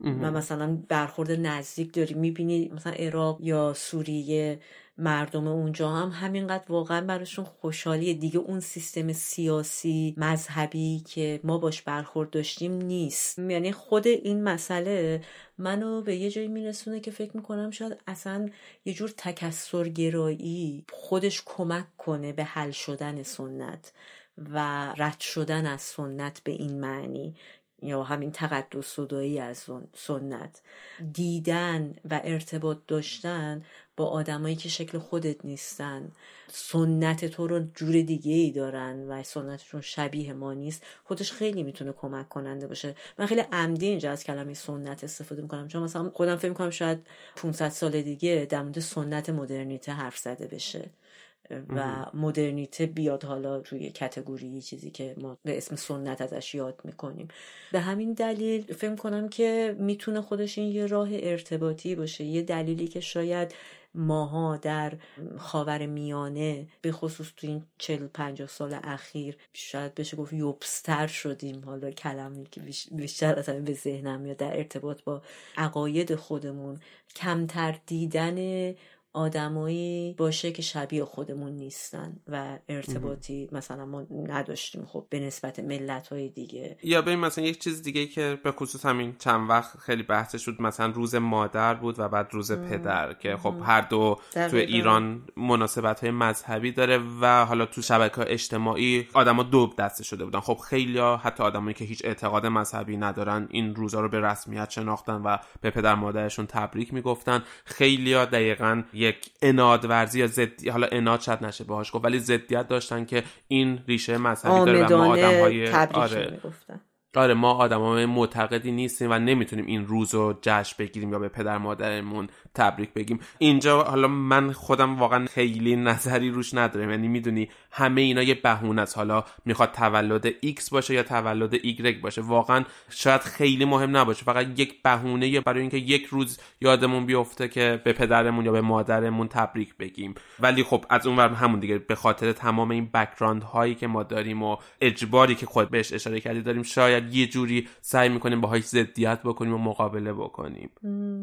و مثلا برخورد نزدیک داری. می‌بینی مثلا عراق یا سوریه مردم اونجا هم همینقدر واقعا براشون خوشحالیه. دیگه اون سیستم سیاسی مذهبی که ما باش برخورد داشتیم نیست. یعنی خود این مسئله منو به یه جایی میرسونه که فکر می‌کنم شاید اصلا یه جور تکسرگرایی خودش کمک کنه به حل شدن سنت و رد شدن از سنت به این معنی. یا همین تقدس صدایی از سنت. دیدن و ارتباط داشتن با آدمایی که شکل خودت نیستن. سنت تو رو جور دیگه ای دارن و سنتشون شبیه ما نیست. خودش خیلی می‌تونه کمک کننده باشه. من خیلی عمدی اینجا از کلمه سنت استفاده می‌کنم. چون مثلا خودم فکر می‌کنم شاید 500 سال دیگه در مورد سنت مدرنیته حرف زده بشه. و مدرنیته بیاد حالا توی کتگوری چیزی که ما به اسم سنت ازش یاد می‌کنیم. به همین دلیل فکر کنم که می‌تونه خودش این یه راه ارتباطی باشه. یه دلیلی که شاید ماها در خاور میانه به خصوص تو این چل پنجاه سال اخیر شاید بشه گفت یوبستر شدیم. حالا کلمی که بیشتر اصلا به ذهنم یا در ارتباط با عقاید خودمون. کمتر دیدن آدمایی باشه که شبیه خودمون نیستن و ارتباطی مثلا ما نداشتیم خب به نسبت ملت های دیگه. یا ببین مثلا یک چیز دیگه که به خصوص همین چند وقت خیلی بحث شد مثلا روز مادر بود و بعد روز پدر که خب هر دو تو ایران مناسبت های مذهبی داره و حالا تو شبکه اجتماعی آدما دو دسته شده بودن. خب خیلی ها حتی آدمایی که هیچ اعتقاد مذهبی ندارن این روزا رو به رسمیت شناختن و به پدر مادرشون تبریک می‌گفتن. خیلی ها دقیقا یک اناد ورزی یا زدی حالا اناد شاید نشه باهاش گفت ولی ضدیت داشتن که این ریشه مذهبی داره و ما آدم های آره. آره ما آدم های معتقدی نیستیم و نمی‌تونیم این روز رو جشن بگیریم یا به پدر مادرمون تبریک بگیم. اینجا حالا من خودم واقعا خیلی نظری روش ندارم. یعنی می‌دونی همه اینا یه بهونه است. حالا می‌خواد تولد X باشه یا تولد Y باشه. واقعا شاید خیلی مهم نباشه. فقط یک بهونه برای اینکه یک روز یادمون بیفته که به پدرمون یا به مادرمون تبریک بگیم. ولی خب از اون ور همون دیگه. به خاطر تمام این بکراند هایی که ما داریم و اجباری که خود بهش اشاره کردی داریم شاید یه جوری سعی می‌کنیم باهاش ضدیت بکنیم و مقابله بکنیم.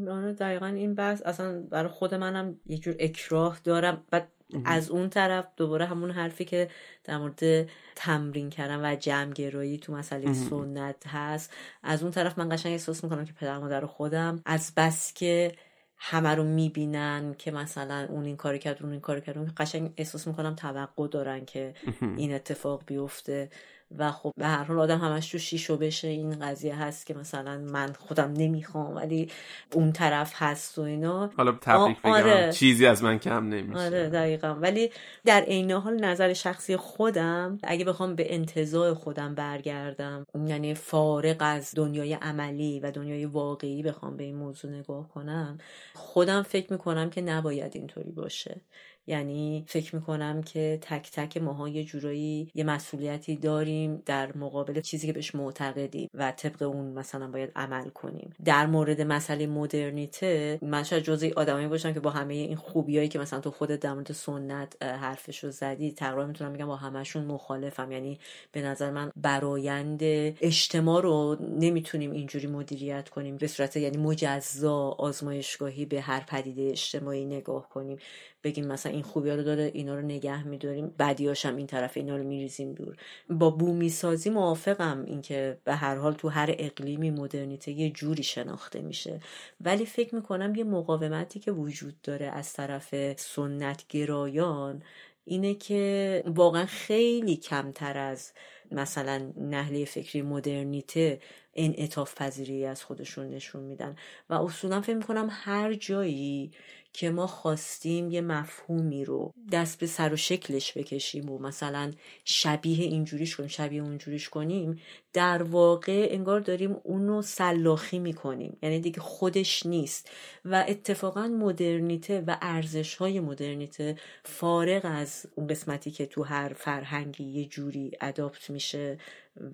آره دقیقا این بحث. اصلا برای خود منم یه جور اکراه دارم. و از اون طرف دوباره همون حرفی که در مورد تمرین کردن و جمعگرایی تو مسئله سنت هست. از اون طرف من قشنگ احساس می‌کنم که پدر مادر خودم از بس که همه رو می‌بینن که مثلا اون این کاری کرد اون این کاری کرد قشنگ احساس می‌کنم توقع دارن که این اتفاق بیفته. و خب به هر حال آدم همش تو شیشو بشه این قضیه هست که مثلا من خودم نمی‌خوام ولی اون طرف هست و اینا. حالا تبریک بگم آره. چیزی از من کم نمیشه. آره دقیقا. ولی در عین حال نظر شخصی خودم اگه بخوام به انتظار خودم برگردم یعنی فارغ از دنیای عملی و دنیای واقعی بخوام به این موضوع نگاه کنم خودم فکر می‌کنم که نباید اینطوری باشه. یعنی فکر می‌کنم که تک تک ماها یه جورایی یه مسئولیتی داریم در مقابل چیزی که بهش معتقدیم و طبق اون مثلا باید عمل کنیم. در مورد مسئله مدرنیته من شاید جزئی آدمایی باشم که با همه این خوبیایی که مثلا تو خودت در مورد سنت حرفشو زدی تقریبا می‌تونم بگم با همشون مخالفم. یعنی به نظر من برایند اجتماع رو نمی‌تونیم اینجوری مدیریت کنیم. به صورت یعنی مجزا آزمایشگاهی به هر پدیده اجتماعی نگاه کنیم. بگیم مثلا این خوبی رو داره اینا رو نگه میداریم بدیاش هم این طرف اینا رو میریزیم دور. با بومی سازی موافقم اینکه به هر حال تو هر اقلیمی مدرنیته یه جوری شناخته میشه. ولی فکر می‌کنم یه مقاومتی که وجود داره از طرف سنت گرایان اینه که واقعا خیلی کمتر از مثلا نحله فکری مدرنیته انعطاف پذیری از خودشون نشون میدن. و اصولا فکر می‌کنم هر جایی که ما خواستیم یه مفهومی رو دست به سر و شکلش بکشیم و مثلا شبیه اینجوریش کنیم شبیه اونجوریش کنیم در واقع انگار داریم اونو سلاخی می‌کنیم. یعنی دیگه خودش نیست. و اتفاقا مدرنیته و ارزش های مدرنیته فارغ از اون قسمتی که تو هر فرهنگی یه جوری اداپت میشه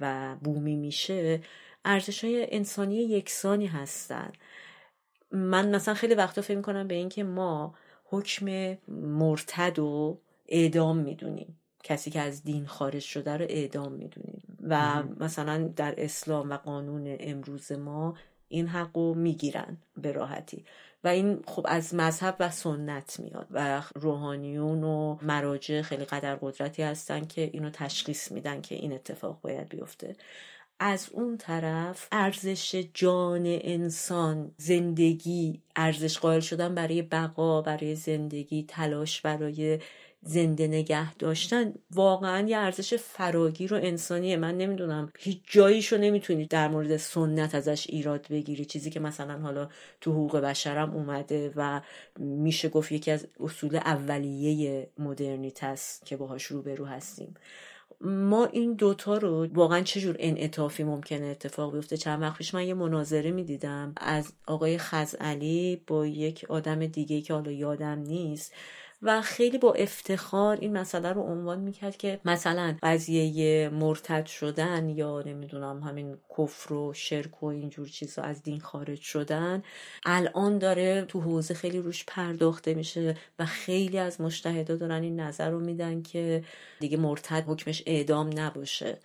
و بومی میشه ارزش های انسانی یکسانی هستن. من مثلا خیلی وقتا فکر می‌کنم به اینکه ما حکم مرتد و اعدام می‌دونیم. کسی که از دین خارج شده رو اعدام می‌دونیم. و مثلا در اسلام و قانون امروز ما این حق رو می‌گیرن به راحتی. و این خب از مذهب و سنت میاد و روحانیون و مراجع خیلی قدر قدرتی هستن که اینو تشخیص میدن که این اتفاق باید بیفته. از اون طرف ارزش جان انسان زندگی ارزش قائل شدن برای بقا برای زندگی تلاش برای زنده نگه داشتن واقعا یه ارزش فراگیر و انسانیه. من نمی‌دونم هیچ جاییشو نمی‌تونی در مورد سنت ازش ایراد بگیری. چیزی که مثلا حالا تو حقوق بشرم اومده و میشه گفت یکی از اصول اولیه مدرنیت است که باهاش روبرو هستیم. ما این دوتا رو واقعا چجور انعطافی ممکنه اتفاق بیفته؟ چند وقت پیش من یه مناظره می‌دیدم از آقای خزعلی با یک آدم دیگه که حالا یادم نیست. و خیلی با افتخار این مسئله رو عنوان می‌کرد که مثلا قضیه مرتد شدن یا نمی‌دونم همین کفر و شرک و اینجور چیزا از دین خارج شدن الان داره تو حوزه خیلی روش پرداخته میشه و خیلی از مشتهدا دارن این نظر رو میدن که دیگه مرتد حکمش اعدام نباشه.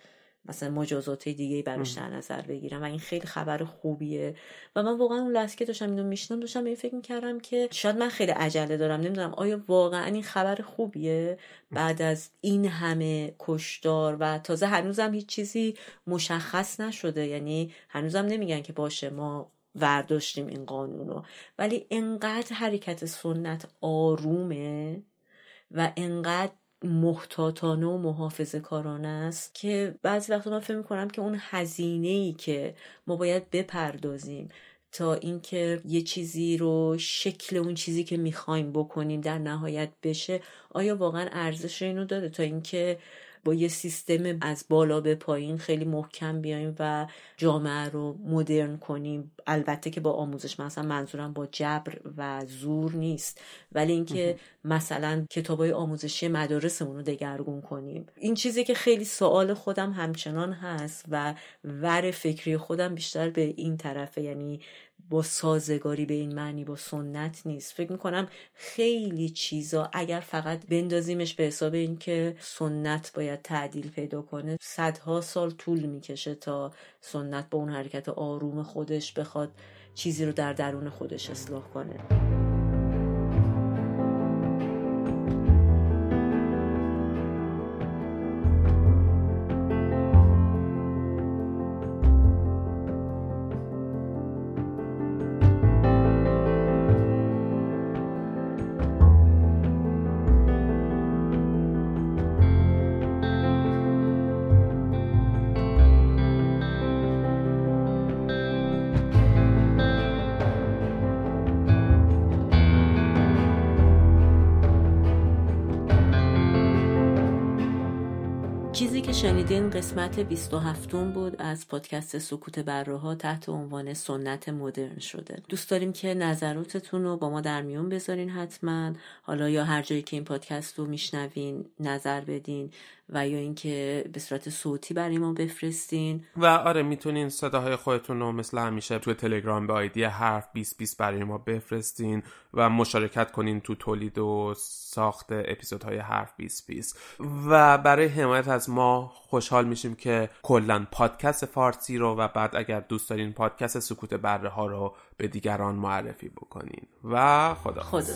مثلا مجازات دیگه براش در نظر بگیرم و این خیلی خبر خوبیه. و من واقعا اون لحظه که داشتم اینو میشنم داشتم به این فکر می‌کردم که شاید من خیلی عجله دارم نمی‌دونم آیا واقعا این خبر خوبیه؟ بعد از این همه کشدار و تازه هنوزم هیچ چیزی مشخص نشده. یعنی هنوزم نمیگن که باشه ما ورداشتیم این قانونو. ولی انقدر حرکت سنت آرومه و انقدر محتاطانه و محافظه کارانه است که بعضی وقتا من فکر می‌کنم که اون هزینه ای که ما باید بپردازیم تا اینکه یه چیزی رو شکل اون چیزی که می‌خوایم بکنیم در نهایت بشه آیا واقعا ارزش اینو داره؟ تا اینکه با یه سیستم از بالا به پایین خیلی محکم بیایم و جامعه رو مدرن کنیم. البته که با آموزش مثلا منظورم با جبر و زور نیست. ولی اینکه مثلا کتابای آموزشی مدارسمون رو دگرگون کنیم. این چیزی که خیلی سوال خودم همچنان هست و ور فکری خودم بیشتر به این طرفه. یعنی با سازگاری به این معنی با سنت نیست. فکر می‌کنم خیلی چیزا اگر فقط بندازیمش به حساب اینکه سنت باید تعدیل پیدا کنه صدها سال طول می‌کشه تا سنت با اون حرکت آروم خودش بخواد چیزی رو در درون خودش اصلاح کنه. قسمت 27 بود از پادکست سکوت بره تحت عنوان سنت مدرن شده. دوست داریم که نظراتتون رو با ما در میون بذارین حتما. حالا یا هر جایی که این پادکست رو میشنوین نظر بدین. و یا اینکه به صورت صوتی برای ما بفرستین. و آره می‌تونین صداهای خودتون رو مثل همیشه توی تلگرام به آیدی حرف 2020 برای ما بفرستین و مشارکت کنین تو تولید و ساخت اپیزودهای حرف 2020 و برای حمایت از ما خوشحال میشیم که کلا پادکست فارسی رو و بعد اگر دوست دارین پادکست سکوت بره ها رو به دیگران معرفی بکنین. و خدا خدا